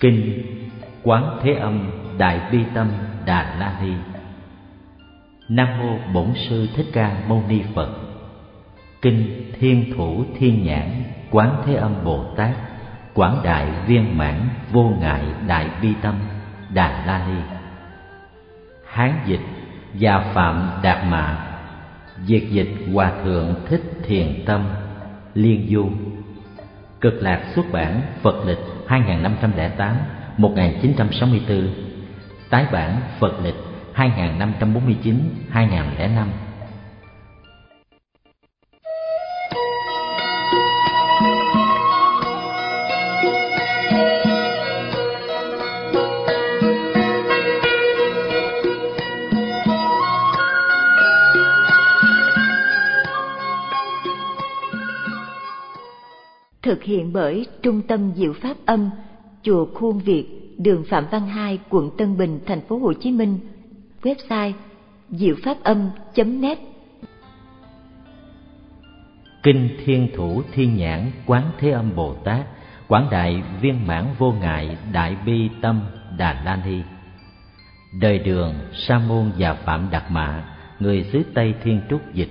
Kinh Quán Thế Âm Đại Bi Tâm Đà La Ni. Nam Mô Bổn Sư Thích Ca Mâu Ni Phật. Kinh Thiên Thủ Thiên Nhãn Quán Thế Âm Bồ Tát Quảng Đại Viên Mãn Vô Ngại Đại Bi Tâm Đà La Ni. Hán dịch Gia Phạm Đạt Mạ Diệt dịch Hòa Thượng Thích Thiền Tâm Liên Du Cực lạc xuất bản Phật lịch 2508 1964 Tái bản Phật lịch 2549 2005 thực hiện bởi Trung tâm Diệu Pháp Âm, Chùa Khuôn Việt, đường Phạm Văn Hai, quận Tân Bình, thành phố Hồ Chí Minh. Website diệu pháp âm.net Kinh Thiên Thủ Thiên Nhãn Quán Thế Âm Bồ Tát Quảng Đại Viên Mãn Vô Ngại Đại Bi Tâm Đà La Ni Đời đường Sa Môn và Phạm Đạt Mạ Người xứ Tây Thiên Trúc Dịch.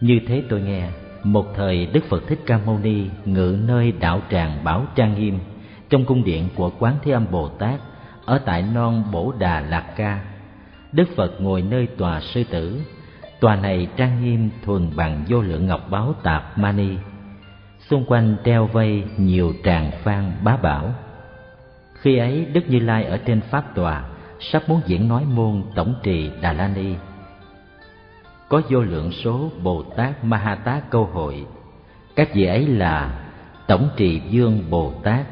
Như thế tôi nghe một thời Đức Phật Thích Ca Mâu Ni ngự nơi đạo tràng Bảo Trang Nghiêm trong cung điện của Quán Thế Âm Bồ Tát ở tại non Bổ Đà Lạt Ca. Đức Phật ngồi nơi tòa sư tử, tòa này trang nghiêm thuần bằng vô lượng ngọc báo tạp mani. Xung quanh treo vây nhiều tràng phan bá bảo. Khi ấy Đức Như Lai ở trên pháp tòa sắp muốn diễn nói môn tổng trì Đà La Ni có vô lượng số Bồ Tát Ma Ha Tát câu hội. Các vị ấy là Tổng trì Vương Bồ Tát,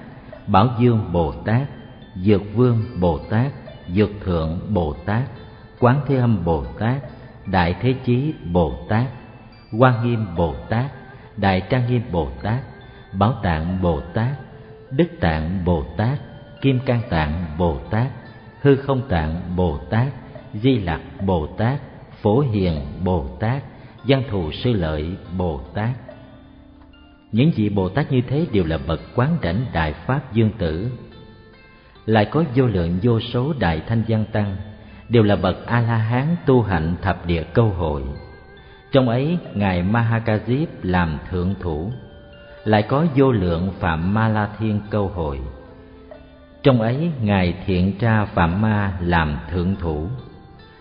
Bảo Dương Bồ Tát, Dược Vương Bồ Tát, Dược Thượng Bồ Tát, Quán Thế Âm Bồ Tát, Đại Thế Chí Bồ Tát, Quan Nghiêm Bồ Tát, Đại Trang Nghiêm Bồ Tát, Bảo Tạng Bồ Tát, Đức Tạng Bồ Tát, Kim Cang Tạng Bồ Tát, Hư Không Tạng Bồ Tát, Di Lặc Bồ Tát, Phổ Hiền Bồ Tát, Văn Thù Sư Lợi Bồ Tát. Những vị Bồ Tát như thế đều là bậc quán đảnh Đại Pháp Dương Tử. Lại có vô lượng vô số Đại Thanh Văn Tăng, đều là bậc A-la-hán tu hạnh thập địa câu hội. Trong ấy, Ngài Mahakajip làm thượng thủ, lại có vô lượng Phạm Ma La Thiên câu hội. Trong ấy, Ngài Thiện Tra Phạm Ma làm thượng thủ,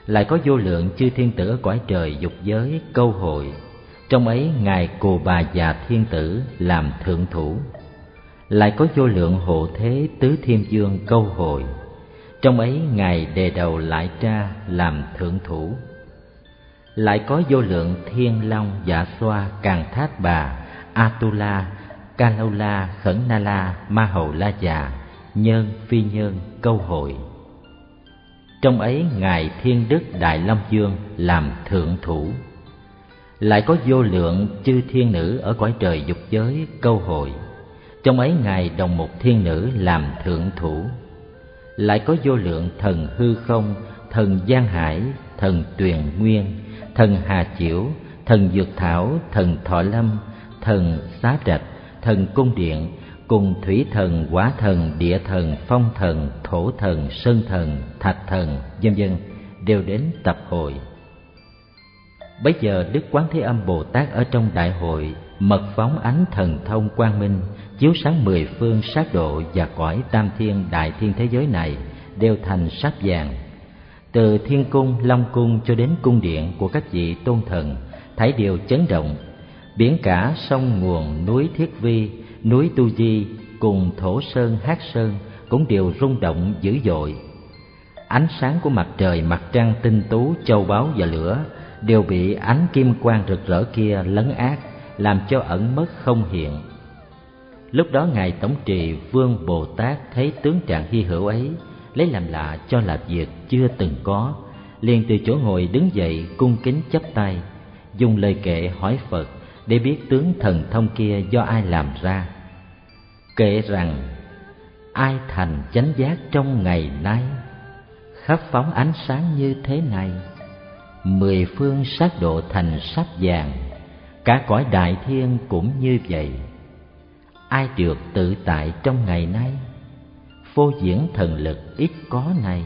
lại có vô lượng chư thiên tử ở cõi trời dục giới câu hội. Trong ấy, ngài cù bà già thiên tử làm thượng thủ. Lại có vô lượng hộ thế tứ thiên dương câu hội. Trong ấy, ngài đề đầu lại tra làm thượng thủ. Lại có vô lượng thiên long dạ xoa, càng thát bà, atula, kalaula, khẩn na la, ma hầu la già nhân phi nhân câu hội trong ấy ngài thiên đức đại long dương làm thượng thủ. Lại có vô lượng chư thiên nữ ở cõi trời dục giới câu hội trong ấy ngài đồng một thiên nữ làm thượng thủ. Lại có vô lượng thần hư không, thần giang hải, thần tuyền nguyên, thần hà chiểu, thần dược thảo, thần thọ lâm, thần xá trạch thần cung điện cùng thủy thần, quả thần, địa thần, phong thần, thổ thần, sơn thần, thạch thần, vân vân đều đến tập hội. Bây giờ Đức Quán Thế Âm Bồ Tát ở trong đại hội mật phóng ánh thần thông quang minh, chiếu sáng mười phương sát độ và cõi tam thiên đại thiên thế giới này đều thành sắc vàng. Từ thiên cung, long cung cho đến cung điện của các vị tôn thần, thấy đều chấn động. Biển cả, sông nguồn, núi thiết vi núi Tu Di cùng Thổ Sơn Hát Sơn cũng đều rung động dữ dội. Ánh sáng của mặt trời, mặt trăng tinh tú, châu báu và lửa đều bị ánh kim quang rực rỡ kia lấn át, làm cho ẩn mất không hiện. Lúc đó Ngài Tổng trì Vương Bồ Tát thấy tướng trạng hy hữu ấy, lấy làm lạ cho là việc chưa từng có, liền từ chỗ ngồi đứng dậy cung kính chắp tay, dùng lời kệ hỏi Phật để biết tướng thần thông kia do ai làm ra. Kể rằng, ai thành chánh giác trong ngày nay, khắp phóng ánh sáng như thế này, mười phương sát độ thành sắc vàng, cả cõi đại thiên cũng như vậy. Ai được tự tại trong ngày nay phô diễn thần lực ít có này.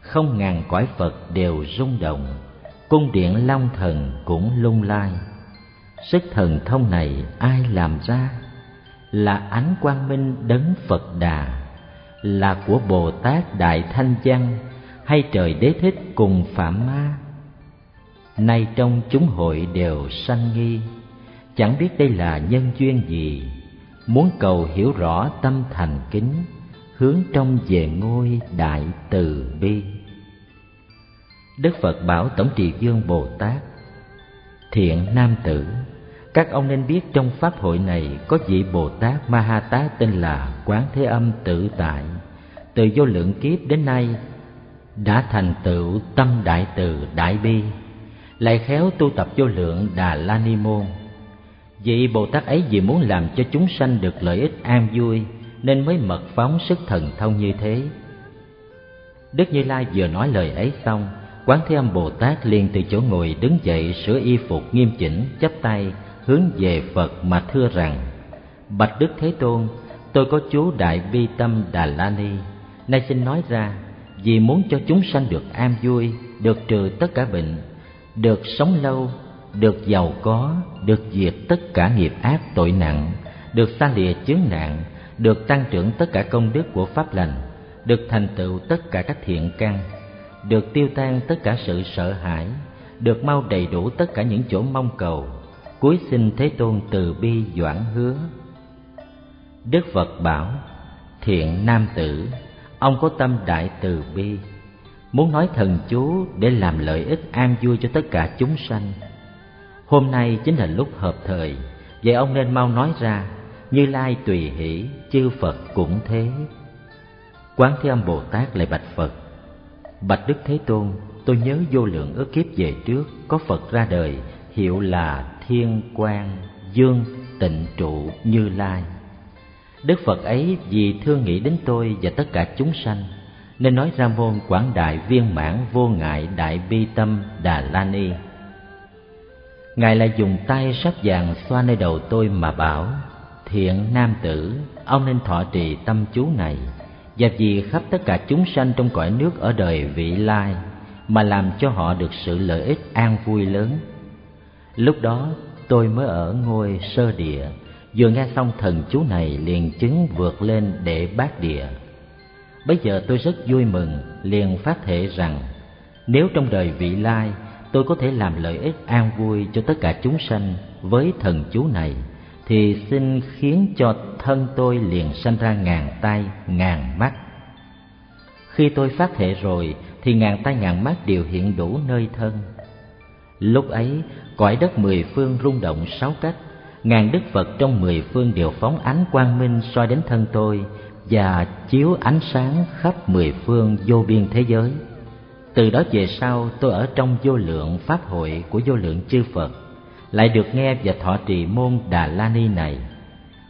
Không ngàn cõi phật đều rung động, cung điện long thần cũng lung lai sức thần thông này ai làm ra? Là ánh quang minh đấng phật đà, là của bồ tát đại thanh văn hay trời đế thích cùng phạm ma? Nay trong chúng hội đều sanh nghi, chẳng biết đây là nhân duyên gì, muốn cầu hiểu rõ tâm thành kính, hướng trong về ngôi đại từ bi. Đức phật bảo tổng trì dương bồ tát, thiện nam tử các ông nên biết trong pháp hội này có vị bồ tát ma ha tát tên là quán thế âm tự tại. Từ vô lượng kiếp đến nay, đã thành tựu tâm đại từ đại bi, lại khéo tu tập vô lượng đà la ni môn. Vị bồ tát ấy vì muốn làm cho chúng sanh được lợi ích an vui, nên mới mật phóng sức thần thông như thế. Đức như lai vừa nói lời ấy xong, quán thế âm bồ tát liền từ chỗ ngồi đứng dậy sửa y phục nghiêm chỉnh, chắp tay hướng về phật mà thưa rằng, bạch đức thế tôn, tôi có chú đại bi tâm đà la ni. Nay xin nói ra, vì muốn cho chúng sanh được an vui, được trừ tất cả bệnh, được sống lâu, được giàu có, được diệt tất cả nghiệp ác, tội nặng, được xa lìa chướng nạn, được tăng trưởng tất cả công đức của pháp lành, được thành tựu tất cả các thiện căn, được tiêu tan tất cả sự sợ hãi, được mau đầy đủ tất cả những chỗ mong cầu cuối xin thế tôn từ bi doãn hứa. Đức phật bảo, thiện nam tử, ông có tâm đại từ bi, muốn nói thần chú để làm lợi ích an vui cho tất cả chúng sanh. Hôm nay chính là lúc hợp thời, vậy ông nên mau nói ra, như lai tùy hỷ, chư phật cũng thế. Quán thế âm bồ tát lại bạch phật, bạch đức thế tôn, tôi nhớ vô lượng ước kiếp về trước có phật ra đời, hiệu là thiên quang dương tịnh trụ như lai. Đức phật ấy vì thương nghĩ đến tôi và tất cả chúng sanh, nên nói ra môn quảng đại viên mãn vô ngại đại bi tâm đà la ni. Ngài lại dùng tay sắp vàng xoa nơi đầu tôi mà bảo, thiện nam tử, ông nên thọ trì tâm chú này, và vì khắp tất cả chúng sanh trong cõi nước ở đời vị lai mà làm cho họ được sự lợi ích an vui lớn lúc đó, tôi mới ở ngôi sơ địa. Vừa nghe xong thần chú này liền chứng vượt lên để bát địa. Bây giờ tôi rất vui mừng, liền phát thể rằng, nếu trong đời vị lai, tôi có thể làm lợi ích an vui cho tất cả chúng sanh với thần chú này, thì xin khiến cho thân tôi liền sanh ra ngàn tay ngàn mắt. Khi tôi phát thể rồi, thì ngàn tay ngàn mắt đều hiện đủ nơi thân. Lúc ấy cõi đất mười phương rung động sáu cách, ngàn đức phật trong mười phương đều phóng ánh quang minh soi đến thân tôi và chiếu ánh sáng khắp mười phương vô biên thế giới. Từ đó về sau, tôi ở trong vô lượng pháp hội của vô lượng chư phật, lại được nghe và thọ trì môn đà la ni này.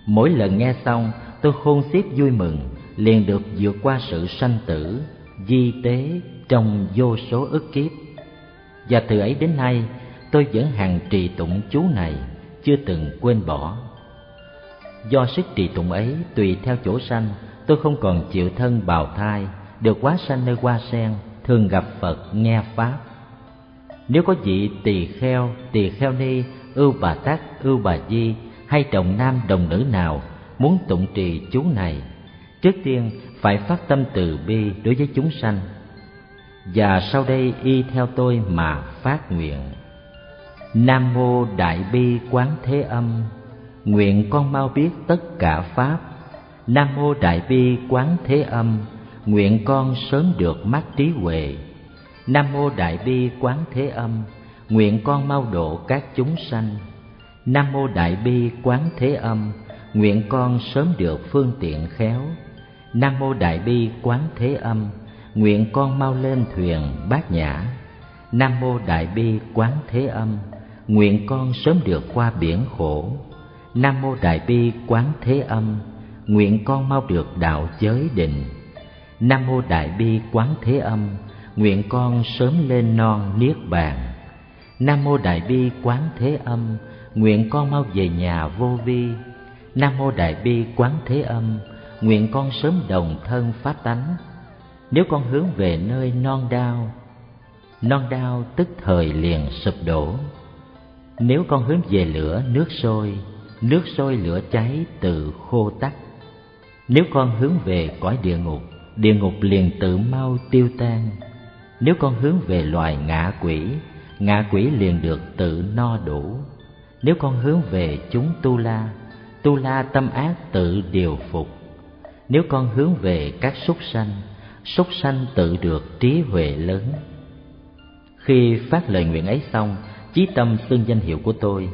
Mỗi lần nghe xong, tôi khôn xiết vui mừng, liền được vượt qua sự sanh tử, di tế trong vô số ức kiếp. Và từ ấy đến nay tôi vẫn hằng trì tụng chú này, chưa từng quên bỏ. Do sức trì tụng ấy tùy theo chỗ sanh, tôi không còn chịu thân bào thai, được quá sanh nơi hoa sen, thường gặp phật nghe pháp. Nếu có vị tỳ kheo tỳ kheo ni, ưu bà tát, ưu bà di, hay chồng nam đồng nữ nào muốn tụng trì chú này, trước tiên phải phát tâm từ bi đối với chúng sanh. Và sau đây y theo tôi mà phát nguyện nam mô đại bi quán thế âm. Nguyện con mau biết tất cả pháp. Nam mô đại bi quán thế âm. Nguyện con sớm được mắt trí huệ. Nam mô đại bi quán thế âm. Nguyện con mau độ các chúng sanh. Nam mô đại bi quán thế âm. Nguyện con sớm được phương tiện khéo. Nam mô đại bi quán thế âm. Nguyện con mau lên thuyền bát nhã. Nam mô đại bi quán thế âm nguyện con sớm được qua biển khổ. Nam mô đại bi quán thế âm, nguyện con mau được đạo giới định. Nam mô đại bi quán thế âm, nguyện con sớm lên non niết bàn. Nam mô đại bi quán thế âm, nguyện con mau về nhà vô vi. Nam mô đại bi quán thế âm, nguyện con sớm đồng thân phát tánh. Nếu con hướng về nơi non đao non đao tức thời liền sụp đổ nếu con hướng về lửa, nước sôi nước sôi lửa cháy tự khô tắt nếu con hướng về cõi địa ngục địa ngục liền tự mau tiêu tan. Nếu con hướng về loài ngạ quỷ ngạ quỷ liền được tự no đủ. Nếu con hướng về chúng tu la tu la tâm ác tự điều phục. Nếu con hướng về các súc sanh súc sanh tự được trí huệ lớn. Khi phát lời nguyện ấy xong chí tâm xưng danh hiệu của tôi.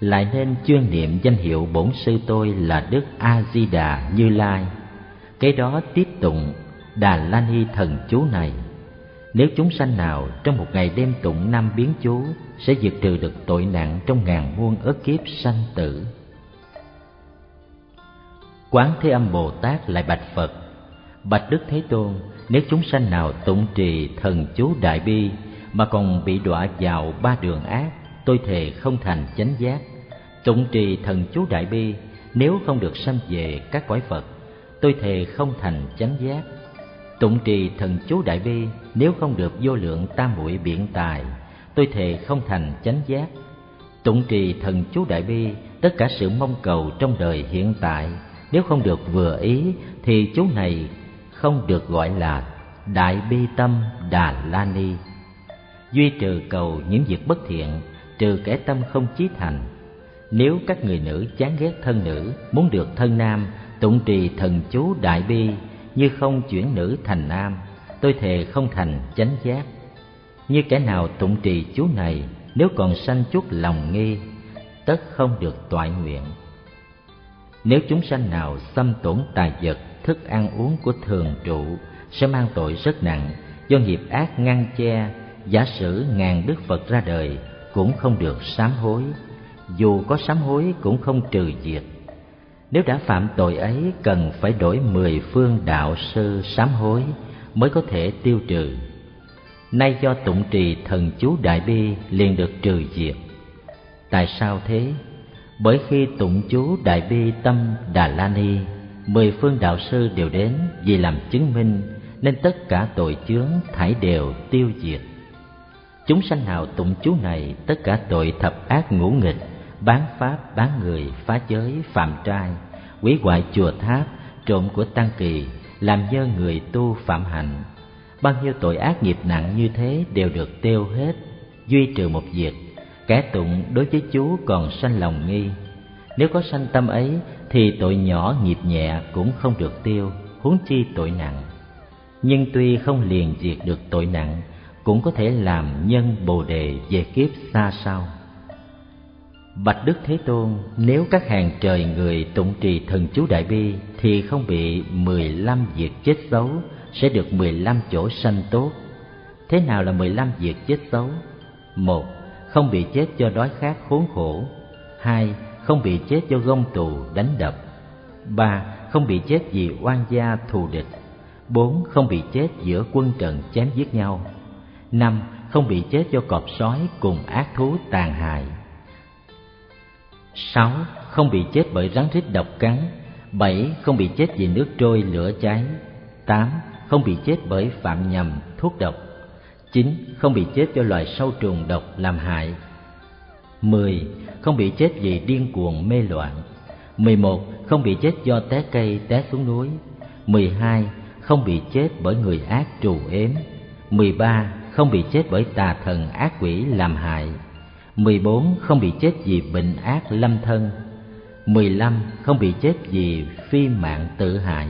Lại nên chuyên niệm danh hiệu bổn sư tôi là đức a di đà như lai. Cái đó tiếp tụng đà la ni thần chú này. Nếu chúng sanh nào trong một ngày đêm tụng năm biến chú sẽ diệt trừ được tội nặng trong ngàn muôn ức kiếp sanh tử. Quán thế âm bồ tát lại bạch phật. Bạch đức thế tôn, nếu chúng sanh nào tụng trì thần chú đại bi mà còn bị đọa vào ba đường ác, tôi thề không thành chánh giác. Tụng trì thần chú đại bi, nếu không được sanh về các cõi phật tôi thề không thành chánh giác. Tụng trì thần chú đại bi, nếu không được vô lượng tam muội biện tài, tôi thề không thành chánh giác. Tụng trì thần chú đại bi, tất cả sự mong cầu trong đời hiện tại, nếu không được vừa ý, thì chú này không được gọi là đại bi tâm đà la ni duy trừ cầu những việc bất thiện, trừ kẻ tâm không chí thành. Nếu các người nữ chán ghét thân nữ, muốn được thân nam, tụng trì thần chú đại bi, như không chuyển nữ thành nam, tôi thề không thành chánh giác. Như kẻ nào tụng trì chú này, nếu còn sanh chút lòng nghi, tất không được toại nguyện. Nếu chúng sanh nào xâm tổn tài vật, thức ăn uống của thường trụ, sẽ mang tội rất nặng, do nghiệp ác ngăn che giả sử ngàn đức phật ra đời cũng không được sám hối, dù có sám hối cũng không trừ diệt. Nếu đã phạm tội ấy, cần phải đổi mười phương đạo sư sám hối mới có thể tiêu trừ. Nay do tụng trì thần chú đại bi liền được trừ diệt. Tại sao thế? Bởi khi tụng chú đại bi tâm đà la ni, mười phương đạo sư đều đến vì làm chứng minh nên tất cả tội chướng thải đều tiêu diệt chúng sanh nào tụng chú này, tất cả tội thập ác ngũ nghịch, bán pháp, bán người, phá giới, phạm trai, quỷ hoại chùa tháp, trộm của tăng kỳ, làm dơ người tu phạm hạnh bao nhiêu tội ác nghiệp nặng như thế đều được tiêu hết, duy trừ một việc. Kẻ tụng đối với chú còn sanh lòng nghi. Nếu có sanh tâm ấy, thì tội nhỏ nghiệp nhẹ cũng không được tiêu, huống chi tội nặng. Nhưng tuy không liền diệt được tội nặng cũng có thể làm nhân bồ đề về kiếp xa sau. Bạch đức thế tôn, nếu các hàng trời người tụng trì thần chú đại bi thì không bị mười lăm việc chết xấu sẽ được mười lăm chỗ sanh tốt. Thế nào là mười lăm việc chết xấu? Một, không bị chết do đói khát khốn khổ. Hai, không bị chết do gông tù đánh đập. Ba, không bị chết vì oan gia thù địch. Bốn, không bị chết giữa quân trận chém giết nhau năm, không bị chết do cọp sói cùng ác thú tàn hại. Sáu, không bị chết bởi rắn rít độc cắn. Bảy, không bị chết vì nước trôi lửa cháy. Tám, không bị chết bởi phạm nhầm thuốc độc. Chín, không bị chết do loài sâu trùng độc làm hại. Mười, không bị chết vì điên cuồng mê loạn. Mười một, không bị chết do té cây té xuống núi. Mười hai, không bị chết bởi người ác trù ếm. Mười ba không bị chết bởi tà thần ác quỷ làm hại. mười bốn, không bị chết vì bệnh ác lâm thân. mười lăm, không bị chết vì phi mạng tự hại.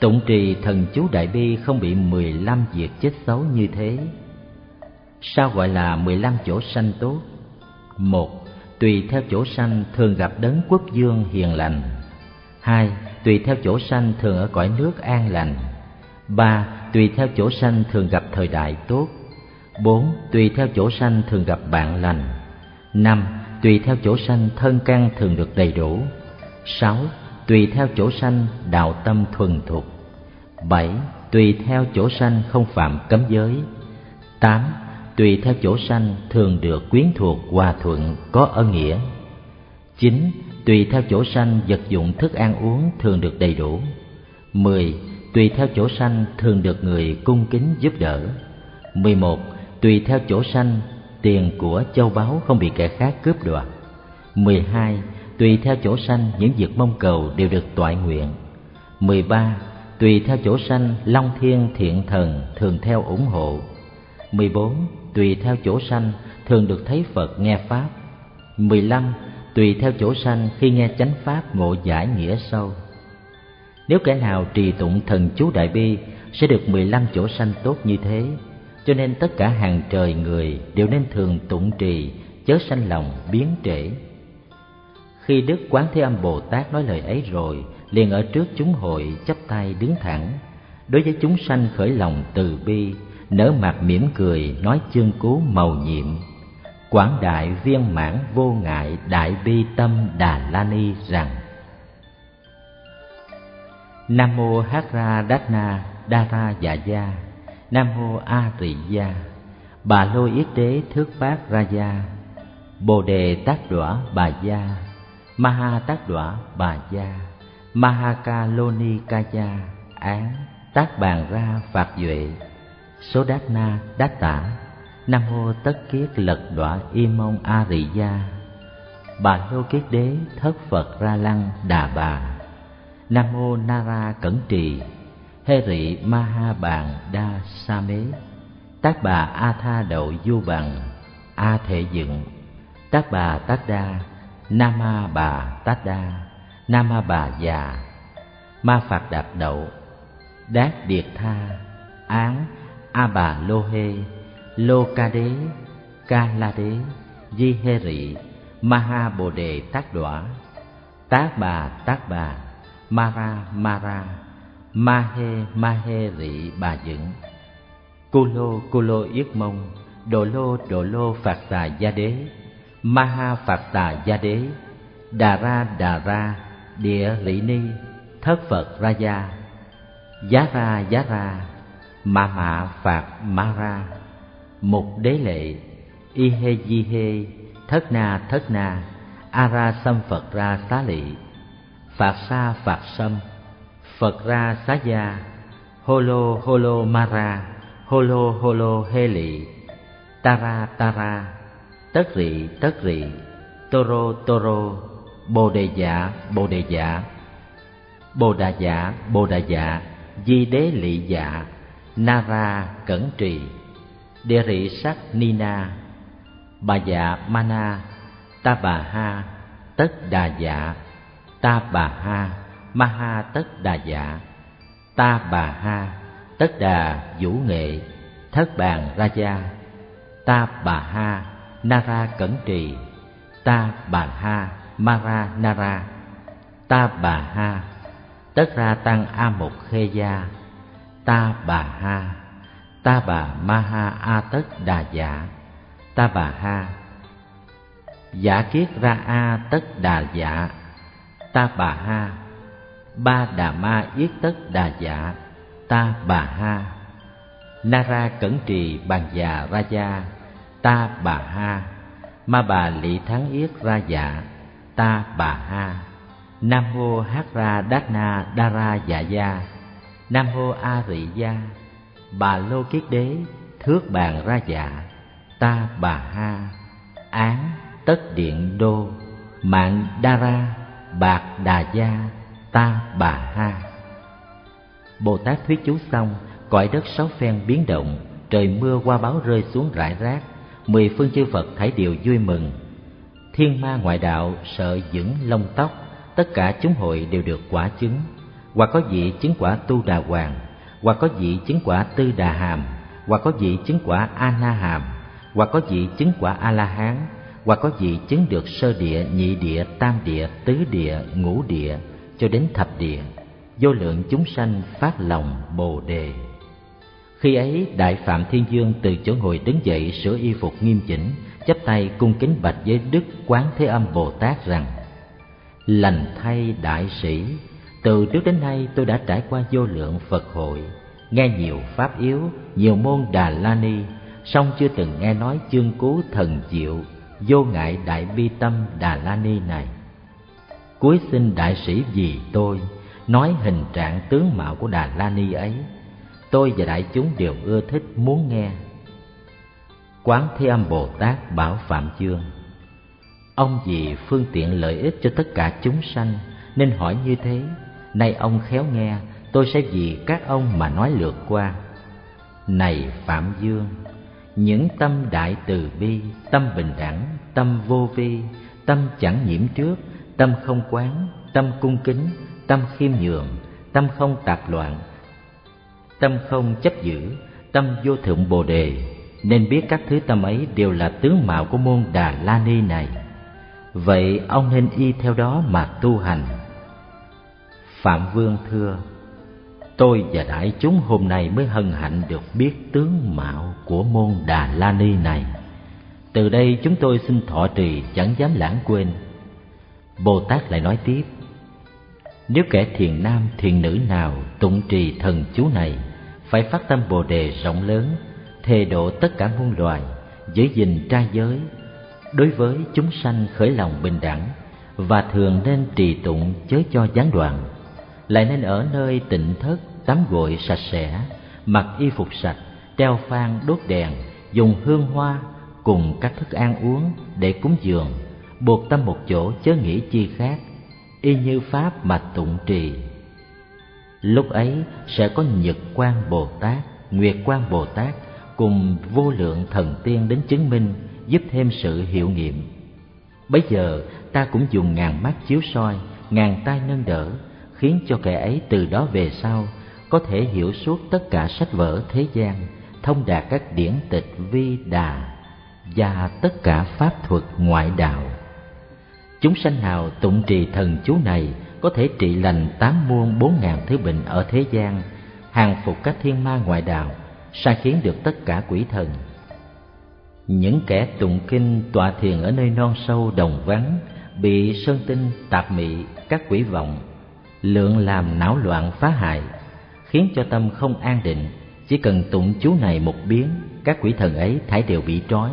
Tụng trì thần chú đại bi không bị mười lăm việc chết xấu như thế. Sao gọi là mười lăm chỗ sanh tốt? Một, tùy theo chỗ sanh thường gặp đấng quốc dương hiền lành. Hai, tùy theo chỗ sanh thường ở cõi nước an lành. Ba tùy theo chỗ sanh thường gặp thời đại tốt. Bốn, tùy theo chỗ sanh thường gặp bạn lành. Năm, tùy theo chỗ sanh thân căn thường được đầy đủ. Sáu, tùy theo chỗ sanh đạo tâm thuần thục. Bảy, tùy theo chỗ sanh không phạm cấm giới. Tám, tùy theo chỗ sanh thường được quyến thuộc hòa thuận có ân nghĩa. 9. Tùy theo chỗ sanh vật dụng thức ăn uống thường được đầy đủ. 10. Tùy theo chỗ sanh thường được người cung kính giúp đỡ 11. Tùy theo chỗ sanh, tiền của châu báu không bị kẻ khác cướp đoạt 12. Tùy theo chỗ sanh, những việc mong cầu đều được toại nguyện 13. Tùy theo chỗ sanh, Long Thiên Thiện Thần thường theo ủng hộ 14. Tùy theo chỗ sanh, thường được thấy Phật nghe Pháp 15. Tùy theo chỗ sanh, khi nghe chánh Pháp ngộ giải nghĩa sâu nếu kẻ nào trì tụng thần chú Đại Bi, sẽ được 15 chỗ sanh tốt như thế. Cho nên tất cả hàng trời người đều nên thường tụng trì, chớ sanh lòng biến trễ. Khi đức quán thế âm bồ tát nói lời ấy rồi, liền ở trước chúng hội chắp tay đứng thẳng. Đối với chúng sanh khởi lòng từ bi, nở mặt mỉm cười, nói chương cú màu nhiệm. Quảng đại viên mãn vô ngại đại bi tâm đà la ni rằng nam mô hát ra đát na đa ra dạ gia. Nam mô a tỳ gia. Bà lô yết đế thước phát ra gia. Bồ đề tác đỏa bà gia. Maha tác đỏa bà gia. Ni ca gia. Án tác bàn ra phạt duệ. Số đát na đát tả. Nam mô tất kiết lật đọa y mông a rị gia. Bà lô kiết đế thất phật ra lăng đà bà nam mô nara cẩn trì. Hê rị ma ha bàn đa sa mế. Tác bà a tha đậu du bằng a thể dựng. Tác bà tác đa Nam Ma bà tác đa Nam Ma bà già. Ma phạt đạp đậu đát điệt tha án a bà lô hê lô ca đế ca la đế di hê rị ma ha bồ đề tác đọa tác bà tác bà mara mara, Mahe Mahe rị bà dựng Kulo Kulo yết mông đồ lô đồ lô phạt tà gia đế, Maha phạt tà gia đế, đà ra đà ra, địa rị ni, thất phật ra gia, giá ra giá ra, ma mạ phạt ma ra, mục đế lệ, y hê di hê, thất na thất na Ara Sam phật ra xá lị phạt sa phạt sâm Phật ra xá gia. Holo holo mara. Holo holo hê lị. Tara tara. Tất rị tất rị. Toro toro. Bồ đề giả, bồ đề giả. Bồ đà giả, bồ đà giả. Di đế lị dạ Nara, cẩn trì. Địa rị sắc nina Bà dạ mana Ta bà ha. Tất đà dạ Ta bà ha, ma ha tất đà dạ. Ta bà ha, tất đà vũ nghệ, thất bàn ra gia. Ta bà ha nara cẩn trì. Ta bà ha mara nara ta bà ha, tất ra tăng a một khê gia. Ta bà ha, ta bà ma ha a tất đà dạ. Ta bà ha, giả kiết ra a tất đà dạ ta bà ha. Ba đà ma yết tất đà dạ ta bà ha. Nara cẩn trì bàn già ra gia, ta bà ha. Ma bà lị thắng yết ra dạ ta bà ha. Nam mô hát ra đát na đa ra dạ gia. Nam mô a rị gia. Bà lô kiết đế thước bàn ra dạ ta bà ha. Án tất điện đô, mạng đa ra bạc đà gia, ta bà ha. Bồ tát thuyết chú xong, cõi đất sáu phen biến động, trời mưa qua báo rơi xuống rải rác, mười phương chư phật thảy đều vui mừng. Thiên ma ngoại đạo sợ vững lông tóc, tất cả chúng hội đều được quả chứng. Hoặc có vị chứng quả tu đà hoàng, hoặc có vị chứng quả tư đà hàm, hoặc có vị chứng quả a na hàm, hoặc có vị chứng quả a la hán hoặc có vị chứng được sơ địa, nhị địa, tam địa, tứ địa, ngũ địa, cho đến thập địa, vô lượng chúng sanh phát lòng bồ đề. Khi ấy, đại phạm thiên dương từ chỗ ngồi đứng dậy sửa y phục nghiêm chỉnh, chắp tay cung kính bạch với đức quán thế âm bồ tát rằng, lành thay đại sĩ, từ trước đến nay tôi đã trải qua vô lượng phật hội, nghe nhiều pháp yếu, nhiều môn đà la ni, song chưa từng nghe nói chương cứu thần diệu vô ngại đại bi tâm đà la ni này cuối xin đại sĩ vì tôi nói hình trạng tướng mạo của Đà La Ni ấy. Tôi và đại chúng đều ưa thích muốn nghe. Quán Thế Âm Bồ Tát bảo Phạm Dương Ông vì phương tiện lợi ích cho tất cả chúng sanh nên hỏi như thế. Nay ông khéo nghe, tôi sẽ vì các ông mà nói lượt qua. Này Phạm Dương, những tâm đại từ bi, tâm bình đẳng, tâm vô vi, tâm chẳng nhiễm trước, tâm không quán, tâm cung kính, tâm khiêm nhường, tâm không tạp loạn, tâm không chấp giữ, tâm vô thượng bồ đề, nên biết các thứ tâm ấy đều là tướng mạo của môn Đà La Ni này. Vậy ông nên y theo đó mà tu hành. Phạm Vương thưa, tôi và đại chúng hôm nay mới hân hạnh được biết tướng mạo của môn Đà La Ni này. Từ đây chúng tôi xin thọ trì chẳng dám lãng quên. Bồ Tát lại nói tiếp, nếu kẻ thiền nam thiền nữ nào tụng trì thần chú này, phải phát tâm Bồ đề rộng lớn, thề độ tất cả muôn loài, giữ gìn trai giới, đối với chúng sanh khởi lòng bình đẳng và thường nên trì tụng chớ cho gián đoạn, lại nên ở nơi tịnh thất tắm gội sạch sẽ, mặc y phục sạch, treo phan đốt đèn, dùng hương hoa cùng các thức ăn uống để cúng dường, buộc tâm một chỗ chớ nghĩ chi khác, y như pháp mà tụng trì. Lúc ấy sẽ có Nhật Quan Bồ Tát, Nguyệt Quan Bồ Tát cùng vô lượng thần tiên đến chứng minh giúp thêm sự hiệu nghiệm. Bấy giờ ta cũng dùng ngàn mắt chiếu soi, ngàn tay nâng đỡ, khiến cho kẻ ấy từ đó về sau có thể hiểu suốt tất cả sách vở thế gian, thông đạt các điển tịch vi đà và tất cả pháp thuật ngoại đạo. Chúng sanh nào tụng trì thần chú này có thể trị lành tám muôn bốn ngàn thứ bệnh ở thế gian, hàng phục các thiên ma ngoại đạo, sai khiến được tất cả quỷ thần. Những kẻ tụng kinh tọa thiền ở nơi non sâu đồng vắng, bị sơn tinh, tạp mị, các quỷ vọng, lượng làm não loạn phá hại, khiến cho tâm không an định, chỉ cần tụng chú này một biến, các quỷ thần ấy thảy đều bị trói.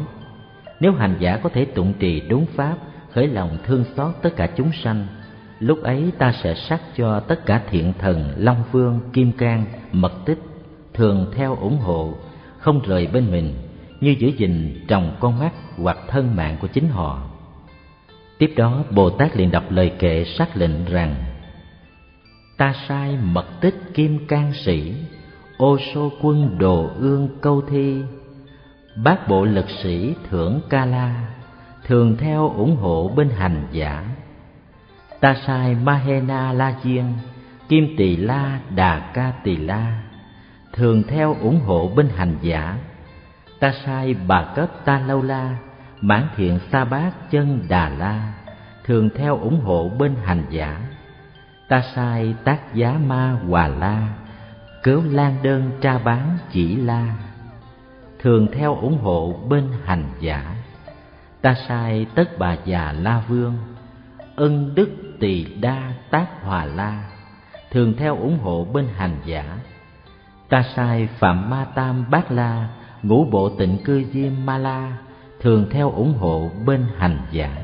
Nếu hành giả có thể tụng trì đúng pháp, khởi lòng thương xót tất cả chúng sanh, lúc ấy ta sẽ sắc cho tất cả thiện thần long vương kim cang mật tích thường theo ủng hộ không rời bên mình như giữ gìn tròng con mắt hoặc thân mạng của chính họ tiếp đó bồ tát liền đọc lời kệ xác lệnh rằng ta sai mật tích kim can sĩ, ô sô quân đồ ương câu thi. Bát bộ lực sĩ thưởng ca la, thường theo ủng hộ bên hành giả. Ta sai mahena la diên kim tỳ la, đà ca tỳ la, thường theo ủng hộ bên hành giả. Ta sai bà cấp ta lâu la, mãn thiện sa bát chân đà la, thường theo ủng hộ bên hành giả ta sai tác giá ma hòa la, cớ lan đơn tra bán chỉ la. Thường theo ủng hộ bên hành giả, ta sai tất bà già la vương, ân đức tỳ đa tác hòa la. Thường theo ủng hộ bên hành giả, ta sai phạm ma tam bát la, ngũ bộ tịnh cư diêm ma la, thường theo ủng hộ bên hành giả.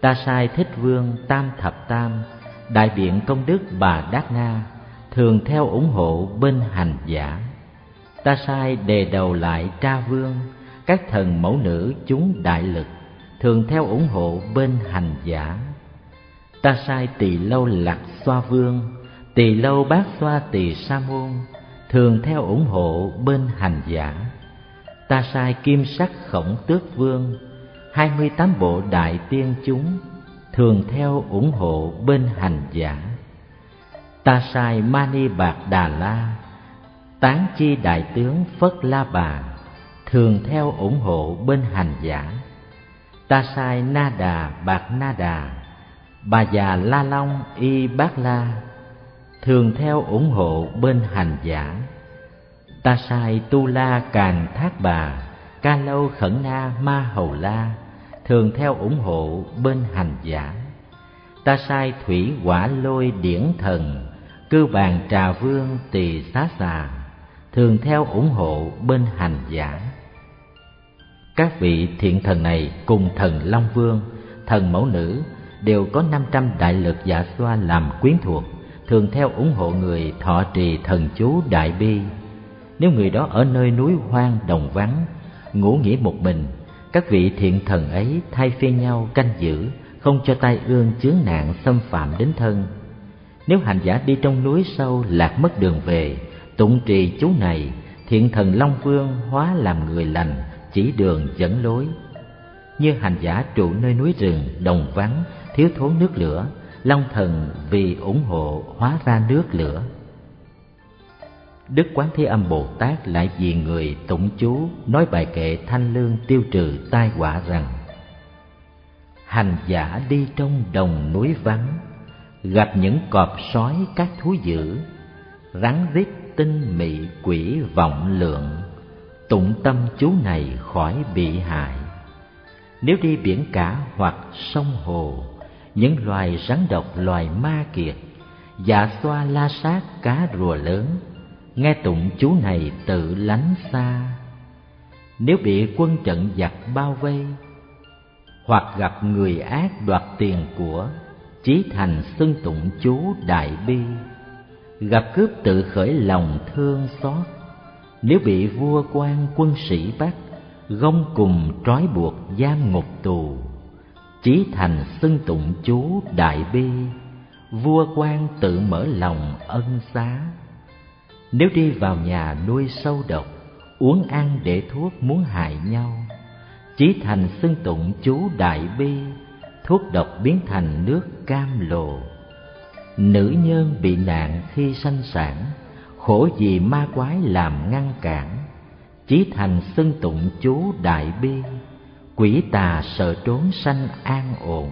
Ta sai thích vương tam thập tam đại biện công đức bà đát na thường theo ủng hộ bên hành giả. Ta sai đề đầu lại tra vương, các thần mẫu nữ chúng đại lực thường theo ủng hộ bên hành giả. Ta sai tỳ lâu lạc xoa vương, tỳ lâu bát xoa tỳ sa môn thường theo ủng hộ bên hành giả. Ta sai kim sắc khổng tước vương, hai mươi tám bộ đại tiên chúng thường theo ủng hộ bên hành giả. Ta sai mani bạc đà la, tán chi đại tướng phất la bà, thường theo ủng hộ bên hành giả. Ta sai na đà bạc na đà, bà già la long y bát la, thường theo ủng hộ bên hành giả. Ta sai tu la càn thác bà, ca lâu khẩn na ma hầu la thường theo ủng hộ bên hành giả ta sai thủy quả lôi điển thần cư bàn trà vương tỳ xá xà thường theo ủng hộ bên hành giả các vị thiện thần này cùng thần long vương thần mẫu nữ đều có 500 đại lực giả xoa làm quyến thuộc, thường theo ủng hộ người thọ trì thần chú đại bi. Nếu người đó ở nơi núi hoang đồng vắng, ngủ nghỉ một mình, các vị thiện thần ấy thay phiên nhau canh giữ, không cho tai ương chướng nạn xâm phạm đến thân. Nếu hành giả đi trong núi sâu lạc mất đường về, tụng trì chú này, thiện thần Long Vương hóa làm người lành, chỉ đường dẫn lối. Như hành giả trụ nơi núi rừng, đồng vắng, thiếu thốn nước lửa, Long thần vì ủng hộ hóa ra nước lửa. Đức Quán Thế Âm Bồ Tát lại vì người tụng chú nói bài kệ thanh lương tiêu trừ tai họa rằng, Hành giả đi trong đồng núi vắng, Gặp những cọp sói các thú dữ, Rắn rít tinh mị quỷ vọng lượng, Tụng tâm chú này khỏi bị hại. Nếu đi biển cả hoặc sông hồ, Những loài rắn độc loài ma kiệt Dạ xoa la sát cá rùa lớn nghe tụng chú này tự lánh xa. Nếu bị quân trận giặc bao vây, hoặc gặp người ác đoạt tiền của chí thành xưng tụng chú đại bi. Gặp cướp tự khởi lòng thương xót. Nếu bị vua quan quân sĩ bắt, gông cùng trói buộc giam ngục tù chí thành xưng tụng chú đại bi, vua quan tự mở lòng ân xá nếu đi vào nhà nuôi sâu độc, uống ăn để thuốc muốn hại nhau chí thành xưng tụng chú đại bi, thuốc độc biến thành nước cam lồ nữ nhân bị nạn khi sanh sản, khổ vì ma quái làm ngăn cản chí thành xưng tụng chú đại bi, quỷ tà sợ trốn sanh an ổn.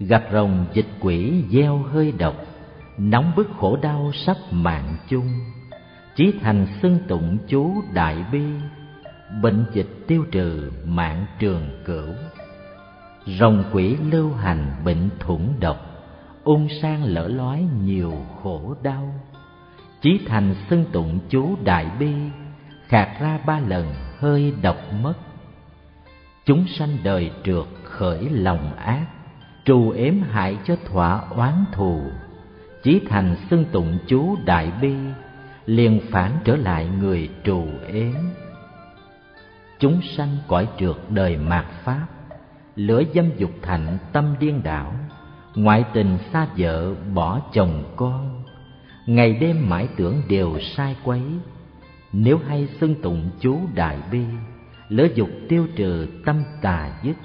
Gặp rồng dịch quỷ gieo hơi độc nóng bức khổ đau sắp mạng chung, chí thành xưng tụng chú đại bi, bệnh dịch tiêu trừ mạng trường cửu. Rồng quỷ lưu hành bệnh thủng độc, ung sang lỡ lói nhiều khổ đau. Chí thành xưng tụng chú đại bi, khạc ra ba lần hơi độc mất. Chúng sanh đời trượt khởi lòng ác, trù ếm hại cho thỏa oán thù chí thành xưng tụng chú đại bi, liền phản trở lại người trù ếm. Chúng sanh cõi trượt đời mạt pháp, lửa dâm dục thạnh tâm điên đảo, ngoại tình xa vợ bỏ chồng con. Ngày đêm mãi tưởng đều sai quấy, nếu hay xưng tụng chú đại bi, lửa dục tiêu trừ tâm tà dứt.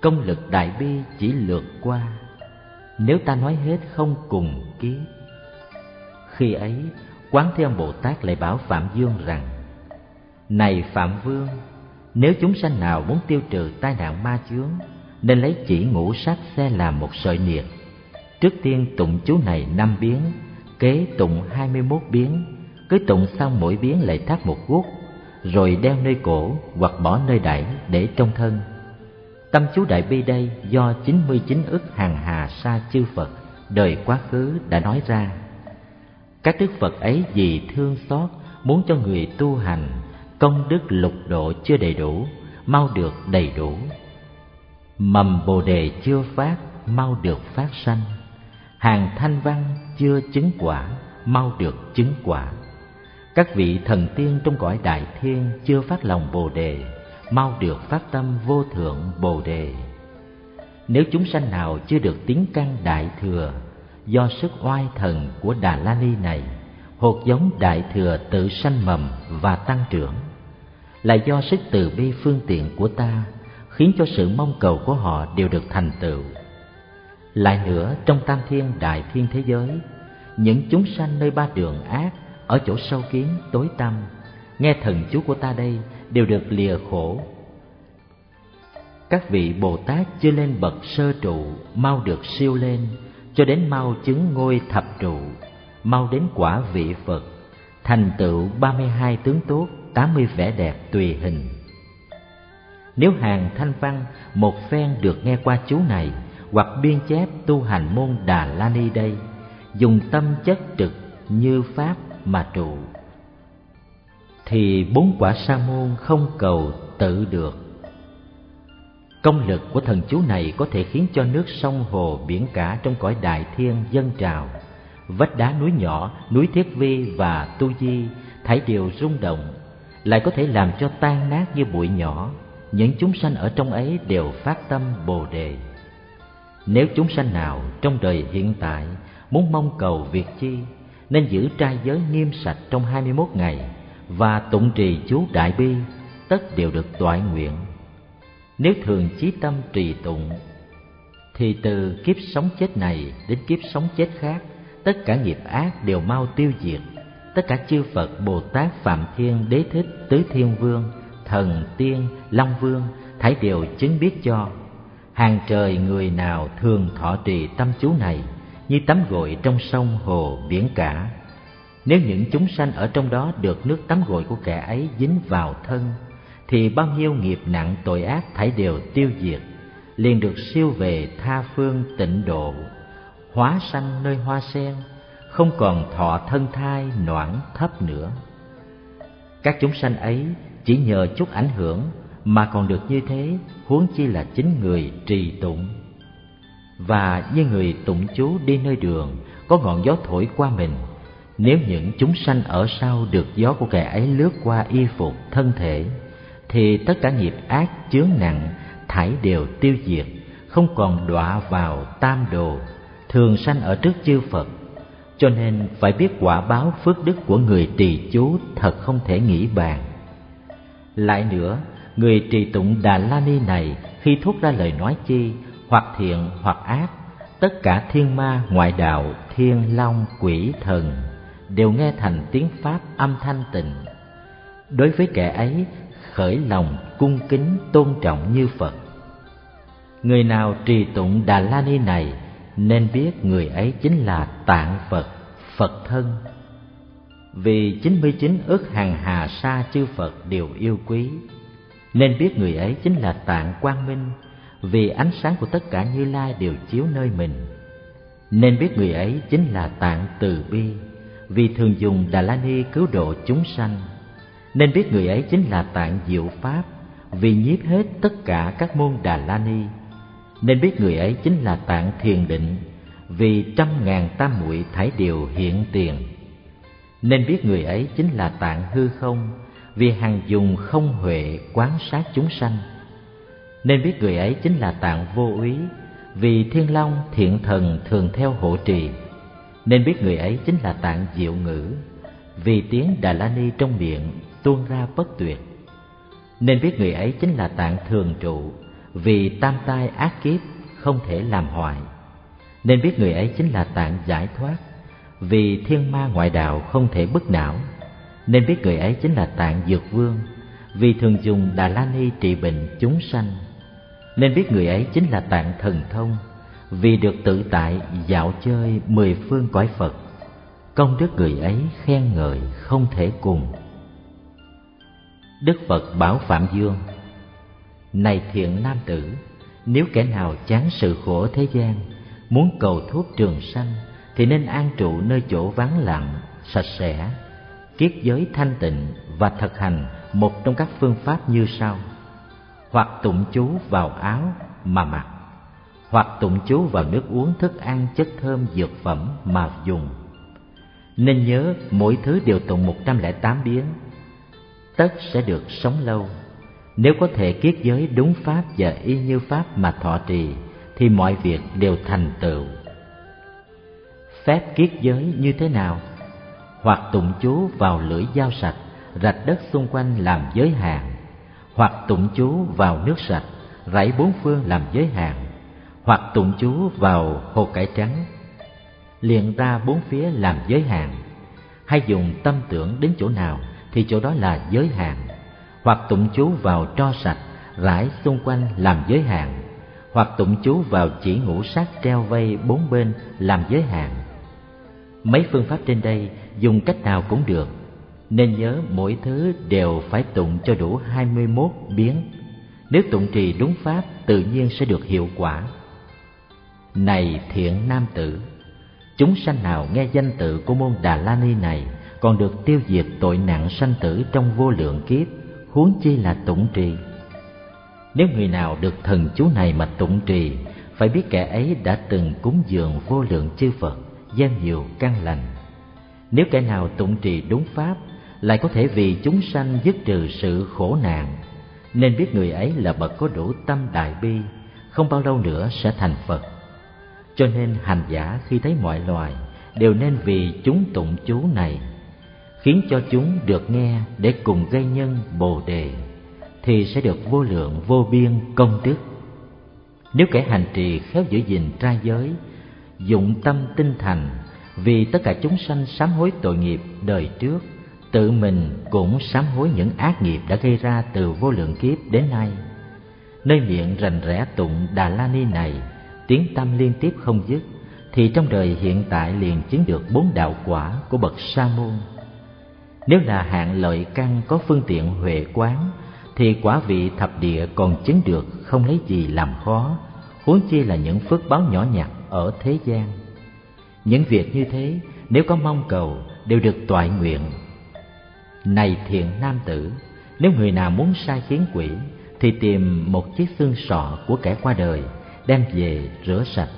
Công lực đại bi chỉ lượt qua nếu ta nói hết không cùng kiếp khi ấy, quán thế âm bồ tát lại bảo phạm dương rằng, này phạm vương, nếu chúng sanh nào muốn tiêu trừ tai nạn ma chướng, nên lấy chỉ ngũ sắc xe làm một sợi niệm trước tiên tụng chú này năm biến, kế tụng hai mươi mốt biến, cứ tụng xong mỗi biến lại thắt một guốc, rồi đeo nơi cổ hoặc bỏ nơi đẩy để trong thân. Tâm chú Đại Bi đây do 99 ức hàng hà sa chư Phật đời quá khứ đã nói ra. Các đức Phật ấy vì thương xót muốn cho người tu hành công đức lục độ chưa đầy đủ, mau được đầy đủ. Mầm Bồ đề chưa phát, mau được phát sanh. Hàng thanh văn chưa chứng quả, mau được chứng quả. Các vị thần tiên trong cõi đại thiên chưa phát lòng Bồ đề, mau được phát tâm vô thượng bồ đề. Nếu chúng sanh nào chưa được tiếng căn đại thừa, do sức oai thần của đà la ni này, hột giống đại thừa tự sanh mầm và tăng trưởng, là do sức từ bi phương tiện của ta, khiến cho sự mong cầu của họ đều được thành tựu. Lại nữa, trong tam thiên đại thiên thế giới, những chúng sanh nơi ba đường ác ở chỗ sâu kiến, tối tăm, nghe thần chú của ta đây đều được lìa khổ. Các vị bồ tát chưa lên bậc sơ trụ, mau được siêu lên, cho đến mau chứng ngôi thập trụ, mau đến quả vị phật, thành tựu ba mươi hai tướng tốt, tám mươi vẻ đẹp tùy hình. Nếu hàng thanh văn một phen được nghe qua chú này, hoặc biên chép tu hành môn đà la ni đây, dùng tâm chất trực như pháp mà trụ thì bốn quả sa môn không cầu tự được Công lực của thần chú này có thể khiến cho nước sông hồ biển cả trong cõi đại thiên dâng trào. Vách đá núi nhỏ, núi Thiết Vi và Tu Di thảy đều rung động, lại có thể làm cho tan nát như bụi nhỏ. Những chúng sanh ở trong ấy đều phát tâm Bồ đề. Nếu chúng sanh nào trong đời hiện tại muốn mong cầu việc chi, nên giữ trai giới nghiêm sạch trong hai mươi 21 ngày và tụng trì chú đại bi, tất đều được toại nguyện. Nếu thường chí tâm trì tụng thì từ kiếp sống chết này đến kiếp sống chết khác tất cả nghiệp ác đều mau tiêu diệt. Tất cả chư phật bồ tát phạm thiên đế thích tứ thiên vương thần tiên long vương thảy đều chứng biết cho. Hàng trời người nào thường thọ trì tâm chú này như tắm gội trong sông hồ biển cả nếu những chúng sanh ở trong đó được nước tắm gội của kẻ ấy dính vào thân, thì bao nhiêu nghiệp nặng, tội ác thảy đều tiêu diệt, liền được siêu về tha phương tịnh độ. Hóa sanh nơi hoa sen, không còn thọ thân thai noãn thấp nữa. Các chúng sanh ấy chỉ nhờ chút ảnh hưởng mà còn được như thế, huống chi là chính người trì tụng. Và như người tụng chú đi nơi đường, có ngọn gió thổi qua mình nếu những chúng sanh ở sau được gió của kẻ ấy lướt qua y phục thân thể, thì tất cả nghiệp ác, chướng nặng, thải đều tiêu diệt, không còn đọa vào tam đồ, thường sanh ở trước chư phật. Cho nên phải biết quả báo phước đức của người trì chú thật không thể nghĩ bàn. Lại nữa, người trì tụng đà la ni này khi thốt ra lời nói chi, hoặc thiện hoặc ác, tất cả thiên ma, ngoại đạo, thiên long, quỷ thần đều nghe thành tiếng pháp âm thanh tịnh đối với kẻ ấy khởi lòng cung kính tôn trọng như Phật. Người nào trì tụng Đà La Ni này nên biết người ấy chính là Tạng Phật, Phật thân. Vì chín mươi chín ức hàng hà sa chư Phật đều yêu quý, nên biết người ấy chính là Tạng Quang Minh, vì ánh sáng của tất cả Như Lai đều chiếu nơi mình. Nên biết người ấy chính là Tạng Từ Bi, vì thường dùng Đà La Ni cứu độ chúng sanh, nên biết người ấy chính là tạng diệu pháp, vì nhiếp hết tất cả các môn đà la ni, nên biết người ấy chính là tạng thiền định, vì trăm ngàn tam muội thải đều hiện tiền. Nên biết người ấy chính là tạng hư không, vì hằng dùng không huệ quán sát chúng sanh. Nên biết người ấy chính là tạng vô úy, vì thiên long thiện thần thường theo hộ trì nên biết người ấy chính là tạng diệu ngữ. Vì tiếng đà la ni trong miệng tuôn ra bất tuyệt. Nên biết người ấy chính là tạng thường trụ. Vì tam tai ác kiếp không thể làm hoại nên biết người ấy chính là tạng giải thoát. Vì thiên ma ngoại đạo không thể bức não. Nên biết người ấy chính là tạng dược vương. Vì thường dùng đà la ni trị bệnh chúng sanh. Nên biết người ấy chính là tạng thần thông vì được tự tại dạo chơi mười phương cõi phật công đức người ấy khen ngợi không thể cùng. Đức Phật bảo Phạm Dương Này thiện nam tử Nếu kẻ nào chán sự khổ thế gian Muốn cầu thuốc trường sanh Thì nên an trụ nơi chỗ vắng lặng, sạch sẽ Kiết giới thanh tịnh và thực hành một trong các phương pháp như sau. Hoặc tụng chú vào áo mà mặc. Hoặc tụng chú vào nước uống thức ăn, chất thơm, dược phẩm mà dùng. Nên nhớ, mỗi thứ đều tụng một trăm lẻ tám biến. Tất sẽ được sống lâu. Nếu có thể kiết giới đúng pháp và y như pháp mà thọ trì, thì mọi việc đều thành tựu. Phép kiết giới như thế nào? Hoặc tụng chú vào lưỡi dao sạch, rạch đất xung quanh làm giới hạn. Hoặc tụng chú vào nước sạch, rải bốn phương làm giới hạn hoặc tụng chú vào hồ cải trắng, liền ra bốn phía làm giới hạn. Hay dùng tâm tưởng đến chỗ nào thì chỗ đó là giới hạn, hoặc tụng chú vào tro sạch, rải xung quanh làm giới hạn, hoặc tụng chú vào chỉ ngũ sắc treo vây bốn bên làm giới hạn. Mấy phương pháp trên đây dùng cách nào cũng được, nên nhớ mỗi thứ đều phải tụng cho đủ hai mươi 21 biến. Nếu tụng trì đúng pháp, tự nhiên sẽ được hiệu quả này thiện nam tử chúng sanh nào nghe danh tự của môn đà la ni này còn được tiêu diệt tội nặng sanh tử trong vô lượng kiếp huống chi là tụng trì Nếu người nào được thần chú này mà tụng trì, phải biết kẻ ấy đã từng cúng dường vô lượng chư Phật, gieo nhiều căn lành. Nếu kẻ nào tụng trì đúng pháp, lại có thể vì chúng sanh dứt trừ sự khổ nạn, nên biết người ấy là bậc có đủ tâm đại bi, không bao lâu nữa sẽ thành Phật. Cho nên hành giả khi thấy mọi loài đều nên vì chúng tụng chú này, khiến cho chúng được nghe để cùng gây nhân Bồ đề thì sẽ được vô lượng vô biên công đức. Nếu kẻ hành trì khéo giữ gìn trai giới, dụng tâm tinh thành vì tất cả chúng sanh sám hối tội nghiệp đời trước, tự mình cũng sám hối những ác nghiệp đã gây ra từ vô lượng kiếp đến nay. Nơi miệng rành rẽ tụng Đà La Ni này, tiếng tâm liên tiếp không dứt, thì trong đời hiện tại liền chứng được bốn đạo quả của bậc sa môn. Nếu là hạng lợi căn có phương tiện huệ quán thì quả vị thập địa còn chứng được không lấy gì làm khó, huống chi là những phước báo nhỏ nhặt ở thế gian. Những việc như thế nếu có mong cầu đều được toại nguyện. Này thiện nam tử, nếu người nào muốn sai khiến quỷ thì tìm một chiếc xương sọ của kẻ qua đời, đem về rửa sạch.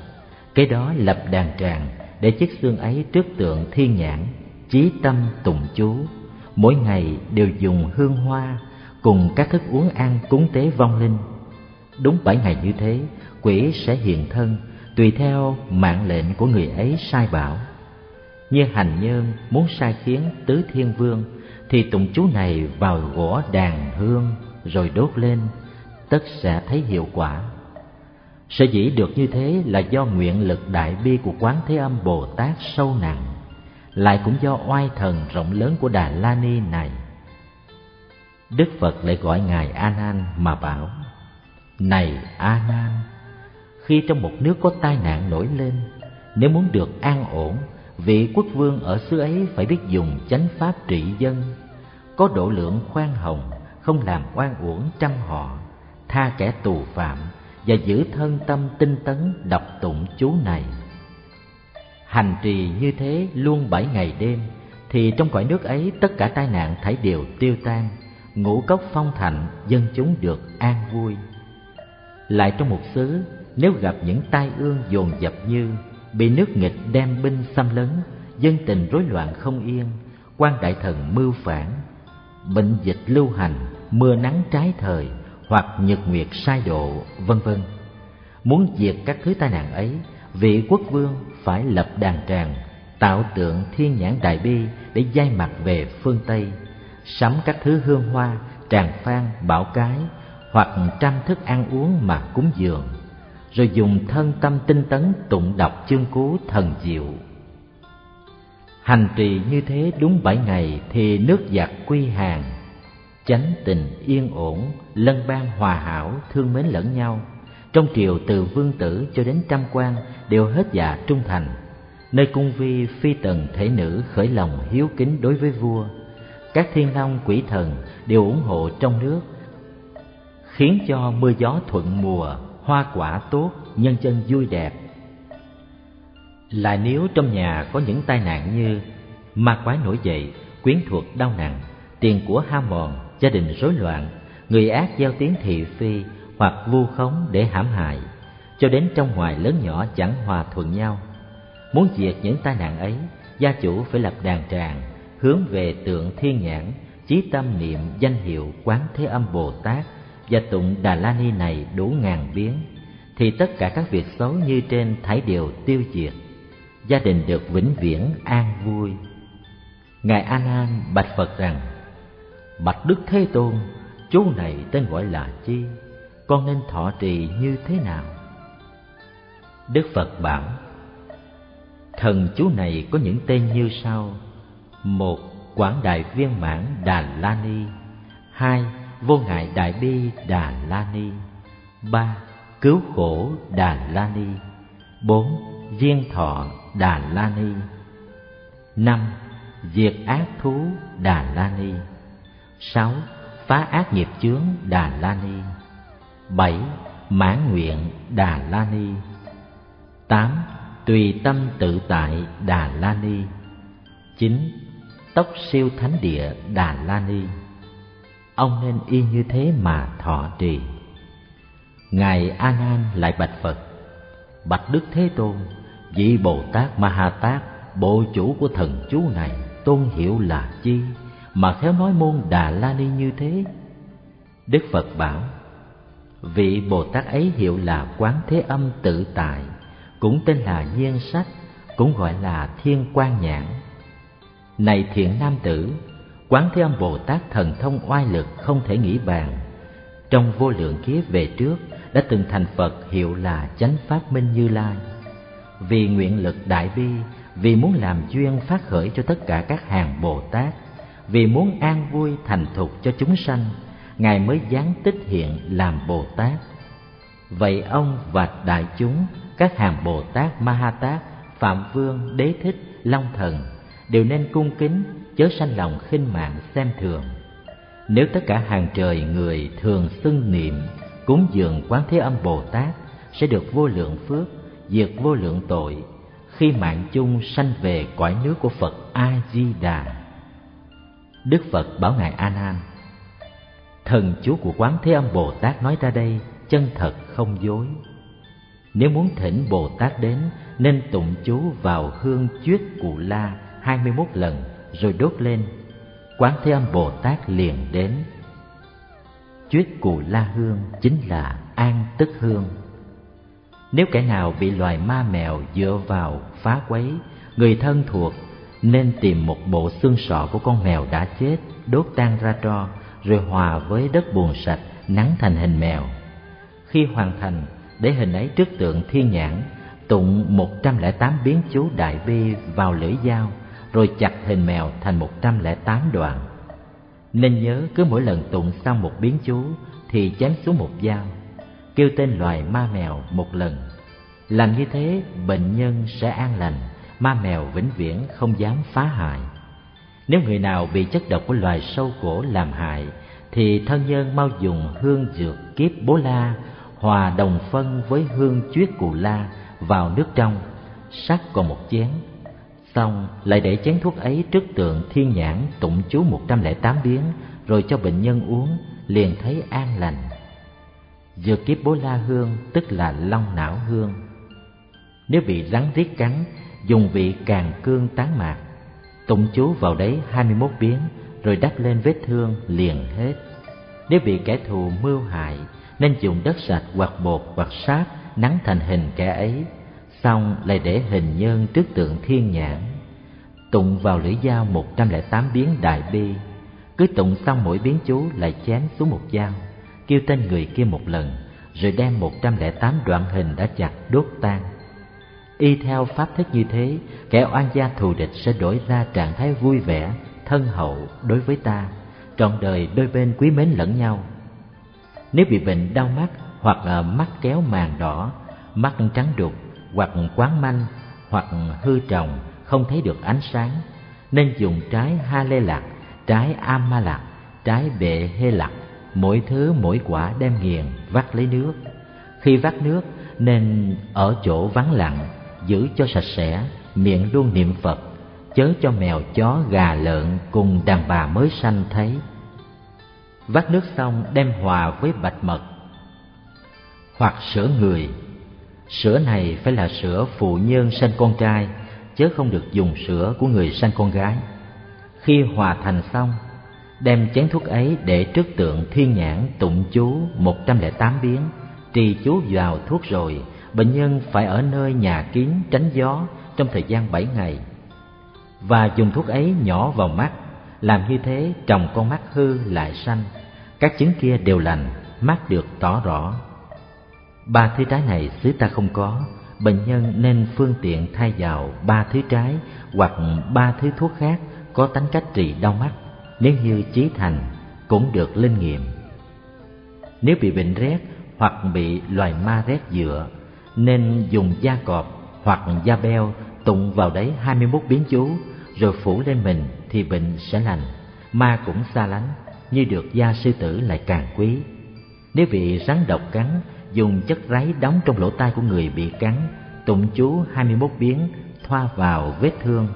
Cái đó lập đàn tràng để chiếc xương ấy trước tượng thiên nhãn, chí tâm tùng chú, mỗi ngày đều dùng hương hoa cùng các thức uống ăn cúng tế vong linh. Đúng bảy ngày như thế, quỷ sẽ hiện thân tùy theo mạng lệnh của người ấy sai bảo. Như hành nhân muốn sai khiến tứ thiên vương thì tụng chú này vào gỗ đàn hương rồi đốt lên, tất sẽ thấy hiệu quả. Sở dĩ được như thế là do nguyện lực đại bi của Quán Thế Âm Bồ Tát sâu nặng, lại cũng do oai thần rộng lớn của Đà La Ni này. Đức Phật lại gọi Ngài A Nan mà bảo: "Này A Nan, khi trong một nước có tai nạn nổi lên, nếu muốn được an ổn, vị quốc vương ở xứ ấy phải biết dùng chánh pháp trị dân, có độ lượng khoan hồng, không làm oan uổng trăm họ, tha kẻ tù phạm và giữ thân tâm tinh tấn đọc tụng chú này. Hành trì như thế luôn bảy ngày đêm, thì trong cõi nước ấy tất cả tai nạn thảy đều tiêu tan, ngũ cốc phong thạnh, dân chúng được an vui. Lại trong một xứ, nếu gặp những tai ương dồn dập như bị nước nghịch đem binh xâm lấn, dân tình rối loạn không yên, quan đại thần mưu phản, bệnh dịch lưu hành, mưa nắng trái thời hoặc nhật nguyệt sai độ, vân vân. Muốn diệt các thứ tai nạn ấy, vị quốc vương phải lập đàn tràng, tạo tượng thiên nhãn đại bi để dai mặt về phương Tây, sắm các thứ hương hoa, tràng phan, bảo cái hoặc trăm thức ăn uống mà cúng dường, rồi dùng thân tâm tinh tấn tụng đọc chương cú thần diệu. Hành trì như thế đúng bảy ngày thì nước giặc quy hàng, chánh tình yên ổn, lân ban hòa hảo, thương mến lẫn nhau. Trong triều từ vương tử cho đến trăm quan đều hết dạ trung thành. Nơi cung vi phi tần thể nữ khởi lòng hiếu kính đối với vua, các thiên long quỷ thần đều ủng hộ trong nước khiến cho mưa gió thuận mùa hoa quả tốt nhân dân vui đẹp lại nếu trong nhà có những tai nạn như ma quái nổi dậy quyến thuộc đau nặng tiền của hao mòn gia đình rối loạn, người ác giao tiếng thị phi hoặc vu khống để hãm hại, cho đến trong ngoài lớn nhỏ chẳng hòa thuận nhau. Muốn diệt những tai nạn ấy, gia chủ phải lập đàn tràng, hướng về tượng thiên nhãn, chí tâm niệm danh hiệu quán thế âm bồ tát và tụng đà la ni này đủ ngàn biến, thì tất cả các việc xấu như trên thảy đều tiêu diệt. Gia đình được vĩnh viễn an vui. Ngài a nan bạch phật rằng bạch đức thế tôn chú này tên gọi là chi, con nên thọ trì như thế nào? Đức phật bảo, thần chú này có những tên như sau. Một, quảng đại viên mãn đà la ni. Hai, vô ngại đại bi đà la ni. Ba, cứu khổ đà la ni. Bốn, viên thọ đà la ni. Năm, diệt ác thú đà la ni sáu, phá ác nghiệp chướng đà la ni. Bảy, mãn nguyện đà la ni. Tám, tùy tâm tự tại đà la ni. Chín, tốc siêu thánh địa Đà La Ni. Ông nên y như thế mà thọ trì. ngài a nan lại bạch phật. Bạch đức thế tôn, vị bồ tát ma ha tát, bộ chủ của thần chú này, tôn hiệu là chi? Mà khéo nói môn đà la ni như thế. Đức phật bảo, vị bồ tát ấy hiệu là quán thế âm tự tại, cũng tên là nhiên sách cũng gọi là thiên quan nhãn. Này thiện nam tử, quán thế âm bồ tát thần thông oai lực không thể nghĩ bàn. Trong vô lượng kiếp về trước, đã từng thành phật hiệu là chánh pháp minh như lai. Vì nguyện lực đại bi, vì muốn làm duyên phát khởi cho tất cả các hàng bồ tát vì muốn an vui thành thục cho chúng sanh, ngài mới giáng tích hiện làm bồ tát. Vậy ông và đại chúng, các hàng bồ tát ma ha tát phạm vương, đế thích, long thần đều nên cung kính, chớ sanh lòng khinh mạng xem thường. Nếu tất cả hàng trời người thường xưng niệm, cúng dường quán thế âm bồ tát, sẽ được vô lượng phước, diệt vô lượng tội. Khi mạng chung sanh về cõi nước của phật a di đà đức phật bảo ngài a nan thần chú của quán thế âm bồ tát nói ra đây, chân thật không dối. Nếu muốn thỉnh bồ tát đến, nên tụng chú vào hương chuyết cụ la hai mươi 21 lần, rồi đốt lên. Quán thế âm bồ tát liền đến. Chuyết cù la hương chính là an tức hương. Nếu kẻ nào bị loài ma mèo dựa vào phá quấy, người thân thuộc nên tìm một bộ xương sọ của con mèo đã chết, đốt tan ra tro, rồi hòa với đất buồn sạch, nắng thành hình mèo. Khi hoàn thành, để hình ấy trước tượng thiên nhãn, tụng một trăm lẻ tám biến chú đại bi vào lưỡi dao, rồi chặt hình mèo thành một trăm lẻ tám đoạn. Nên nhớ cứ mỗi lần tụng xong một biến chú, thì chém xuống một dao. Kêu tên loài ma mèo một lần. Làm như thế, bệnh nhân sẽ an lành ma mèo vĩnh viễn không dám phá hại. Nếu người nào bị chất độc của loài sâu cổ làm hại, thì thân nhân mau dùng hương dược kiếp bố la, hòa đồng phân với hương chuyết cù la vào nước trong, sắc còn một chén. Xong, lại để chén thuốc ấy trước tượng thiên nhãn tụng chú một trăm lẻ tám biến, rồi cho bệnh nhân uống, liền thấy an lành. Dược kiếp bố la hương tức là long não hương. Nếu bị rắn riết cắn dùng vị càng cương tán mạc. Tụng chú vào đấy hai mươi 21 biến, rồi đắp lên vết thương liền hết. Nếu bị kẻ thù mưu hại, nên dùng đất sạch hoặc bột hoặc sáp nắng thành hình kẻ ấy. Xong lại để hình nhân trước tượng thiên nhãn. Tụng vào lưỡi dao một trăm lẻ tám biến đại bi. Cứ tụng xong mỗi biến chú lại chém xuống một dao, kêu tên người kia một lần, rồi đem một trăm lẻ tám đoạn hình đã chặt đốt tan y theo pháp thức như thế, kẻ oan gia thù địch sẽ đổi ra trạng thái vui vẻ, thân hậu đối với ta, trọn đời đôi bên quý mến lẫn nhau. Nếu bị bệnh đau mắt hoặc à, mắt kéo màng đỏ, mắt trắng đục hoặc quán manh hoặc hư tròng không thấy được ánh sáng, nên dùng trái ha lê lạc trái am ma lạc trái bệ hê lạc mỗi thứ mỗi quả đem nghiền vắt lấy nước. Khi vắt nước, nên ở chỗ vắng lặng giữ cho sạch sẽ, miệng luôn niệm phật, chớ cho mèo, chó, gà, lợn cùng đàn bà mới sanh thấy. Vắt nước xong đem hòa với bạch mật. Hoặc sữa người sữa này phải là sữa phụ nhân sanh con trai, chớ không được dùng sữa của người sanh con gái. Khi hòa thành xong, đem chén thuốc ấy để trước tượng thiên nhãn tụng chú một trăm lẻ tám biến, trì chú vào thuốc rồi bệnh nhân phải ở nơi nhà kín tránh gió trong thời gian bảy ngày. Và dùng thuốc ấy nhỏ vào mắt, làm như thế trồng con mắt hư lại xanh. Các chứng kia đều lành, mắt được tỏ rõ. Ba thứ trái này xứ ta không có, bệnh nhân nên phương tiện thay vào ba thứ trái hoặc ba thứ thuốc khác có tính cách trị đau mắt. Nếu như chí thành, cũng được linh nghiệm. Nếu bị bệnh rét hoặc bị loài ma rét dựa nên dùng da cọp hoặc da beo tụng vào đấy hai mươi 21 biến chú, rồi phủ lên mình thì bệnh sẽ lành, ma cũng xa lánh, như được da sư tử lại càng quý. Nếu bị rắn độc cắn, dùng chất ráy đóng trong lỗ tai của người bị cắn, tụng chú hai mươi 21 biến, thoa vào vết thương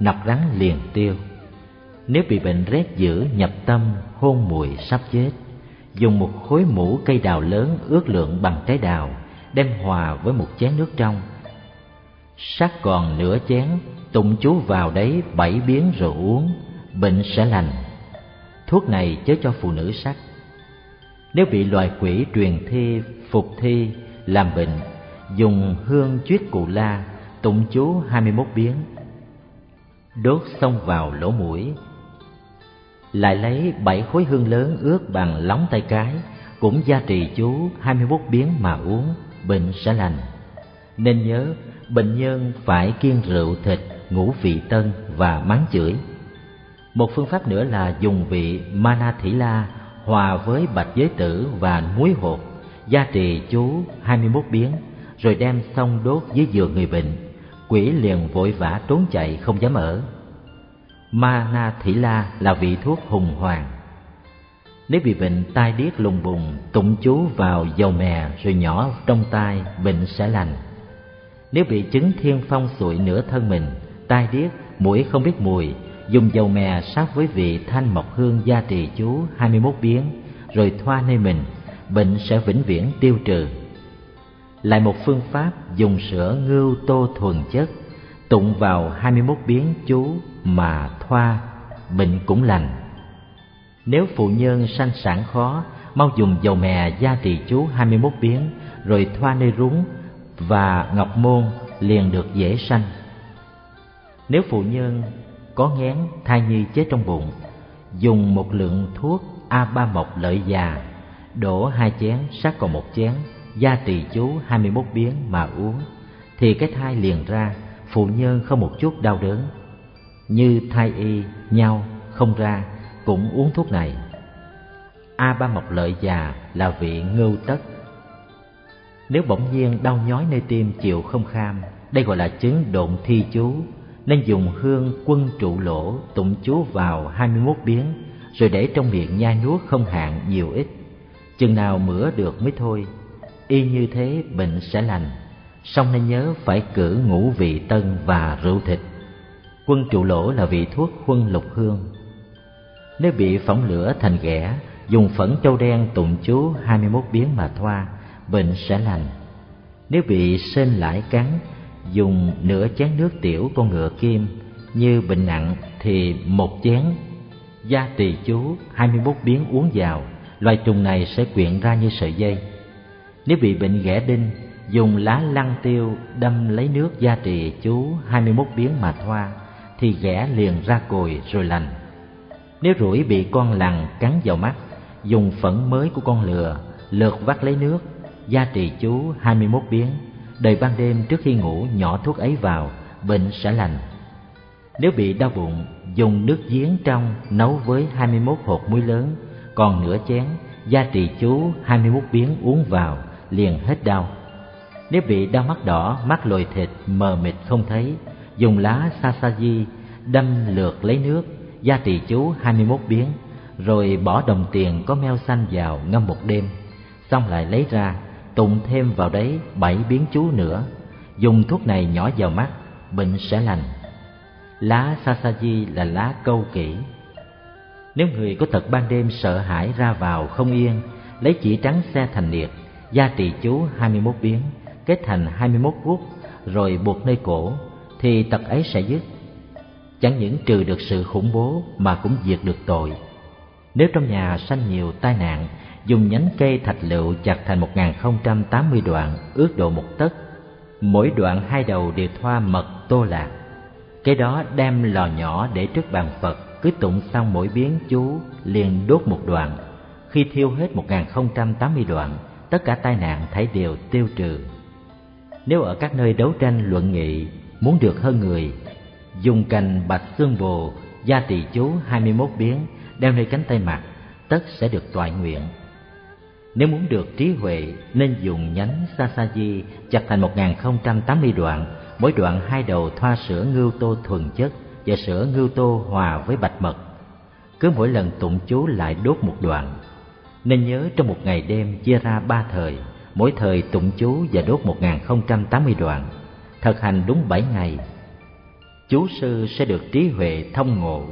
nọc rắn liền tiêu. Nếu bị bệnh rét dữ, nhập tâm, hôn mùi, sắp chết, dùng một khối mũ cây đào lớn ước lượng bằng trái đào đem hòa với một chén nước trong. Sắc còn nửa chén, tụng chú vào đấy bảy biến rồi uống, bệnh sẽ lành. Thuốc này chớ cho phụ nữ sắc. Nếu bị loài quỷ truyền thi, phục thi, làm bệnh, dùng hương chuyết cụ la, tụng chú hai mươi 21 biến. Đốt xông vào lỗ mũi. Lại lấy bảy khối hương lớn ướt bằng lóng tay cái, cũng gia trì chú hai mươi 21 biến mà uống bệnh sẽ lành. Nên nhớ, bệnh nhân phải kiêng rượu, thịt, ngũ vị tân và mắng chửi. Một phương pháp nữa là dùng vị mana thỉ la hòa với bạch giới tử và muối hột, gia trì chú 21 biến, rồi đem xong đốt dưới giường người bệnh. Quỷ liền vội vã trốn chạy, không dám ở. Mana thỉ la là vị thuốc hùng hoàng nếu bị bệnh tai điếc lùng bùng, tụng chú vào dầu mè rồi nhỏ trong tai, bệnh sẽ lành. Nếu bị chứng thiên phong sụi nửa thân mình, tai điếc, mũi không biết mùi, dùng dầu mè sát với vị thanh mộc hương gia trì chú 21 biến, rồi thoa nơi mình, bệnh sẽ vĩnh viễn tiêu trừ. Lại một phương pháp dùng sữa ngưu tô thuần chất, tụng vào 21 biến chú mà thoa, bệnh cũng lành nếu phụ nhân sanh sản khó, mau dùng dầu mè gia trì chú hai mươi 21 biến, rồi thoa nơi rúng và ngọc môn liền được dễ sanh. Nếu phụ nhân có ngén thai nhi chết trong bụng, dùng một lượng thuốc a ba mộc lợi già, đổ hai chén sát còn một chén gia trì chú hai mươi 21 biến mà uống, thì cái thai liền ra, phụ nhân không một chút đau đớn. Như thai y nhau không ra cũng uống thuốc này. A ba mộc lợi già là vị ngưu tất. Nếu bỗng nhiên đau nhói nơi tim chịu không kham, đây gọi là chứng độn thi chú, nên dùng hương quân trụ lỗ tụng chú vào hai mươi 21 biến, rồi để trong miệng nhai nuốt không hạn nhiều ít. Chừng nào mửa được mới thôi, y như thế bệnh sẽ lành, song nên nhớ phải cử ngũ vị tân và rượu thịt. Quân trụ lỗ là vị thuốc huân lục hương nếu bị phỏng lửa thành ghẻ, dùng phẫn châu đen tụng chú 21 biến mà thoa, bệnh sẽ lành. Nếu bị sên lãi cắn, dùng nửa chén nước tiểu con ngựa kim, như bệnh nặng thì một chén. Gia tỳ chú 21 biến uống vào, loài trùng này sẽ quyện ra như sợi dây. Nếu bị bệnh ghẻ đinh, dùng lá lăng tiêu đâm lấy nước gia trì chú 21 biến mà thoa, thì ghẻ liền ra cồi rồi lành nếu rủi bị con lằn cắn vào mắt, dùng phẫn mới của con lừa, lượt vắt lấy nước, gia trì chú hai mươi 21 biến, đời ban đêm trước khi ngủ nhỏ thuốc ấy vào, bệnh sẽ lành. Nếu bị đau bụng, dùng nước giếng trong nấu với hai mươi 21 hột muối lớn, còn nửa chén, gia trì chú hai mươi 21 biến uống vào, liền hết đau. Nếu bị đau mắt đỏ, mắt lồi thịt, mờ mịt không thấy, dùng lá sa sachi đâm lượt lấy nước gia trì chú hai mươi 21 biến, rồi bỏ đồng tiền có meo xanh vào ngâm một đêm. Xong lại lấy ra, tụng thêm vào đấy bảy biến chú nữa. Dùng thuốc này nhỏ vào mắt, bệnh sẽ lành. Lá sasaji là lá câu kỹ. Nếu người có tật ban đêm sợ hãi ra vào không yên, lấy chỉ trắng xe thành liệt, gia trì chú hai mươi 21 biến, kết thành hai mươi 21 guốc rồi buộc nơi cổ, thì tật ấy sẽ dứt chẳng những trừ được sự khủng bố mà cũng diệt được tội. Nếu trong nhà sanh nhiều tai nạn, dùng nhánh cây thạch lựu chặt thành một không trăm tám mươi đoạn, ước độ một tấc, mỗi đoạn hai đầu đều thoa mật tô lạc. Cái đó đem lò nhỏ để trước bàn phật, cứ tụng xong mỗi biến chú, liền đốt một đoạn. Khi thiêu hết một không trăm tám mươi đoạn, tất cả tai nạn thấy đều tiêu trừ. Nếu ở các nơi đấu tranh luận nghị, muốn được hơn người dùng cành bạch xương bồ gia tỳ chú hai mươi 21 biến đeo nơi cánh tay mặt tất sẽ được toại nguyện nếu muốn được trí huệ nên dùng nhánh sa sa di chặt thành một không trăm tám mươi đoạn, mỗi đoạn hai đầu thoa sữa ngưu tô thuần chất và sữa ngưu tô hòa với bạch mật. Cứ mỗi lần tụng chú lại đốt một đoạn. Nên nhớ trong một ngày đêm chia ra ba thời, mỗi thời tụng chú và đốt một không trăm tám mươi đoạn. Thực hành đúng bảy ngày, chú sư sẽ được trí huệ thông ngộ.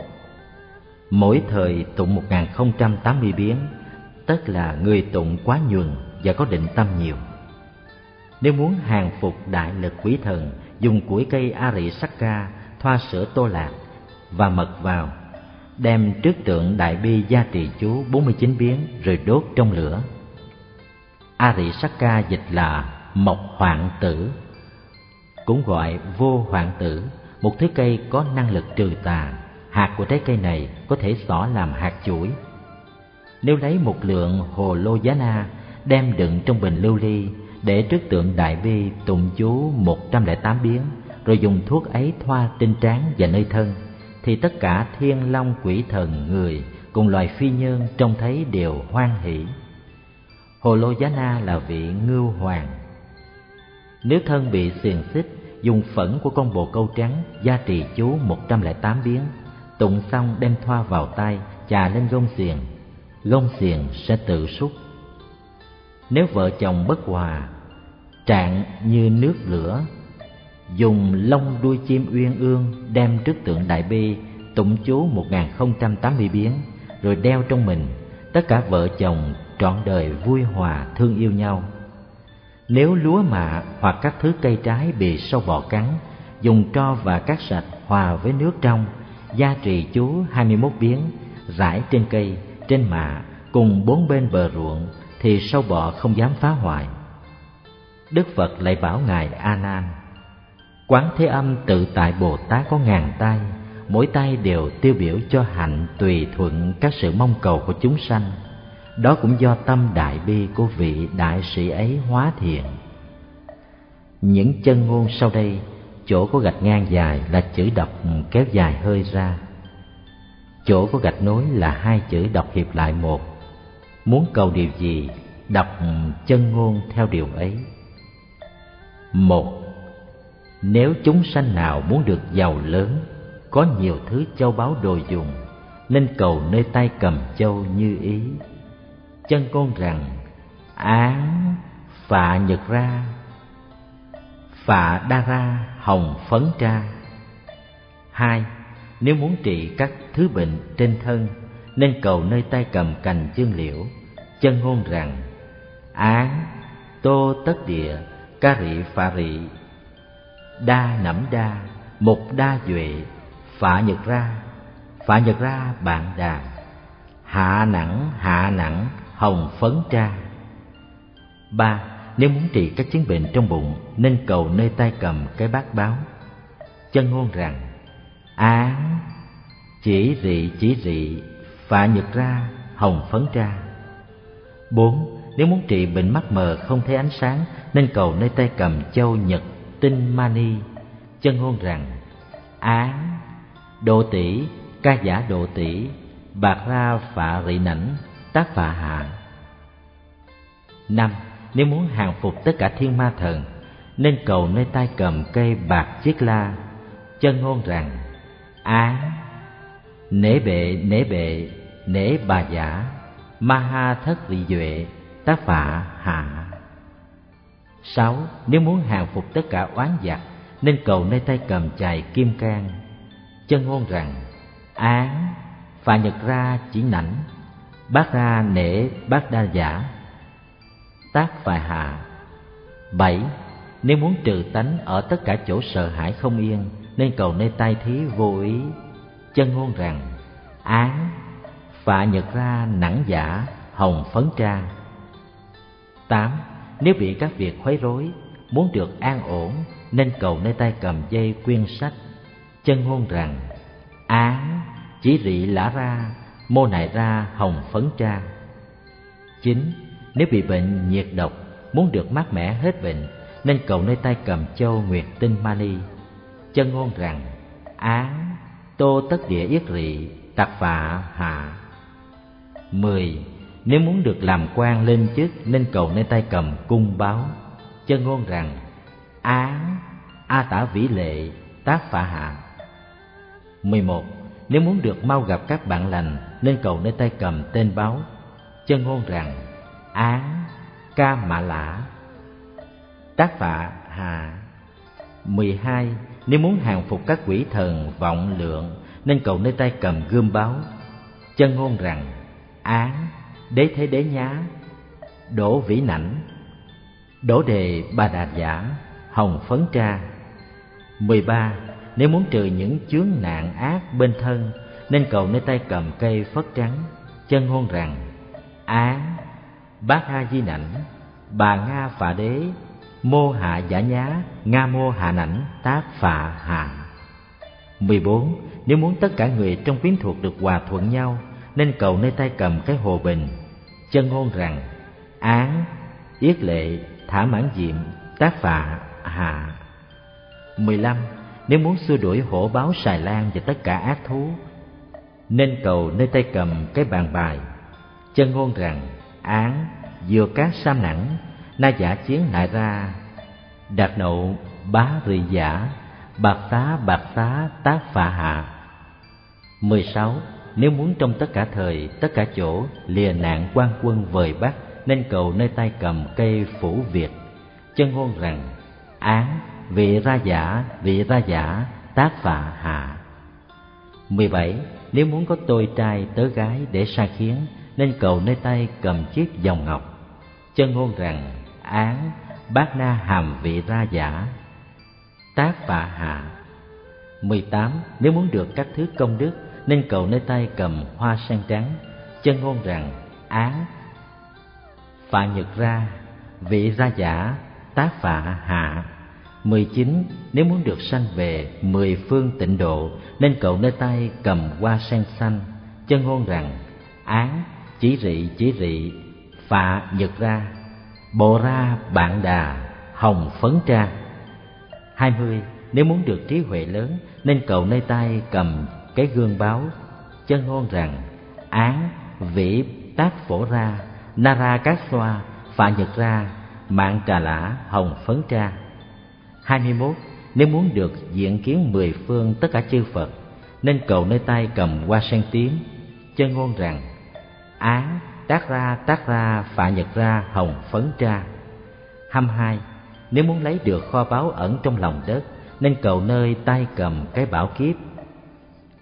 Mỗi thời tụng một không trăm tám mươi biến, tức là người tụng quá nhuần và có định tâm nhiều. Nếu muốn hàng phục đại lực quỷ thần dùng củi cây a rị sắc ca thoa sữa tô lạc và mật vào đem trước tượng đại bi gia trì chú 49 biến rồi đốt trong lửa. A rị sắc ca dịch là mộc hoạn tử cũng gọi vô hoạn tử một thứ cây có năng lực trừ tà, hạt của trái cây này có thể xỏ làm hạt chuỗi. Nếu lấy một lượng hồ lô giá na, đem đựng trong bình lưu ly, để trước tượng đại bi tụng chú một trăm lẻ tám biến, rồi dùng thuốc ấy thoa trên trán và nơi thân, thì tất cả thiên long quỷ thần người cùng loài phi nhân trông thấy đều hoan hỷ. Hồ lô giá na là vị ngưu hoàng. Nếu thân bị xiềng xích dùng phẫn của con bồ câu trắng gia trì chú một trăm lẻ tám biến. Tụng xong đem thoa vào tay chà lên gông xiềng. Gông xiềng sẽ tự súc nếu vợ chồng bất hòa, trạng như nước lửa, dùng lông đuôi chim uyên ương đem trước tượng đại bi, tụng chú một không tám mươi biến, rồi đeo trong mình. Tất cả vợ chồng trọn đời vui hòa thương yêu nhau nếu lúa mạ hoặc các thứ cây trái bị sâu bọ cắn, dùng tro và cát sạch hòa với nước trong, gia trì chú 21 biến rải trên cây, trên mạ, cùng bốn bên bờ ruộng, thì sâu bọ không dám phá hoại. Đức phật lại bảo ngài a nan quán thế âm tự tại bồ tát có ngàn tay mỗi tay đều tiêu biểu cho hạnh tùy thuận các sự mong cầu của chúng sanh đó cũng do tâm đại bi của vị đại sĩ ấy hóa thiện. Những chân ngôn sau đây, chỗ có gạch ngang dài là chữ đọc kéo dài hơi ra. Chỗ có gạch nối là hai chữ đọc hiệp lại một. Muốn cầu điều gì, đọc chân ngôn theo điều ấy. Một, nếu chúng sanh nào muốn được giàu lớn, có nhiều thứ châu báu đồ dùng, nên cầu nơi tay cầm châu như ý chân con rằng, án phạ nhật ra, phạ đa ra hồng phấn tra. Hai, nếu muốn trị các thứ bệnh trên thân, nên cầu nơi tay cầm cành chương liễu, chân ngôn rằng, án tô tất địa ca rị phạ rị đa nẫm đa mục đa duệ phạ nhật ra, phạ nhật ra bạn đàn hạ nặng hạ nặng hồng phấn tra. Ba, nếu muốn trị các chứng bệnh trong bụng, nên cầu nơi tay cầm cái bát báo. Chân ngôn rằng, án, chỉ dị chỉ dị phạ nhật ra, hồng phấn tra. Bốn, nếu muốn trị bệnh mắt mờ không thấy ánh sáng, nên cầu nơi tay cầm châu nhật tinh mani chân ngôn rằng, án, độ tỷ, ca giả độ tỷ, bạc ra phạ rị nảnh tác phạ hạ năm, nếu muốn hàng phục tất cả thiên ma thần, nên cầu nơi tay cầm cây bạc chiếc la, chân ngôn rằng á nể bệ nể bệ, nể bà giả, ma ha thất vị duệ, tác phạ hạ. Sáu, nếu muốn hàng phục tất cả oán giặc, nên cầu nơi tay cầm chài kim cang, chân ngôn rằng, án phà nhật ra chỉ nảnh bát ra nể bát đa giả. Tác phải hạ bảy, nếu muốn trừ tánh ở tất cả chỗ sợ hãi không yên, nên cầu nơi tay thí vô ý. Chân ngôn rằng, án, phạ nhật ra nặng giả, hồng phấn trang tám, nếu bị các việc khuấy rối, muốn được an ổn, nên cầu nơi tay cầm dây quyên sách. Chân ngôn rằng, án, chỉ rị lã ra mô nại ra hồng phấn trang. Chín nếu bị bệnh nhiệt độc, muốn được mát mẻ hết bệnh, nên cầu nơi tay cầm châu nguyệt tinh mani chân ngôn rằng, án, tô tất địa yết rị, tạc phạ hạ. Mười, nếu muốn được làm quan lên chức, nên cầu nơi tay cầm cung báo. Chân ngôn rằng, án, a tả vĩ lệ tác phạ hạ. Mười một nếu muốn được mau gặp các bạn lành, nên cầu nơi tay cầm tên báo, chân ngôn rằng án ca mã lã tác phạ hà, mười hai, nếu muốn hàng phục các quỷ thần vọng lượng, nên cầu nơi tay cầm gươm báo, chân ngôn rằng án đế thế đế nhá, đỗ vĩ nảnh, đỗ đề ba Đà giả, hồng phấn tra 13. Nếu muốn trừ những chướng nạn ác bên thân, Nên cầu nơi tay cầm cây phất trắng, Chân ngôn rằng á Bát Ha Di Nảnh, Bà Nga Phạ Đế, Mô Hạ Giả Nhá, Nga Mô Hạ Nảnh, Tác Phạ Hạ 14. Nếu muốn tất cả người trong quyến thuộc được hòa thuận nhau, Nên cầu nơi tay cầm cái hồ bình, Chân ngôn rằng Án Yết lệ Thả mãn diệm, Tác phạ Hạ 15. Nếu muốn xua đuổi hổ báo xài lan và tất cả ác thú Nên cầu nơi tay cầm cái bàn bài Chân ngôn rằng Án vừa cát sam nẵng Na giả chiến lại ra Đạt nộ bá rị giả Bạc tá bạc tá tác phạ hạ 16. Nếu muốn trong tất cả thời, tất cả chỗ Lìa nạn quan quân vời bắt Nên cầu nơi tay cầm cây phủ Việt Chân ngôn rằng Án vị ra giả, vị ra giả, tác phạ hạ 17. Nếu muốn có tôi trai tớ gái để sa khiến, Nên cầu nơi tay cầm chiếc vòng ngọc, Chân ngôn rằng, án bát na hàm vị ra giả, Tác phạ hạ 18. Nếu muốn được các thứ công đức, Nên cầu nơi tay cầm hoa sen trắng, Chân ngôn rằng, án, Phạ nhật ra, vị ra giả, tác phạ hạ 19. Nếu muốn được sanh về mười phương tịnh độ Nên cậu nơi tay cầm hoa sen xanh Chân ngôn rằng Án, chỉ rị, chỉ rị Phạ, nhật ra Bộ ra, bạn đà, hồng phấn tra 20. Nếu muốn được trí huệ lớn Nên cậu nơi tay cầm cái gương báo Chân ngôn rằng Án, vĩ, tác phổ ra Nara cát xoa, phạ nhật ra Mạng trà lã, hồng phấn tra 21. Nếu muốn được diện kiến mười phương tất cả chư Phật, Nên cầu nơi tay cầm hoa sen tím, Chân ngôn rằng, Án tác ra tác ra phạ nhật ra, hồng phấn tra 22. Nếu muốn lấy được kho báu ẩn trong lòng đất, Nên cầu nơi tay cầm cái bảo kiếp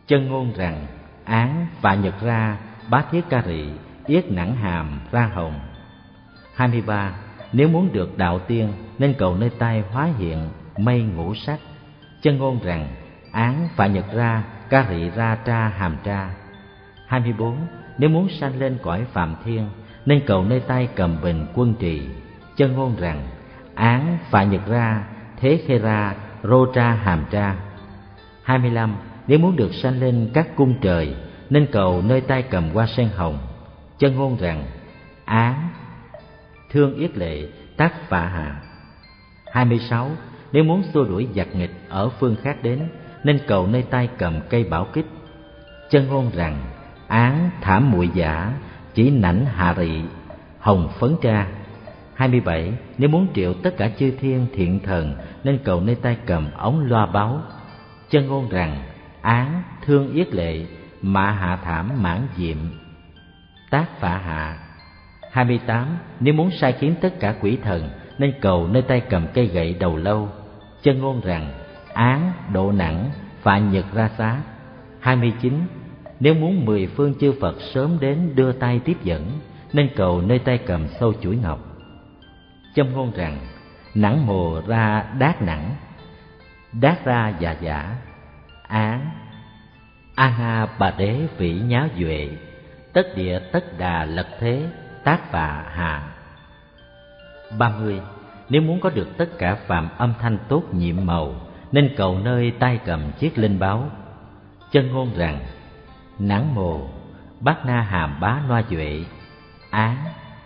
Chân ngôn rằng, Án phạ nhật ra, bá thiết ca rị, Yết nặng hàm ra hồng 23. Nếu muốn được đạo tiên, nên cầu nơi tay hóa hiện, mây ngũ sắc chân ngôn rằng, án phải nhật ra, ca rị ra tra hàm tra 24. Nếu muốn sanh lên cõi phạm thiên, Nên cầu nơi tay cầm bình quân trì Chân ngôn rằng, Án phải nhật ra, Thế khê ra, Rô tra hàm tra 25. Nếu muốn được sanh lên các cung trời, Nên cầu nơi tay cầm hoa sen hồng Chân ngôn rằng, Án Thương yết lệ, tác phạ hạ 26. Nếu muốn xua đuổi giặc nghịch ở phương khác đến, Nên cầu nơi tay cầm cây bảo kích Chân ngôn rằng, Án thảm muội giả, Chỉ nảnh hạ rị, Hồng phấn tra 27. Nếu muốn triệu tất cả chư thiên thiện thần, Nên cầu nơi tay cầm ống loa báo Chân ngôn rằng, Án thương yết lệ Mạ hạ thảm mãn diệm, Tác phạ hạ 28. Nếu muốn sai khiến tất cả quỷ thần Nên cầu nơi tay cầm cây gậy đầu lâu Chân ngôn rằng Án, độ nặng, phạ nhật ra xá 29. Nếu muốn mười phương chư Phật sớm đến đưa tay tiếp dẫn Nên cầu nơi tay cầm sâu chuỗi ngọc Châm ngôn rằng Nắng mồ ra đát nặng Đát ra dạ giả Án A ha bà đế vĩ nháo duệ Tất địa tất đà lật thế tác hà hạ 30. Nếu muốn có được tất cả phạm âm thanh tốt nhiệm màu, Nên cầu nơi tay cầm chiếc linh báo Chân ngôn rằng, Nắng mồ, Bát na hàm bá noa duệ Án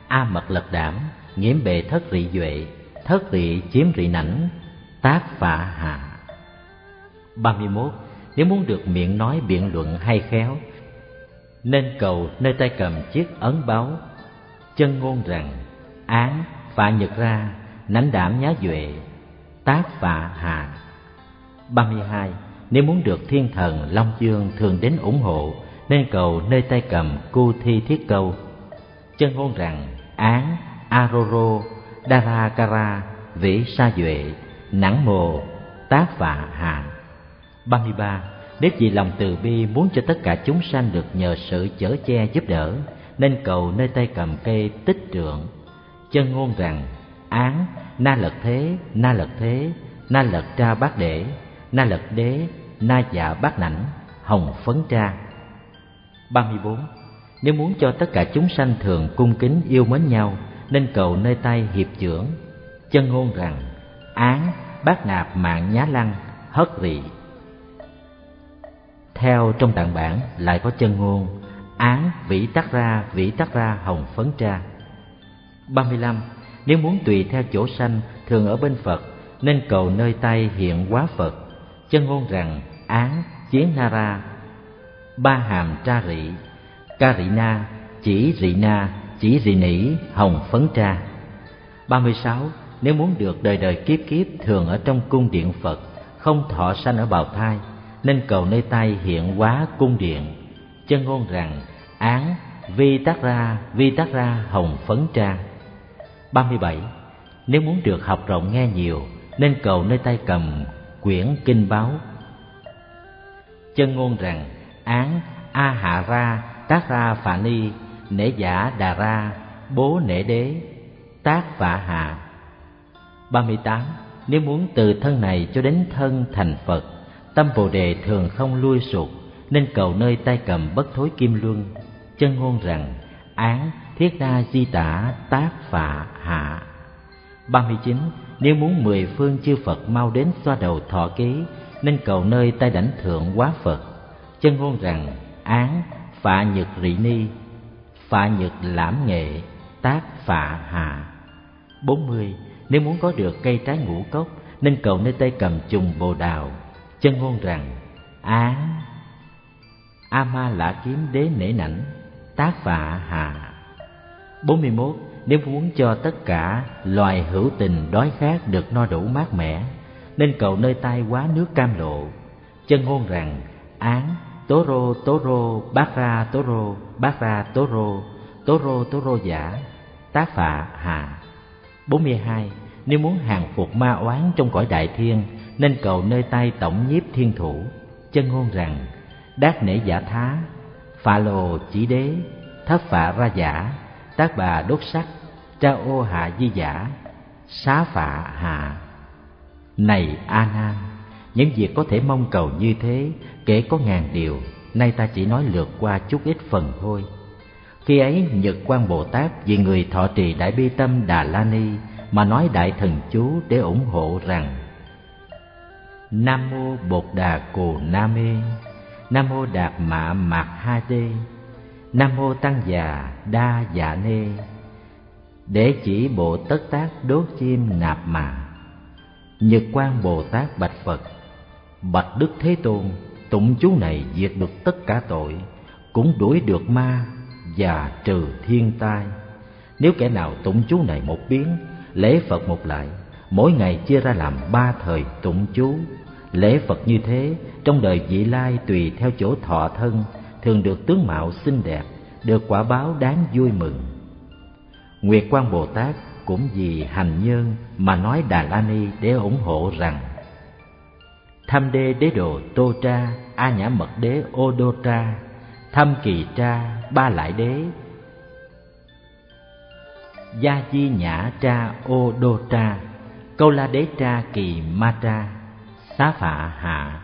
A mật lật đảm, Nghiễm bề thất rị duệ, Thất rị chiếm rị nảnh, Tác phạ hạ 31. Nếu muốn được miệng nói biện luận hay khéo, Nên cầu nơi tay cầm chiếc ấn báo chân ngôn rằng, án phạ nhật ra, nánh đảm nhá duệ, tác phạ hạ 32. Nếu muốn được thiên thần Long Dương thường đến ủng hộ, Nên cầu nơi tay cầm cu thi thiết câu Chân ngôn rằng, án Aroro, Darakara, Vĩ Sa Duệ Nắng Mồ, Tác Phạ Hạ 33. Nếu vì lòng từ bi muốn cho tất cả chúng sanh được nhờ sự chở che giúp đỡ nên cầu nơi tay cầm cây tích trượng chân ngôn rằng, án, na lật thế, na lật thế, na lật tra bát đệ na lật đế, na dạ bát nảnh, hồng phấn tra. 34. Nếu muốn cho tất cả chúng sanh thường cung kính yêu mến nhau, Nên cầu nơi tay hiệp trưởng. Chân ngôn rằng, Án, bát nạp mạng nhá lăng, hất rị Theo trong tạng bản lại có chân ngôn Án vĩ tắc ra, vĩ tắc ra, hồng phấn tra 35. Nếu muốn tùy theo chỗ sanh thường ở bên Phật, Nên cầu nơi tay hiện quá Phật, Chân ngôn rằng án chiến nara ba hàm tra rị, ca rị na, chỉ rị na, chỉ rị nỉ, hồng phấn tra ba mươi sáu, nếu muốn được đời đời kiếp kiếp thường ở trong cung điện phật, không thọ sanh ở bào thai, nên cầu nơi tay hiện hóa cung điện, chân ngôn rằng án vi tác ra, vi tác ra hồng phấn tra ba mươi bảy. Nếu muốn được học rộng nghe nhiều, nên cầu nơi tay cầm quyển kinh báo. Chân ngôn rằng, án a hạ ra tác ra phạ ni, nể giả đà ra, bố nể đế, tác phạ hạ ba mươi tám. Nếu muốn từ thân này cho đến thân thành phật, tâm bồ đề thường không lui sụt nên cầu nơi tay cầm bất thối kim luân chân ngôn rằng án thiết đa di tả tác phạ hạ. ba mươi chín, nếu muốn mười phương chư phật mau đến xoa đầu thọ ký, nên cầu nơi tay đảnh thượng quá phật. Chân ngôn rằng án phạ nhật rị ni, phạ nhật lãm nghệ, tác phạ hạ. bốn mươi, nếu muốn có được cây trái ngũ cốc, nên cầu nơi tay cầm trùng bồ đào. Chân ngôn rằng án a ma lạ kiếm đế nể nảnh tác vạ hà bốn mươi 41. Nếu muốn cho tất cả loài hữu tình đói khát được no đủ mát mẻ, Nên cầu nơi tay quá nước cam lộ Chân ngôn rằng, án Toro Toro Bát Ra Toro Bát Ra Toro Toro Toro giả Tác phạ hà 42. Nếu muốn hàng phục ma oán trong cõi đại thiên, Nên cầu nơi tay tổng nhiếp thiên thủ Chân ngôn rằng, Đát nể giả thá phà lồ chỉ đế Thất phạ ra giả, Tác bà đốt sắc Tra ô hạ di giả, Xá phạ hạ. Này A Nan, những việc có thể mong cầu như thế, kể có ngàn điều, nay ta chỉ nói lượt qua chút ít phần thôi. Khi ấy nhật quan bồ tát vì người thọ trì đại bi tâm đà la ni mà nói đại thần chú để ủng hộ rằng, nam mô bột đà cồ Na mê nam mô đạt mạ mạc ha đê nam mô tăng già đa dạ nê. Để chỉ bộ tất tác đốt chim nạp mà. Nhật quan bồ tát bạch phật. Bạch đức thế tôn, tụng chú này diệt được tất cả tội, cũng đuổi được ma và trừ thiên tai. Nếu kẻ nào tụng chú này một biến, lễ phật một lại, mỗi ngày chia ra làm ba thời tụng chú. Lễ phật như thế trong đời vị lai tùy theo chỗ thọ thân, thường được tướng mạo xinh đẹp, được quả báo đáng vui mừng. Nguyệt quan bồ tát cũng vì hành nhân mà nói đà la ni để ủng hộ rằng, tham đê đế đồ tô tra, a nhã mật đế ô đô tra, tham kỳ tra, ba lại đế, gia chi nhã tra ô đô tra, câu la đế tra kỳ ma tra, xá phạ hạ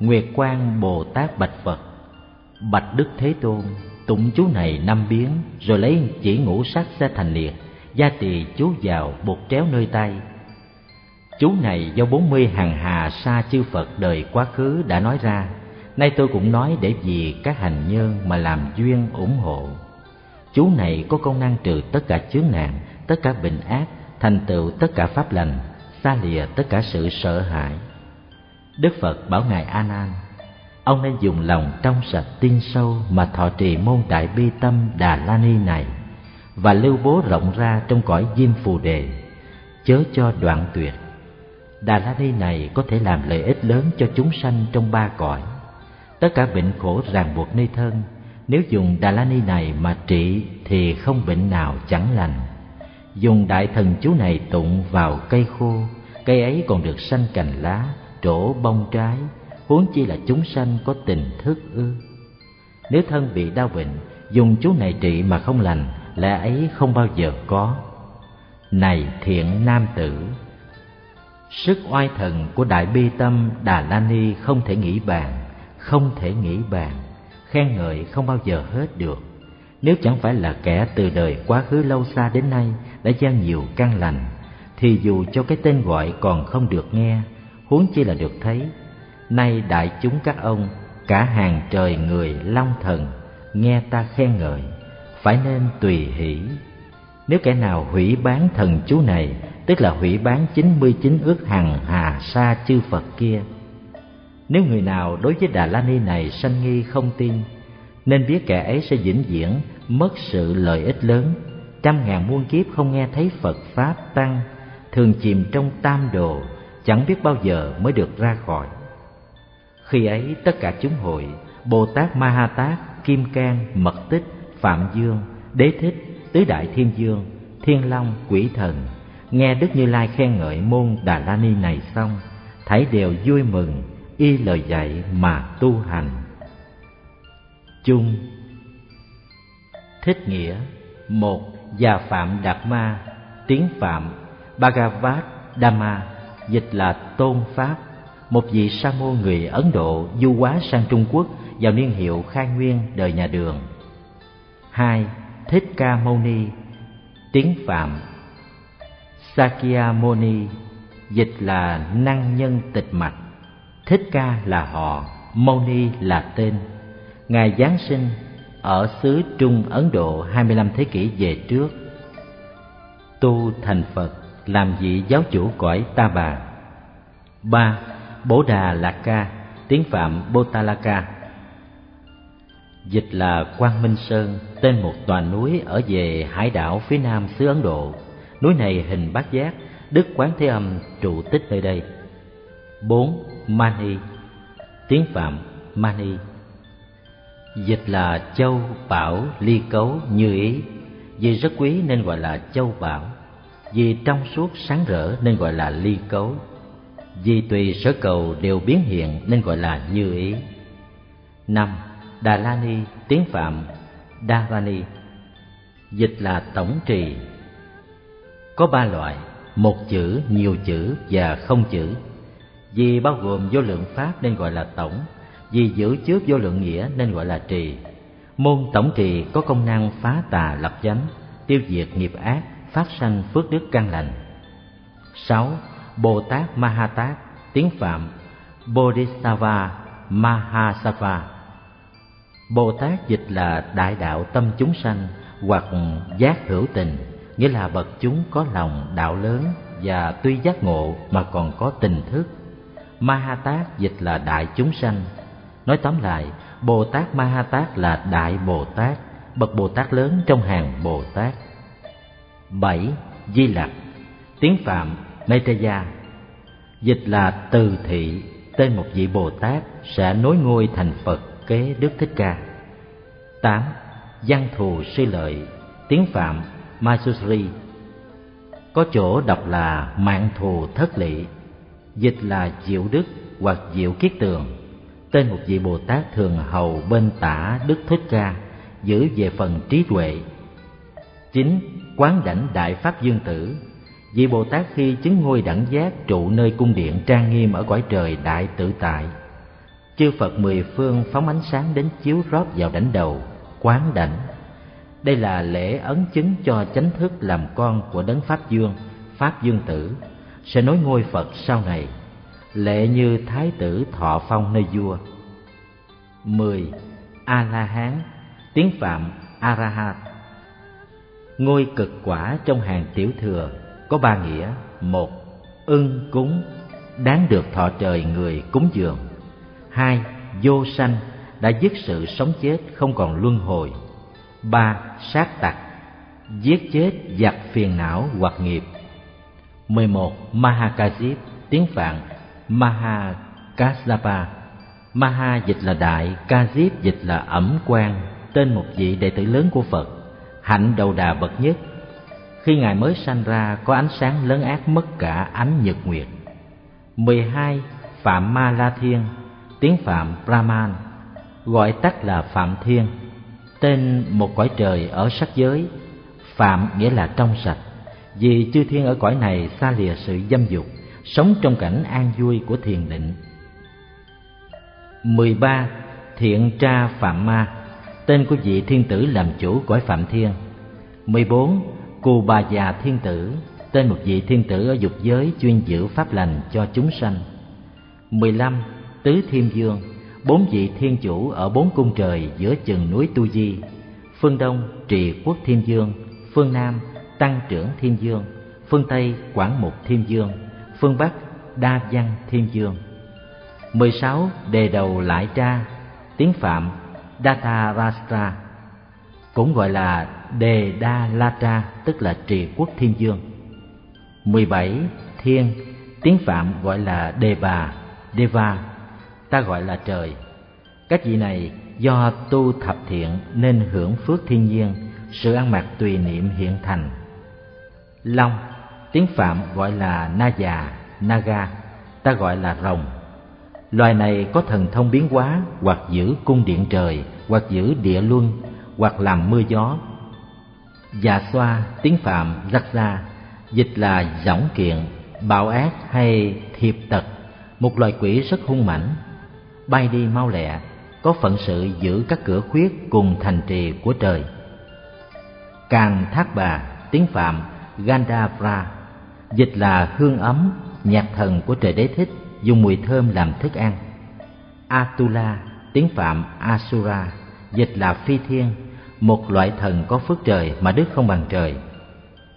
nguyệt quang bồ tát bạch phật. Bạch đức thế tôn tụng chú này năm biến rồi lấy chỉ ngũ sắc ra thành liệt gia tỳ chú vào bột tréo nơi tay. Chú này do bốn mươi hàng hà sa chư Phật đời quá khứ đã nói ra. Nay tôi cũng nói để vì các hành nhân mà làm duyên ủng hộ. Chú này có công năng trừ tất cả chướng nạn, tất cả bệnh ác Thành tựu tất cả pháp lành, xa lìa tất cả sự sợ hãi. Đức Phật bảo Ngài A Nan Ông nên dùng lòng trong sạch tin sâu mà thọ trì môn đại bi tâm Đà La Ni này Và lưu bố rộng ra trong cõi diêm phù đề Chớ cho đoạn tuyệt Đà La Ni này có thể làm lợi ích lớn cho chúng sanh trong ba cõi. Tất cả bệnh khổ ràng buộc nơi thân, nếu dùng Đà La Ni này mà trị thì không bệnh nào chẳng lành. Dùng đại thần chú này tụng vào cây khô, cây ấy còn được sanh cành lá, trổ bông trái, huống chi là chúng sanh có tình thức ư. Nếu thân bị đau bệnh, dùng chú này trị mà không lành lẽ ấy không bao giờ có này thiện nam tử sức oai thần của đại bi tâm đà la ni không thể nghĩ bàn không thể nghĩ bàn khen ngợi không bao giờ hết được nếu chẳng phải là kẻ từ đời quá khứ lâu xa đến nay đã gieo nhiều căn lành thì dù cho cái tên gọi còn không được nghe huống chi là được thấy nay đại chúng các ông cả hàng trời người long thần nghe ta khen ngợi phải nên tùy hỷ nếu kẻ nào hủy bán thần chú này tức là hủy bán chín mươi chín ước hằng hà sa chư Phật kia. Nếu người nào đối với Đà La Ni này sanh nghi không tin, nên biết kẻ ấy sẽ vĩnh viễn mất sự lợi ích lớn, trăm ngàn muôn kiếp không nghe thấy Phật Pháp Tăng, thường chìm trong tam đồ, chẳng biết bao giờ mới được ra khỏi. Khi ấy tất cả chúng hội, Bồ Tát Ma Ha Tát, Kim Cang, Mật Tích, Phạm Dương, Đế Thích, Tứ Đại Thiên Dương, Thiên Long, Quỷ Thần, nghe Đức Như Lai khen ngợi môn Đà La Ni này xong, thảy đều vui mừng, y lời dạy mà tu hành. Chung Thích nghĩa một Già Phạm Đạt Ma Tiếng Phạm Bhagavad Dhamma Dịch là Tôn Pháp. Một vị sa môn người Ấn Độ du hóa sang Trung Quốc vào niên hiệu khai nguyên đời nhà Đường. Hai Thích Ca Mâu Ni Tiếng Phạm. Sakyamuni dịch là năng nhân tịch mạch. Thích Ca là họ, mâu ni là tên. Ngài Giáng sinh ở xứ Trung Ấn Độ 25 thế kỷ về trước. Tu thành Phật làm vị giáo chủ cõi Ta Bà. Ba bố Đà Lạc Ca tiếng Phạm bô ta lạc ca. Dịch là Quang Minh Sơn, tên một tòa núi ở về hải đảo phía nam xứ Ấn Độ. Núi này hình bát giác đức quán thế âm trụ tích nơi đây. Bốn mani tiếng phạm mani. Dịch là châu bảo ly cấu như ý. Vì rất quý nên gọi là châu bảo vì trong suốt sáng rỡ nên gọi là ly cấu. Vì tùy sở cầu đều biến hiện nên gọi là như ý. Năm, đà la ni, tiếng phạm, đa ni. Dịch là tổng trì. Có ba loại, một chữ, nhiều chữ và không chữ. Vì bao gồm vô lượng pháp nên gọi là tổng. Vì giữ trước vô lượng nghĩa nên gọi là trì. Môn tổng trì có công năng phá tà lập chánh, tiêu diệt nghiệp ác phát sanh phước đức căn lành. Sáu bồ tát ma tiếng phạm, bodhisattva mahasava bồ tát dịch là đại đạo tâm chúng sanh hoặc giác hữu tình, nghĩa là bậc chúng có lòng đạo lớn và tuy giác ngộ mà còn có tình thức. Ma dịch là đại chúng sanh. Nói tóm lại bồ tát ma là đại bồ tát bậc bồ tát lớn trong hàng bồ tát bảy di lặc. Tiếng phạm Maitreya. Dịch là từ thị tên một vị bồ tát sẽ nối ngôi thành phật kế đức thích ca. Tám văn thù sư lợi. Tiếng phạm Masusri Có chỗ đọc là mạng thù thất lị. Dịch là diệu đức hoặc diệu kiết tường. Tên một vị Bồ Tát thường hầu bên tả Đức Thích Ca, Giữ về phần trí tuệ. 9. quán đảnh Đại Pháp Dương Tử Vị Bồ Tát khi chứng ngôi đẳng giác trụ nơi cung điện trang nghiêm ở cõi trời đại tự tại Chư Phật mười phương phóng ánh sáng đến chiếu rót vào đảnh đầu, quán đảnh đây là lễ ấn chứng cho chánh thức làm con của đấng Pháp Dương, Pháp Dương Tử, sẽ nối ngôi Phật sau này, lệ như Thái tử thọ phong nơi vua. 10. A-la-hán, tiếng Phạm A-ra-ha Ngôi cực quả trong hàng tiểu thừa có ba nghĩa. Một, ưng cúng, đáng được thọ trời người cúng dường. Hai, vô sanh, đã dứt sự sống chết không còn luân hồi ba sát tặc giết chết giặc phiền não hoặc nghiệp 11. Mahakajip tiếng Phạn Mahakasapa Maha dịch là đại, Kajip dịch là ẩm quan, tên một vị đệ tử lớn của Phật, hạnh đầu đà bậc nhất. Khi Ngài mới sanh ra có ánh sáng lớn ác mất cả ánh nhật nguyệt. 12. Phạm Ma La Thiên, tiếng Phạm Brahman, gọi tắt là Phạm Thiên, tên một cõi trời ở sắc giới phạm nghĩa là trong sạch vì chư thiên ở cõi này xa lìa sự dâm dục sống trong cảnh an vui của thiền định 13. Thiện tra Phạm Ma Tên của vị thiên tử làm chủ cõi Phạm Thiên 14. Cù Bà Già Thiên Tử, Tên một vị thiên tử ở dục giới chuyên giữ pháp lành cho chúng sanh 15. Tứ Thiên Dương, Bốn vị thiên chủ ở bốn cung trời giữa chừng núi Tu Di Phương Đông, Trì Quốc Thiên Dương, Phương Nam, Tăng Trưởng Thiên Dương, Phương Tây, Quảng Mục Thiên Dương, Phương Bắc, Đa Văn Thiên Dương 16. Đề đầu lại tra, Tiếng Phạm Datarashtra Cũng gọi là Đề Đa La Tra Tức là trì quốc thiên dương. 17. Thiên, Tiếng Phạm gọi là Đề Bà Deva, Ta gọi là trời. Các vị này do tu thập thiện Nên hưởng phước thiên nhiên, Sự ăn mặc tùy niệm hiện thành. Long, Tiếng Phạm gọi là Na già Naga Ta gọi là rồng. Loài này có thần thông biến hóa hoặc giữ cung điện trời, hoặc giữ địa luân, hoặc làm mưa gió. Già xoa, tiếng Phạm, rắc ra, dịch là giỏng kiện, bạo ác hay thiệp tật, một loài quỷ rất hung mãnh, bay đi mau lẹ, có phận sự giữ các cửa khuyết cùng thành trì của trời. Càng thác bà, tiếng Phạm, Gandavra, dịch là hương ấm, nhạc thần của trời đế thích, dùng mùi thơm làm thức ăn. Atula, tiếng Phạm Asura, dịch là phi thiên, một loại thần có phước trời mà đức không bằng trời.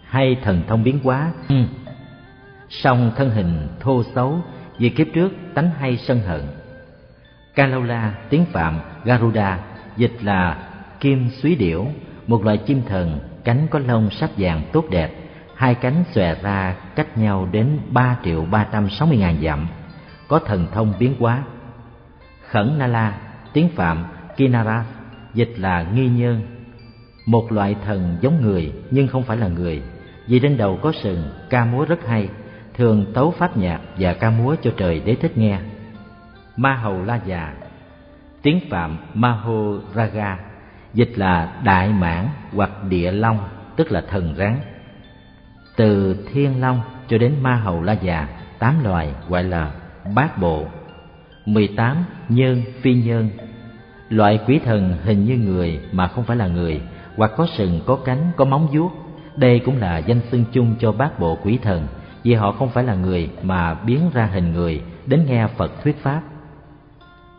Hay thần thông biến hóa, ừ. song thân hình thô xấu vì kiếp trước tánh hay sân hận. Kalola, tiếng Phạm Garuda, dịch là kim suý điểu, một loại chim thần cánh có lông sắc vàng tốt đẹp, hai cánh xòe ra cách nhau đến ba triệu ba trăm sáu mươi ngàn dặm có thần thông biến hóa. Khẩn Na La, tiếng Phạm Kinara, dịch là nghi nhân, một loại thần giống người nhưng không phải là người, vì trên đầu có sừng, ca múa rất hay, thường tấu pháp nhạc và ca múa cho trời đế thích nghe. Ma Hầu La Già, tiếng Phạm Maho Raga, dịch là đại mãn hoặc địa long, tức là thần rắn. Từ thiên long cho đến ma hầu la già, tám loài gọi là bát bộ 18. Nhân phi nhân Loại quỷ thần hình như người mà không phải là người Hoặc có sừng, có cánh, có móng vuốt Đây cũng là danh xưng chung cho bát bộ quỷ thần Vì họ không phải là người mà biến ra hình người Đến nghe Phật thuyết Pháp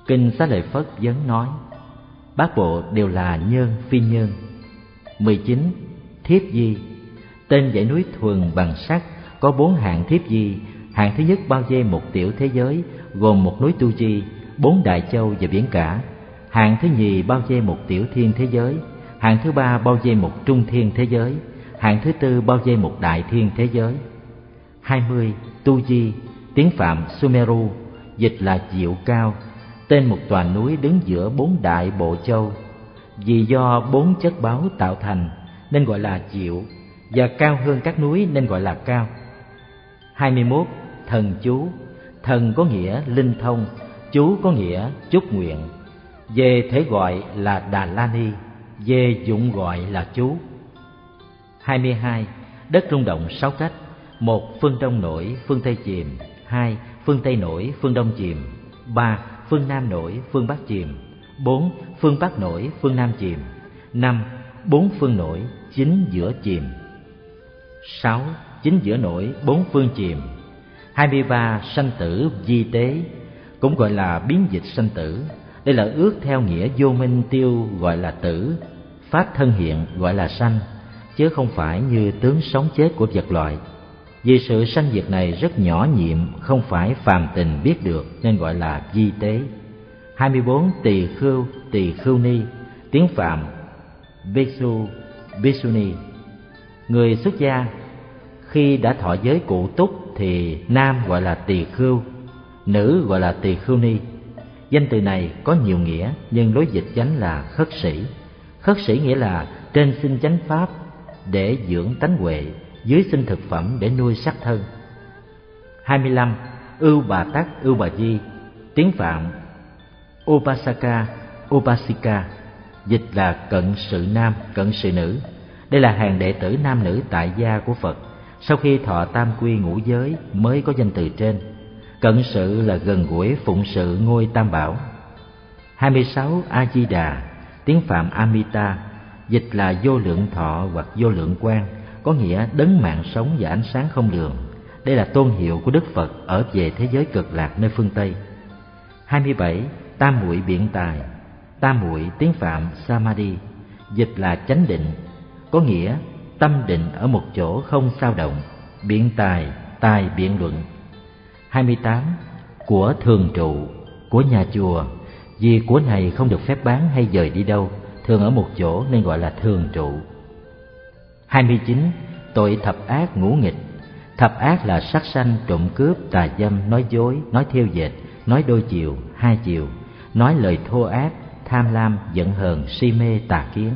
Kinh Xá Lợi Phất vấn nói Bát bộ đều là nhân phi nhân 19. Thiếp di Tên dãy núi thuần bằng sắt Có bốn hạng thiếp di Hạng thứ nhất bao dây một tiểu thế giới gồm một núi Tu-di, bốn đại châu và biển cả. Hạng thứ nhì bao dây một tiểu thiên thế giới. Hạng thứ ba bao dây một trung thiên thế giới. Hạng thứ tư bao dây một đại thiên thế giới. hai mươi Tu Di, tiếng Phạm Sumeru, dịch là diệu cao, tên một tòa núi đứng giữa bốn đại bộ châu. Vì do bốn chất báo tạo thành nên gọi là diệu, và cao hơn các núi nên gọi là cao. hai mươi 21 thần chú. Thần có nghĩa linh thông chú có nghĩa chúc nguyện. Về thể gọi là đà la ni về dụng gọi là chú. 22. Đất rung động sáu cách. Một Phương Đông nổi, phương Tây chìm. Hai Phương Tây nổi, phương Đông chìm. Ba Phương Nam nổi, phương Bắc chìm. Bốn Phương Bắc nổi, phương Nam chìm. Năm Bốn phương nổi, chính giữa chìm. Sáu Chính giữa nổi, bốn phương chìm. 23 sanh tử di tế cũng gọi là biến dịch sanh tử. Đây là ước theo nghĩa vô minh tiêu gọi là tử, pháp thân hiện gọi là sanh, chứ không phải như tướng sống chết của vật loại. Vì sự sanh diệt này rất nhỏ nhiệm, không phải phàm tình biết được nên gọi là di tế. 24 tỳ khưu, tỳ khưu ni, tiếng Phạm Bhikshu, Bhikshuni. Người xuất gia khi đã thọ giới cụ túc thì nam gọi là tỳ khưu, nữ gọi là tỳ khưu ni. Danh từ này có nhiều nghĩa nhưng lối dịch chánh là khất sĩ. Khất sĩ nghĩa là trên sinh chánh pháp để dưỡng tánh huệ, dưới sinh thực phẩm để nuôi sắc thân. 25. Ưu Bà Tắc Ưu Bà Di Tiếng Phạm Upasaka Upasika dịch là cận sự nam, cận sự nữ. Đây là hàng đệ tử nam nữ tại gia của Phật. Sau khi thọ tam quy ngũ giới mới có danh từ trên. Cận sự là gần gũi phụng sự ngôi tam bảo. 26 A Di Đà, tiếng Phạm Amita, dịch là vô lượng thọ hoặc vô lượng quan, có nghĩa đấng mạng sống và ánh sáng không lường. Đây là tôn hiệu của Đức Phật ở về thế giới cực lạc nơi phương Tây. 27. Tam muội biện tài Tam muội tiếng Phạm Samadhi, dịch là chánh định, có nghĩa tâm định ở một chỗ không sao động, biện tài, tài biện luận. 28. Của thường trụ, của nhà chùa, vì của này không được phép bán hay dời đi đâu, thường ở một chỗ nên gọi là thường trụ. 29. Tội thập ác ngũ nghịch Thập ác là sát sanh, trộm cướp, tà dâm, nói dối, nói thiêu dệt, nói đôi chiều, hai chiều, nói lời thô ác, tham lam, giận hờn, si mê, tà kiến.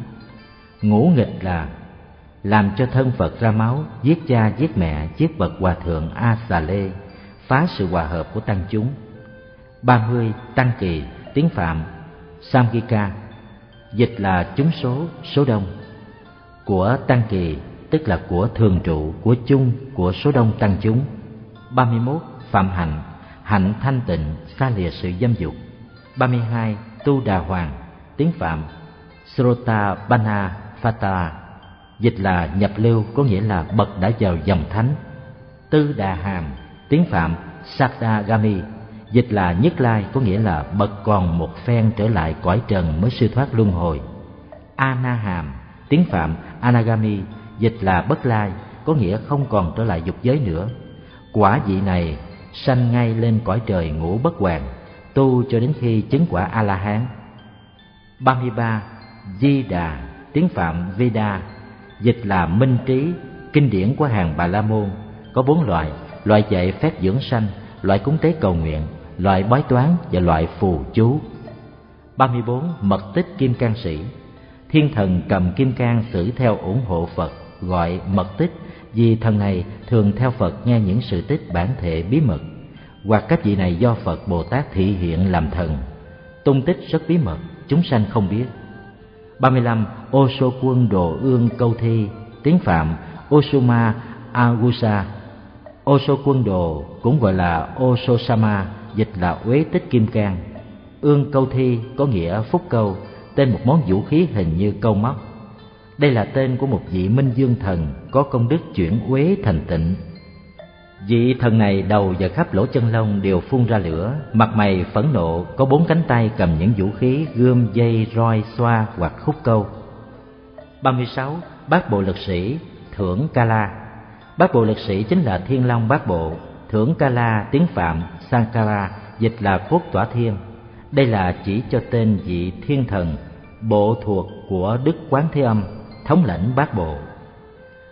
Ngũ nghịch là làm cho thân Phật ra máu, giết cha, giết mẹ, giết bậc hòa thượng A Xà Lê, phá sự hòa hợp của tăng chúng. 30. Tăng kỳ, tiếng Phạm, Samgika, dịch là chúng số, số đông. Của tăng kỳ, tức là của thường trụ, của chung, của số đông tăng chúng. 31. Phạm hạnh, hạnh thanh tịnh, xa lìa sự dâm dục. 32. Tu Đà Hoàng, tiếng Phạm, Srota Bana Phata, dịch là nhập lưu có nghĩa là bậc đã vào dòng thánh. Tư Đà Hàm, tiếng Phạm, Sakdagami, dịch là nhất lai có nghĩa là bậc còn một phen trở lại cõi trần mới siêu thoát luân hồi. Ana Hàm, tiếng Phạm, Anagami, dịch là bất lai có nghĩa không còn trở lại dục giới nữa. Quả vị này sanh ngay lên cõi trời ngũ bất hoàng tu cho đến khi chứng quả a la hán 33. Di Đà, tiếng Phạm Veda, dịch là minh trí, kinh điển của hàng Bà La Môn, có bốn loại, loại dạy phép dưỡng sanh, loại cúng tế cầu nguyện, loại bói toán và loại phù chú. 34. Mật tích Kim Cang Sĩ Thiên thần cầm kim cang xử theo ủng hộ Phật, gọi mật tích vì thần này thường theo Phật nghe những sự tích bản thể bí mật hoặc các vị này do Phật Bồ Tát thị hiện làm thần. Tung tích rất bí mật, chúng sanh không biết. 35. Ô sô quân đồ ương câu thi, tiếng Phạm Osuma Agusa. Ô sô quân đồ cũng gọi là Ô sô Sama, dịch là uế tích kim cang. Ương câu thi có nghĩa phúc câu, tên một món vũ khí hình như câu móc. Đây là tên của một vị minh dương thần có công đức chuyển uế thành tịnh Vị thần này đầu và khắp lỗ chân lông đều phun ra lửa, mặt mày phẫn nộ, có bốn cánh tay cầm những vũ khí gươm, dây, roi, xoa hoặc khúc câu. 36. Bát bộ lực sĩ, thưởng ca la Bát bộ lực sĩ chính là thiên long bát bộ, thưởng ca la tiếng Phạm, Sankara, dịch là cốt tỏa thiên. Đây là chỉ cho tên vị thiên thần, bộ thuộc của Đức Quán Thế Âm, thống lãnh bát bộ.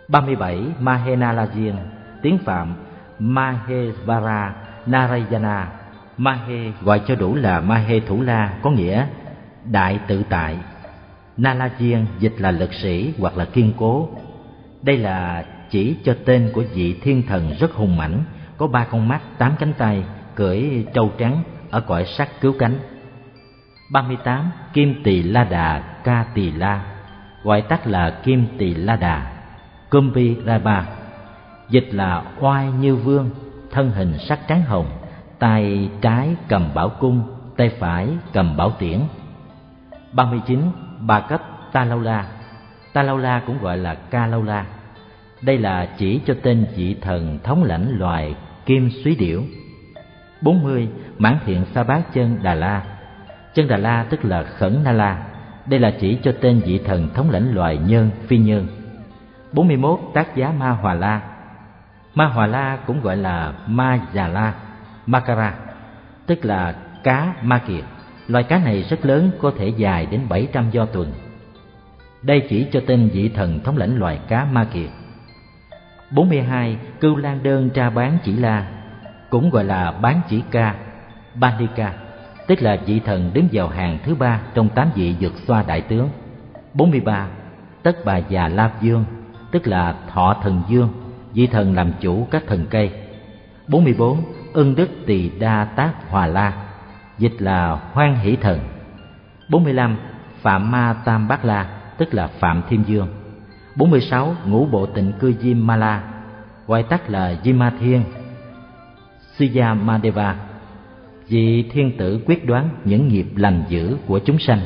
37. Mahenalajian, tiếng Phạm, Mahesvara Narayana Mahe gọi cho đủ là Mahe Thủ La có nghĩa đại tự tại. Nalajian dịch là lực sĩ hoặc là kiên cố. Đây là chỉ cho tên của vị thiên thần rất hùng mãnh, có ba con mắt, tám cánh tay, cưỡi trâu trắng ở cõi sắc cứu cánh. 38. Kim Tỳ La Đà Ca Tỳ La gọi tắt là Kim Tỳ La Đà Kumbi Raba dịch là oai như vương thân hình sắc trắng hồng tay trái cầm bảo cung tay phải cầm bảo tiễn 39. Ba cấp Ta Lâu La Ta Lâu La cũng gọi là Ca Lâu La Đây là chỉ cho tên vị thần thống lãnh loài kim suý điểu 40. Mãn thiện sa bát chân Đà La Chân Đà La tức là Khẩn Na La Đây là chỉ cho tên vị thần thống lãnh loài nhân, phi nhân 41. Tác giá Ma Hòa La Ma Hòa La cũng gọi là Ma Già La, Makara, tức là cá ma kiệt. Loài cá này rất lớn, có thể dài đến 700 do tuần. Đây chỉ cho tên vị thần thống lãnh loài cá ma kiệt. 42. Cưu Lan Đơn tra bán chỉ la, cũng gọi là bán chỉ ca, Bandika, tức là vị thần đứng vào hàng thứ ba trong tám vị vượt xoa đại tướng. 43. Tất bà già La Dương, tức là thọ thần dương, vị thần làm chủ các thần cây. 44. ưng đức tỳ đa tác hòa la, dịch là hoan hỷ thần. 45. Phạm Ma Tam Bát La, tức là Phạm Thiên Dương. 46. Ngũ bộ tịnh cư Diêm Ma La, gọi tắt là Diêm Ma Thiên. Siya Madeva, vị thiên tử quyết đoán những nghiệp lành dữ của chúng sanh.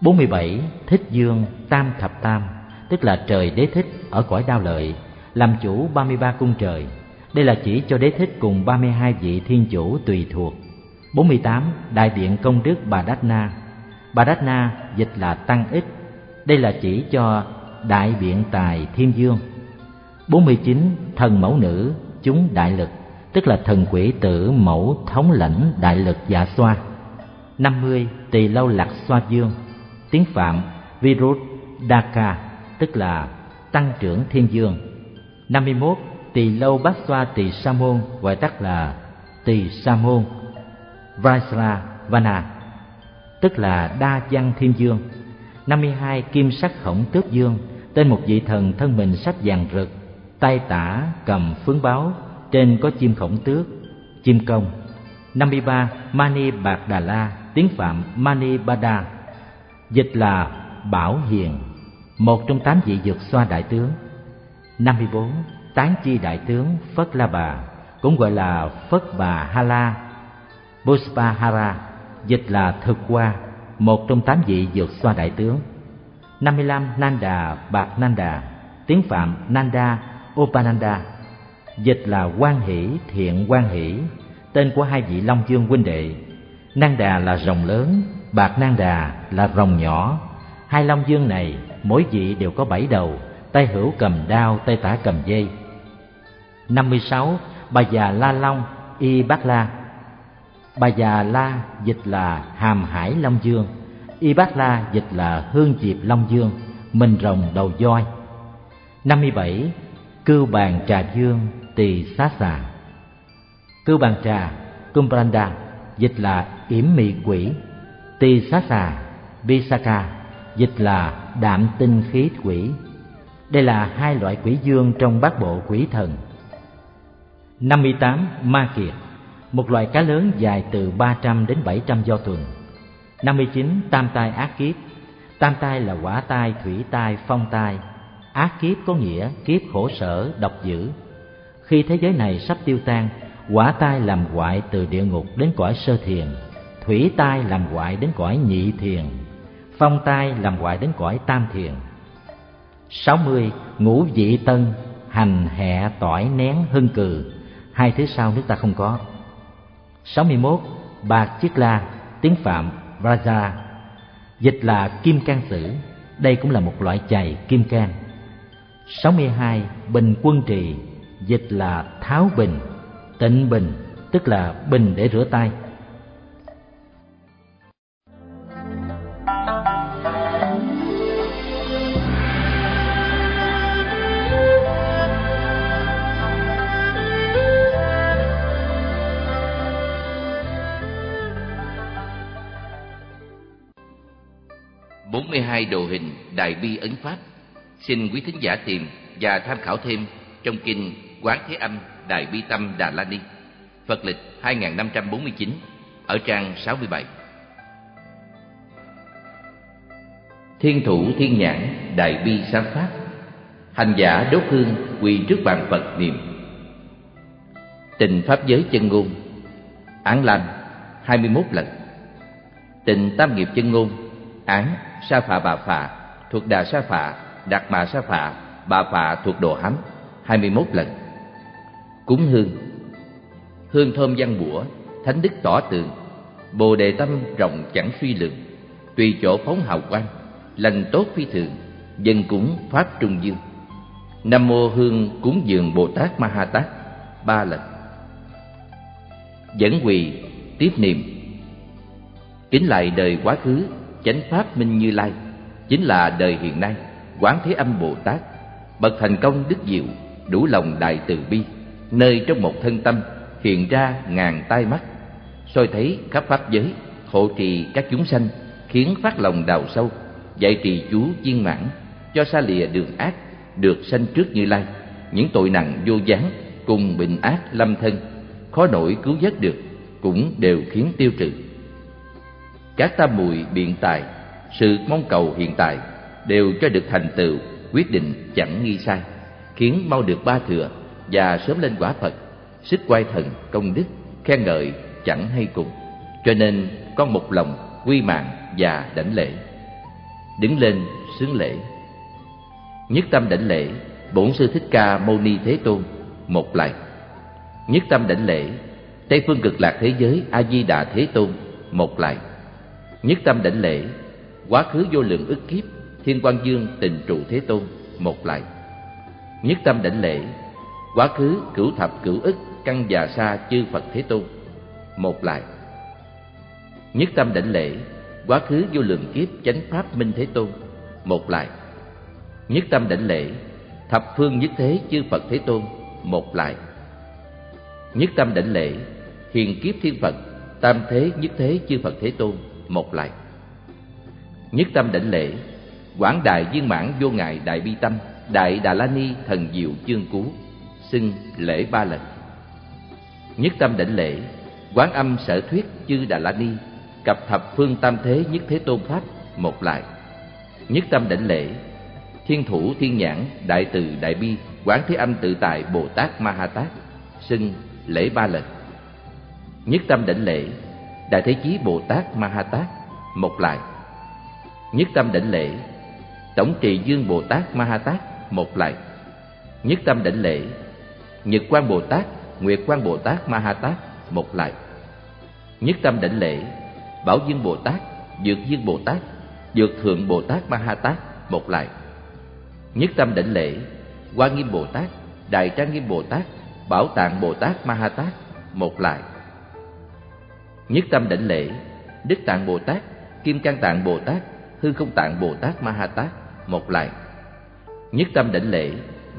47. Thích Dương Tam Thập Tam, tức là trời đế thích ở cõi đao lợi, làm chủ 33 cung trời. Đây là chỉ cho đế thích cùng 32 vị thiên chủ tùy thuộc. 48. Đại điện công đức Bà Đát Na Bà Đát Na dịch là Tăng Ích. Đây là chỉ cho Đại biện tài Thiên Dương. 49. Thần mẫu nữ chúng đại lực, tức là thần quỷ tử mẫu thống lãnh đại lực dạ xoa. 50. Tỳ lâu lạc xoa dương, tiếng Phạm virus Daka, tức là tăng trưởng thiên dương. 51. Tỳ lâu bát xoa tỳ sa môn, gọi tắt là tỳ sa môn. Vaisla Vana, tức là đa văn thiên dương. 52. Kim sắc khổng tước dương, tên một vị thần thân mình sắc vàng rực, tay tả cầm phướng báo, trên có chim khổng tước, chim công. 53. Mani Bạc Đà La, tiếng Phạm Mani Bada, dịch là Bảo Hiền, một trong tám vị dược xoa đại tướng. 54. Tán chi đại tướng Phất La Bà, cũng gọi là Phất Bà Ha La, Buspahara, dịch là thực qua, một trong tám vị dược xoa đại tướng. 55 Nanda Bạc Nanda, tiếng Phạm Nanda Upananda, dịch là quan hỷ thiện quan hỷ, tên của hai vị Long Dương huynh đệ. Nanda là rồng lớn, Bạc Nanda là rồng nhỏ. Hai Long Dương này mỗi vị đều có bảy đầu, tay hữu cầm đao, tay tả cầm dây. 56 Bà già La Long Y Bát La Bà già La dịch là Hàm Hải Long Dương Y Bát La dịch là Hương Diệp Long Dương, Mình rồng đầu voi. 57. Cưu bàn trà dương tỳ xá xà Cưu bàn trà Kumbranda dịch là yểm mị quỷ. Tỳ xá xà Visaka dịch là đạm tinh khí quỷ. Đây là hai loại quỷ dương trong bát bộ quỷ thần. 58. Ma kiệt Một loài cá lớn dài từ 300 đến 700 do tuần 59. Tam tai ác kiếp Tam tai là quả tai, thủy tai, phong tai Ác kiếp có nghĩa kiếp khổ sở, độc dữ Khi thế giới này sắp tiêu tan Quả tai làm hoại từ địa ngục đến cõi sơ thiền Thủy tai làm hoại đến cõi nhị thiền Phong tai làm hoại đến cõi tam thiền 60. Ngũ vị tân Hành hẹ tỏi nén hưng cừ Hai thứ sau nước ta không có 61. Bạc chiếc la, Tiếng Phạm Raja Dịch là kim can sử Đây cũng là một loại chày kim can 62. Bình quân trì Dịch là tháo bình, Tịnh bình, Tức là bình để rửa tay 42 đồ hình Đại Bi Ấn Pháp. Xin quý thính giả tìm và tham khảo thêm trong kinh Quán Thế Âm Đại Bi Tâm Đà La Ni. Phật lịch 2549 ở trang 67 Thiên thủ thiên nhãn Đại Bi Sáng Pháp Hành giả đốt hương quỳ trước bàn Phật niệm. Tình Pháp giới chân ngôn. Án lành 21 lần. Tình Tam nghiệp chân ngôn Án sa phạ bà phạ thuộc đà sa phạ đạt mà sa phạ bà phạ thuộc đồ hám hai mươi 21 lần. Cúng hương. Hương thơm văn bủa, thánh đức tỏ tường, bồ đề tâm rộng chẳng suy lượng tùy chỗ phóng hào quang, lành tốt phi thường, dân cúng pháp trung dương. Nam mô hương cúng dường bồ tát ma ha tát, ba lần. Dẫn quỳ, tiếp niệm. Kính lại đời quá khứ chánh pháp minh như lai, chính là đời hiện nay quán thế âm bồ tát, bậc thành công đức diệu, đủ lòng đại từ bi, nơi trong một thân tâm hiện ra ngàn tai mắt. Soi thấy khắp pháp giới, hộ trì các chúng sanh, khiến phát lòng đào sâu, dạy trì chú viên mãn, cho xa lìa đường ác được sanh trước như lai. Những tội nặng vô gián cùng bệnh ác lâm thân, khó nổi cứu vớt được cũng đều khiến tiêu trừ các tam mùi biện tài, sự mong cầu hiện tại đều cho được thành tựu, quyết định chẳng nghi sai, khiến mau được ba thừa và sớm lên quả phật sức quay thần công đức, khen ngợi chẳng hay cùng. Cho nên con một lòng quy mạng và đảnh lễ. Đứng lên sướng lễ. Nhất tâm đảnh lễ, bổn sư thích ca mâu ni thế tôn, một lại. Nhất tâm đảnh lễ, tây phương cực lạc thế giới a di đà thế tôn, một lại nhất tâm đảnh lễ, quá khứ vô lượng ức kiếp, thiên quan dương tình trụ thế tôn, một lại. Nhất tâm đảnh lễ, quá khứ cửu thập cửu ức, căn già sa chư phật thế tôn, một lại. Nhất tâm đảnh lễ, quá khứ vô lượng kiếp, chánh pháp minh thế tôn, một lại. Nhất tâm đảnh lễ, thập phương nhất thế chư phật thế tôn, một lại. Nhất tâm đảnh lễ, hiền kiếp thiên phật, tam thế nhất thế chư phật thế tôn một lại. Nhất tâm đảnh lễ, quảng đại viên mãn vô ngại đại bi tâm, đại đà la ni thần diệu chương cú xưng lễ ba lần. Nhất tâm đảnh lễ, quán âm sở thuyết chư đà la ni, cập thập phương tam thế nhất thế tôn pháp một lại. Nhất tâm đảnh lễ, thiên thủ thiên nhãn đại từ đại bi quán thế âm tự tại bồ tát ma ha tát, xưng lễ ba lần. Nhất tâm đảnh lễ đại thế chí bồ tát ma ha tát một lại. Nhất tâm đảnh lễ, tổng trì dương bồ tát ma ha tát một lại. Nhất tâm đảnh lễ, nhật quan bồ tát, nguyệt quan bồ tát ma ha tát một lại. Nhất tâm đảnh lễ, bảo dương bồ tát, dược dương bồ tát, dược thượng bồ tát ma ha tát một lại. Nhất tâm đảnh lễ, hoa nghiêm bồ tát, đại trang nghiêm bồ tát, bảo tạng bồ tát ma ha tát một lại nhất tâm đảnh lễ, đức tạng bồ tát, kim cang tạng bồ tát, hư không tạng bồ tát ma ha tát một lại nhất tâm đảnh lễ,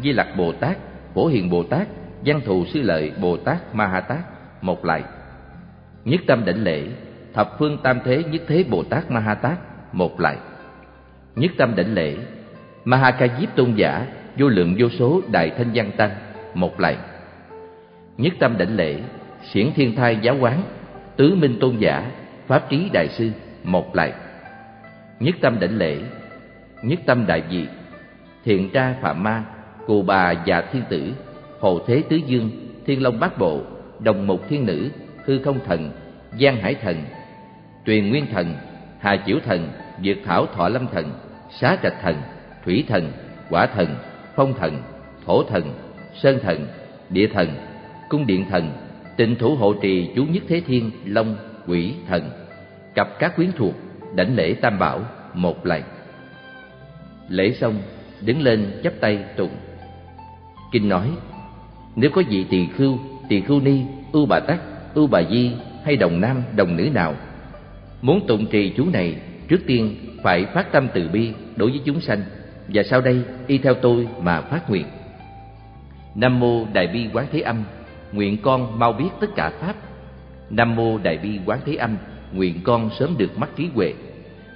di lặc bồ tát, phổ hiền bồ tát, văn thù sư lợi bồ tát ma ha tát một lại nhất tâm đảnh lễ, thập phương tam thế nhất thế bồ tát ma ha tát một lại nhất tâm đảnh lễ ma ha ca diếp tôn giả, vô lượng vô số đại thanh văn tăng, một lại nhất tâm đảnh lễ xiển thiên thai giáo quán tứ minh tôn giả, pháp trí đại sư, một lại. Nhất tâm đảnh lễ, nhất tâm đại dị thiện tra phạm ma cù bà và thiên tử, hồ thế tứ dương, thiên long bát bộ, đồng mục thiên nữ, hư không thần, giang hải thần truyền nguyên thần, hà chiểu thần, dược thảo thọ lâm thần, xá trạch thần, thủy thần, quả thần, phong thần, thổ thần, sơn thần, địa thần, cung điện thần tịnh thủ hộ trì chú nhất thế thiên, long, quỷ thần. Cặp các quyến thuộc, đảnh lễ tam bảo, một lần lễ xong, đứng lên chắp tay tụng. Kinh nói, nếu có vị tỳ khưu tỳ khưu ni, ưu bà tắc, ưu bà di hay đồng nam, đồng nữ nào, muốn tụng trì chú này, trước tiên phải phát tâm từ bi đối với chúng sanh, và sau đây y theo tôi mà phát nguyện. Nam mô đại bi quán thế âm nguyện con mau biết tất cả pháp. Nam mô đại bi quán thế âm, nguyện con sớm được mắt trí huệ.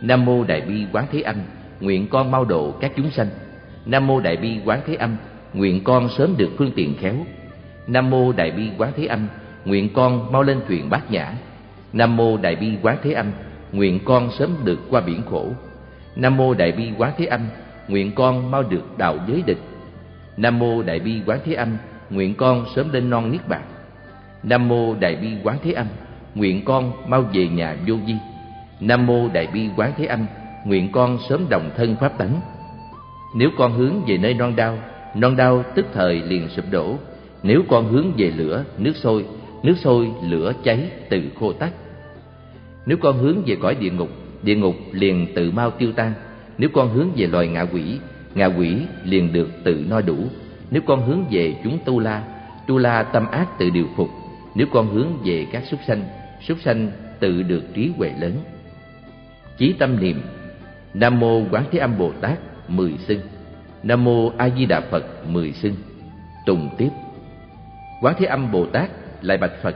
Nam mô đại bi quán thế âm, nguyện con mau độ các chúng sanh. Nam mô đại bi quán thế âm, nguyện con sớm được phương tiện khéo. Nam mô đại bi quán thế âm, nguyện con mau lên thuyền bát nhã. Nam mô đại bi quán thế âm, nguyện con sớm được qua biển khổ. Nam mô đại bi quán thế âm, nguyện con mau được đạo giới địch nam mô đại bi quán thế âm nguyện con sớm lên non niết bàn. Nam mô đại bi quán thế âm, nguyện con mau về nhà vô vi nam mô đại bi quán thế âm, nguyện con sớm đồng thân pháp tánh. Nếu con hướng về nơi non đau non đau tức thời liền sụp đổ. Nếu con hướng về lửa, nước sôi nước sôi lửa cháy từ khô tắt nếu con hướng về cõi địa ngục địa ngục liền tự mau tiêu tan. Nếu con hướng về loài ngạ quỷ ngạ quỷ liền được tự no đủ nếu con hướng về chúng tu la tu la tâm ác tự điều phục. Nếu con hướng về các súc sanh súc sanh tự được trí huệ lớn. Chí tâm niệm, nam mô quán thế âm bồ tát, mười xưng. Nam mô a di đà phật, mười xưng. Tùng tiếp. Quán thế âm bồ tát lại bạch phật,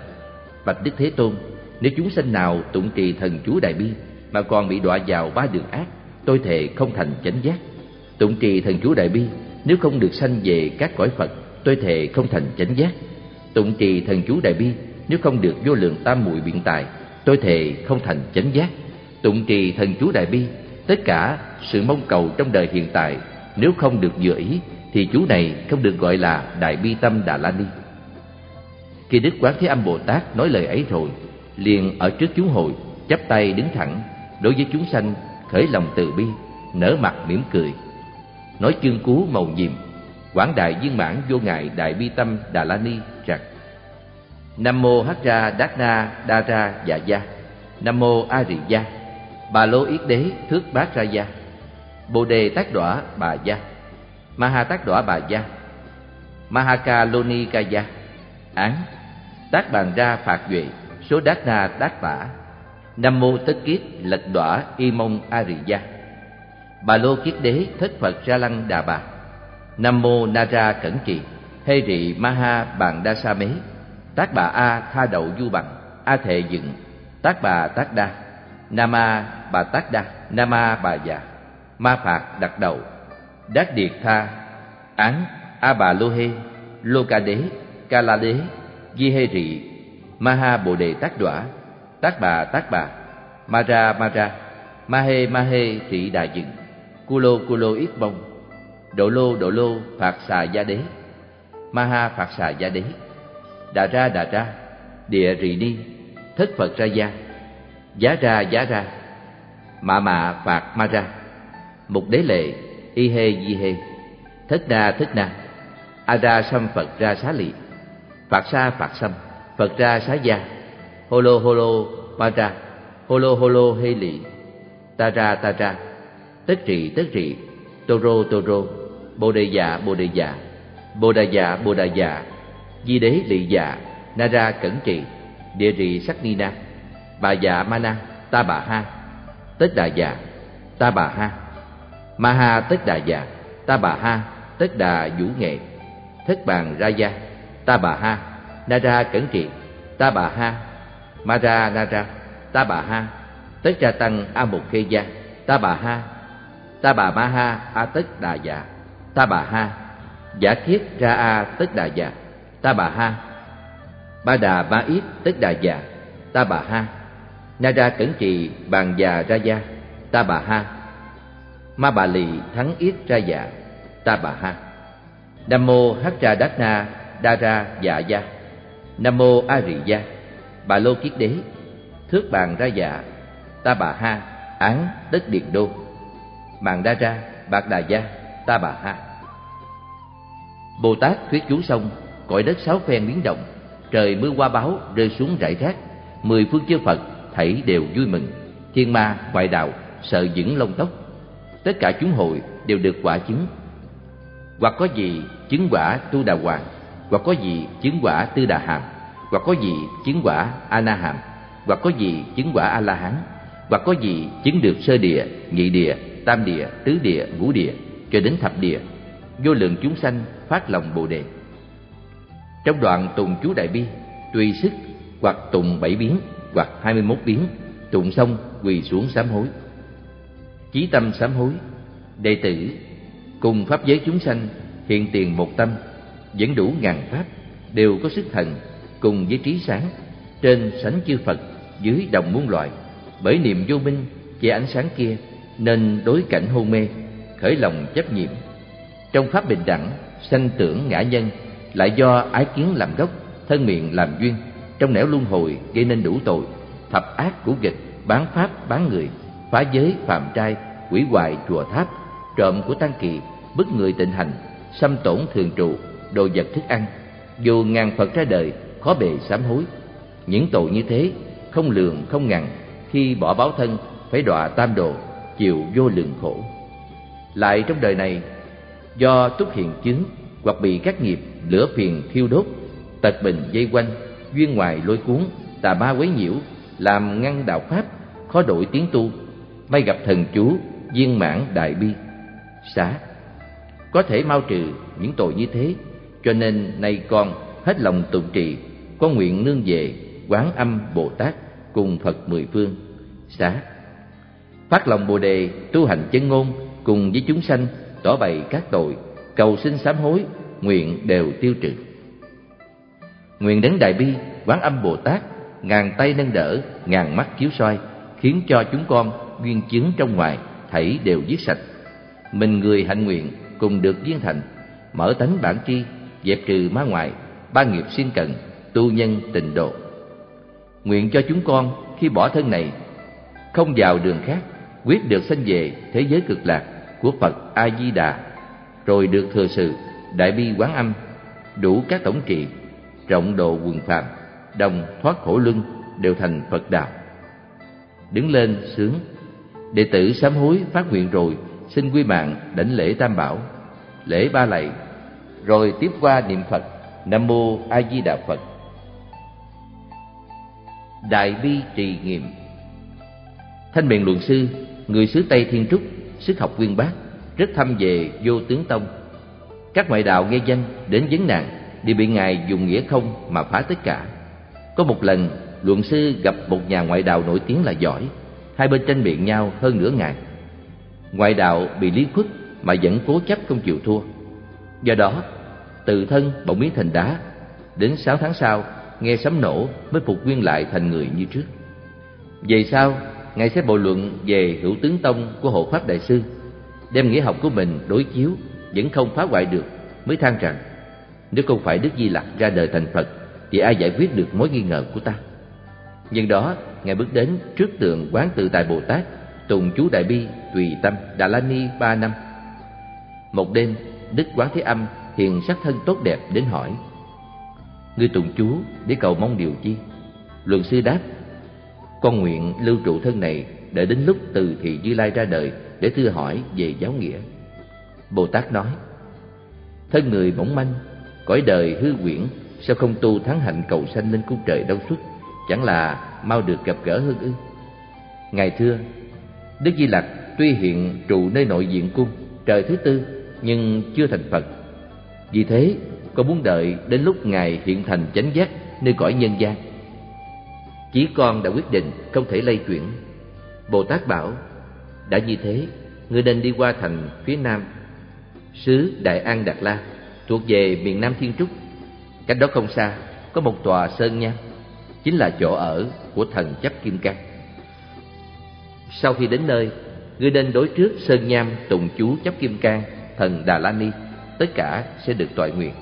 bạch đức thế tôn, nếu chúng sanh nào tụng trì thần chú đại bi mà còn bị đọa vào ba đường ác, tôi thề không thành chánh giác. Tụng trì thần chú đại bi nếu không được sanh về các cõi phật, tôi thề không thành chánh giác. Tụng trì thần chú đại bi, nếu không được vô lượng tam muội biện tài, tôi thề không thành chánh giác. Tụng trì thần chú đại bi, tất cả sự mong cầu trong đời hiện tại, nếu không được vừa ý, thì chú này không được gọi là đại bi tâm đà la ni. Khi đức quán thế âm bồ tát nói lời ấy rồi, liền ở trước chú hội chắp tay đứng thẳng, đối với chúng sanh khởi lòng từ bi, nở mặt mỉm cười nói chương cú màu nhiệm. Quảng đại viên mãn vô ngại đại bi tâm đà la ni rằng, nam mô hát ra đát na đa ra dạ gia. Nam mô a rị gia. Bà lô yết đế thước bát ra gia. Bồ đề tác đọa bà gia. Ma ha tác đọa bà gia. Ma ha ca lô ni ca gia. Án. Tác bàn ra phạt duệ, số đát na đát tả nam mô tất kiết lật đọa y mông a rị gia bà lô kiết đế Thích phật ra lăng đà bà. Nam mô na ra cẩn trì. Hê rị ma ha bàn đa sa mế. Tác bà a tha đậu du bằng. A thệ dựng. Tác bà tác đa. Nam a bà tác đa. Nam a bà già. Ma phạt đặt đầu. Đát điệt tha. Án a bà lô hê. Lô ca đế. Ca la đế. Di hê rị. Ma ha bồ đề tác đọa tác bà tác bà. Ma ra ma ra. Ma hê ma hê trị đà dựng cu lô cu lô yết bông. Độ lô độ lô phạt xà gia đế. Ma ha phạt xà gia đế. Đà ra đà ra địa rì ni, thất phật ra gia. Giá ra giá ra mạ mạ phạt ma ra. Mục đế lệ y hê di hê. Thất đa thất na a ra xăm phật ra xá lị. Phạt sa phạt xăm phật ra xá gia. Holo holo ma ra. Holo holo hê lị. Ta ra ta ra tất trị tất trị toro toro. Bồ đề dạ bồ đề dạ bồ đà dạ bồ đà dạ di đế lị dạ na ra cẩn trị địa rị sắc ni na. Bà dạ ma na. Ta bà ha. Tất đà dạ ta bà ha. Ma ha, tất đà dạ ta bà ha. Tất đà vũ nghệ. Thất bàn ra gia. Ta bà ha. Na ra cẩn trị ta bà ha. Ma ra, na ra. Ta bà ha. Tất ra tăng a một khê gia. Ta bà ha ta bà ma ha a tất đà dạ ta bà ha giả thiết ra a tất đà dạ ta bà ha ba đà ba ít tất đà dạ ta bà ha na ra cẩn trì bàn già ra gia. Ta bà ha ma bà lì thắng ít ra dạ ta bà ha nam mô Hát ra đát na đa ra dạ gia. Nam mô a rì gia. Bà lô kiết đế, thước bàn ra dạ ta bà ha án đất điền đô. Mạng đa ra, bạc đà gia, ta bà ha. Bồ tát thuyết chú xong cõi đất sáu phen biến động, trời mưa qua báo rơi xuống rải rác, mười phương chư phật thảy đều vui mừng. Thiên ma, ngoại đạo, sợ dững lông tóc, tất cả chúng hội đều được quả chứng. Hoặc có gì chứng quả tu đà hoàng, hoặc có gì chứng quả tư đà hàm, hoặc có gì chứng quả a na hàm, hoặc có gì chứng quả a la hán, hoặc có gì chứng được sơ địa, nhị địa tam địa, tứ địa, ngũ địa, cho đến thập địa, vô lượng chúng sanh phát lòng bồ đề. Trong đoạn tùng chú đại bi, tùy sức hoặc tùng bảy biến hoặc hai mươi mốt biến, tụng xong quỳ xuống sám hối. Chí tâm sám hối, đệ tử cùng pháp giới chúng sanh hiện tiền một tâm, vẫn đủ ngàn pháp, đều có sức thần cùng với trí sáng trên sánh chư phật dưới đồng muôn loại bởi niệm vô minh che ánh sáng kia nên đối cảnh hôn mê, khởi lòng chấp nhiệm. Trong pháp bình đẳng, sanh tưởng ngã nhân lại do ái kiến làm gốc, thân miệng làm duyên. Trong nẻo luân hồi gây nên đủ tội, thập ác của nghịch, bán pháp, bán người, phá giới phạm trai, quỷ hoại, chùa tháp, trộm của tăng kỳ, bức người tịnh hành, xâm tổn thường trụ, đồ vật thức ăn. Dù ngàn phật ra đời, khó bề sám hối. Những tội như thế, không lường, không ngằn khi bỏ báo thân, phải đọa tam đồ chịu vô lượng khổ. Lại trong đời này, do túc hiện chứng hoặc bị các nghiệp lửa phiền thiêu đốt, tật bình dây quanh, duyên ngoài lôi cuốn, tà ma quấy nhiễu, làm ngăn đạo pháp, khó đổi tiếng tu, may gặp thần chú, viên mãn đại bi, xá. Có thể mau trừ những tội như thế, cho nên nay con hết lòng tụng trì, có nguyện nương về quán âm bồ tát cùng phật mười phương, xá phát lòng bồ đề, tu hành chân ngôn, cùng với chúng sanh, tỏ bày các tội, cầu xin sám hối, nguyện đều tiêu trừ. Nguyện đến đại bi, quán âm bồ tát, ngàn tay nâng đỡ, ngàn mắt chiếu soi, khiến cho chúng con duyên chứng trong ngoài thảy đều giết sạch. Mình người hạnh nguyện cùng được viên thành, mở tánh bản tri, dẹp trừ ma ngoại, ba nghiệp xin cần, tu nhân tịnh độ. Nguyện cho chúng con khi bỏ thân này, không vào đường khác quyết được sanh về thế giới cực lạc của phật a di đà rồi được thừa sự đại bi quán âm, đủ các tổng trị, rộng độ quần phàm, đồng thoát khổ luân đều thành phật đạo. Đứng lên sướng, đệ tử sám hối phát nguyện rồi xin quy mạng đảnh lễ tam bảo, lễ ba lạy, rồi tiếp qua niệm phật, nam mô a di đà phật. Đại bi trì nghiệm. Thanh miện luận sư người xứ tây thiên trúc sức học uyên bác, rất thâm về vô tướng tông. Các ngoại đạo nghe danh đến vấn nạn đều bị ngài dùng nghĩa không mà phá tất cả. Có một lần, luận sư gặp một nhà ngoại đạo nổi tiếng là giỏi, hai bên tranh biện nhau hơn nửa ngày. Ngoại đạo bị lý khuất mà vẫn cố chấp không chịu thua. Do đó, tự thân bỗng biến thành đá, đến sáu tháng sau, nghe sấm nổ mới phục nguyên lại thành người như trước. Về sau ngài sẽ bộ luận về hữu tướng tông của hộ pháp đại sư, đem nghĩa học của mình đối chiếu, vẫn không phá hoại được, mới than rằng, nếu không phải đức di lặc ra đời thành phật, thì ai giải quyết được mối nghi ngờ của ta? Nhân đó, ngài bước đến trước tượng quán tự tại bồ tát tùng chú đại bi tùy tâm đà la ni ba năm. Một đêm, đức quán thế âm hiện sắc thân tốt đẹp đến hỏi, ngươi tùng chú để cầu mong điều chi? Luận sư đáp con nguyện lưu trụ thân này để đến lúc từ thị như lai ra đời để thưa hỏi về giáo nghĩa. Bồ tát nói, thân người mỏng manh, cõi đời hư quyển sao không tu thắng hạnh cầu sanh lên cung trời đâu suốt chẳng là mau được gặp gỡ hơn ư? Ngài thưa, đức di lặc tuy hiện trụ nơi nội diện cung, trời thứ tư, nhưng chưa thành phật. Vì thế, con muốn đợi đến lúc ngài hiện thành chánh giác nơi cõi nhân gian chỉ con đã quyết định không thể lay chuyển. Bồ tát bảo, đã như thế, ngươi nên đi qua thành phía nam. Xứ đại an đạt la thuộc về miền nam thiên trúc. Cách đó không xa, có một tòa sơn nham chính là chỗ ở của thần chấp kim cang. Sau khi đến nơi, ngươi nên đối trước sơn nham Tùng chú chấp kim cang, thần đà la ni. Tất cả sẽ được toại nguyện.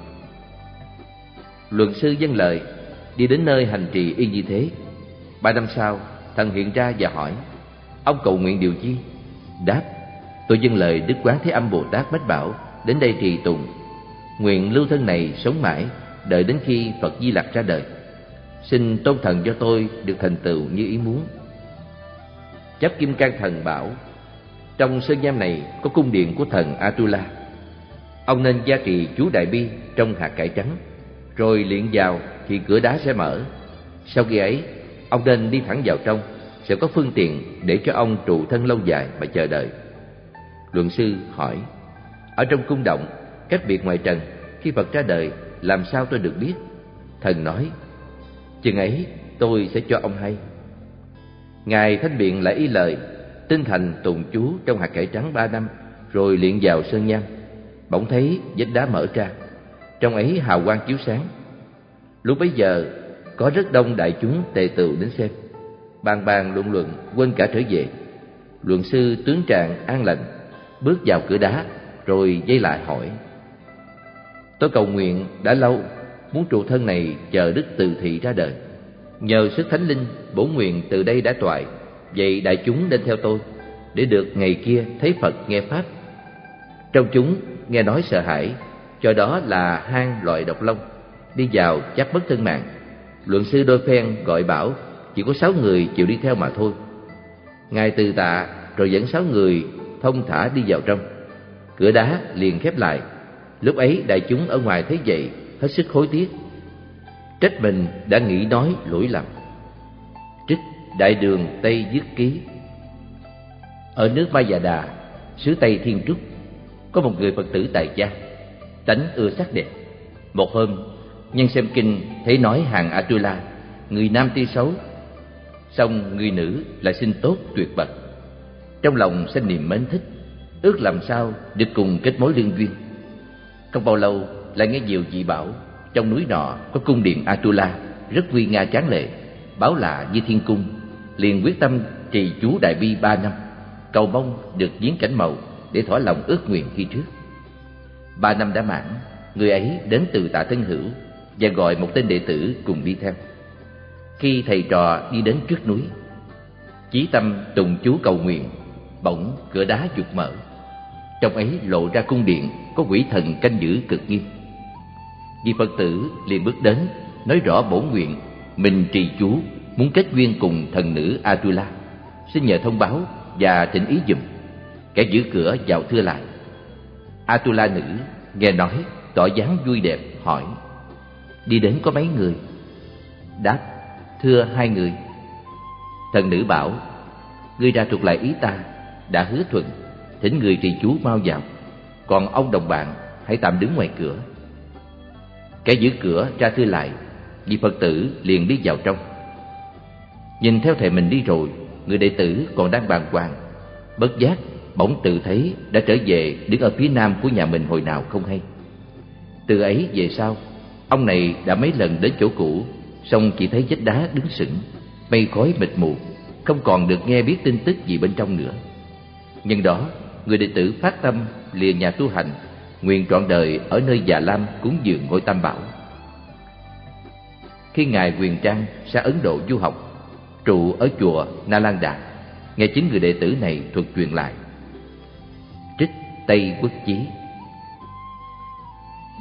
Luận sư dân lời, đi đến nơi hành trì y như thế ba năm sau thần hiện ra và hỏi, ông cầu nguyện điều chi? Đáp, tôi dâng lời đức quán thế âm bồ tát bách bảo đến đây trì tùng. Nguyện lưu thân này sống mãi, đợi đến khi phật di lặc ra đời. Xin tôn thần cho tôi được thành tựu như ý muốn. Chấp kim cang thần bảo, trong sơn giam này có cung điện của thần atula. Ông nên gia trì chú đại bi trong hạt cải trắng, rồi luyện vào thì cửa đá sẽ mở. Sau khi ấy ông nên đi thẳng vào trong, sẽ có phương tiện để cho ông trụ thân lâu dài mà chờ đợi. Luận sư hỏi, ở trong cung động, cách biệt ngoài trần, khi phật ra đời, làm sao tôi được biết? Thần nói, chừng ấy, tôi sẽ cho ông hay. Ngài thanh biện lại y lời, tinh thành tùng chú trong hạt cải trắng ba năm, rồi luyện vào sơn nham bỗng thấy vết đá mở ra, trong ấy hào quang chiếu sáng. Lúc bấy giờ có rất đông đại chúng tề tựu đến xem. Bàn bàn luận luận, quên cả trở về. Luận sư tướng trạng an lành, bước vào cửa đá, rồi dây lại hỏi. Tôi cầu nguyện đã lâu, muốn trụ thân này chờ đức từ thị ra đời. Nhờ sức thánh linh bổ nguyện từ đây đã toại, vậy đại chúng nên theo tôi, để được ngày kia thấy phật nghe pháp. Trong chúng nghe nói sợ hãi, cho đó là hang loại độc long, đi vào chắc bất thân mạng luận sư đôi phen gọi bảo, chỉ có sáu người chịu đi theo mà thôi. Ngài từ tạ, rồi dẫn sáu người thông thả đi vào trong. Cửa đá liền khép lại. Lúc ấy đại chúng ở ngoài thấy vậy, hết sức hối tiếc. Trách mình đã nghĩ nói lỗi lầm. Trích đại đường tây dứt ký. Ở nước Ba già đà, xứ tây thiên trúc, có một người phật tử tài gia tánh ưa sắc đẹp. Một hôm nhân xem kinh thấy nói hàng atula người nam tuy xấu song người nữ lại xinh tốt tuyệt bậc trong lòng sinh niềm mến thích ước làm sao được cùng kết mối lương duyên không bao lâu lại nghe nhiều dị bảo trong núi nọ có cung điện atula rất uy nga tráng lệ báo lạ như thiên cung liền quyết tâm trì chú đại bi ba năm cầu mong được giếng cảnh màu để thỏa lòng ước nguyện khi trước. Ba năm đã mãn, người ấy đến từ tạ thân hữu và gọi một tên đệ tử cùng đi theo. Khi thầy trò đi đến trước núi, chí tâm tùng chú cầu nguyện, bỗng cửa đá giục mở. Trong ấy lộ ra cung điện có quỷ thần canh giữ cực nghiêm. vị Phật tử liền bước đến, nói rõ bổ nguyện, mình trì chú muốn kết duyên cùng thần nữ Atula, xin nhờ thông báo và thỉnh ý dùm. Kẻ giữ cửa vào thưa lại. Atula nữ nghe nói, tỏ dáng vui đẹp, hỏi: đi đến có mấy người? Đáp: thưa hai người. Thần nữ bảo: ngươi ra thuộc lại ý ta, đã hứa thuận, thỉnh người trì chú mau vào. Còn ông đồng bạn hãy tạm đứng ngoài cửa. Kẻ giữ cửa ra thưa lại, vị Phật tử liền đi vào trong. Nhìn theo thầy mình đi rồi, người đệ tử còn đang bàng hoàng. Bất giác, bỗng tự thấy đã trở về đứng ở phía nam của nhà mình hồi nào không hay. Từ ấy về sau, ông này đã mấy lần đến chỗ cũ, song chỉ thấy vách đá đứng sững, mây khói mịt mù, không còn được nghe biết tin tức gì bên trong nữa. Nhân đó, người đệ tử phát tâm lìa nhà tu hành, nguyện trọn đời ở nơi già lam cúng dường ngôi tam bảo. Khi ngài Quyền Trang sang Ấn Độ du học, trụ ở chùa Na Lan Đạt, nghe chính người đệ tử này thuật truyền lại. Trích Tây Quốc Chí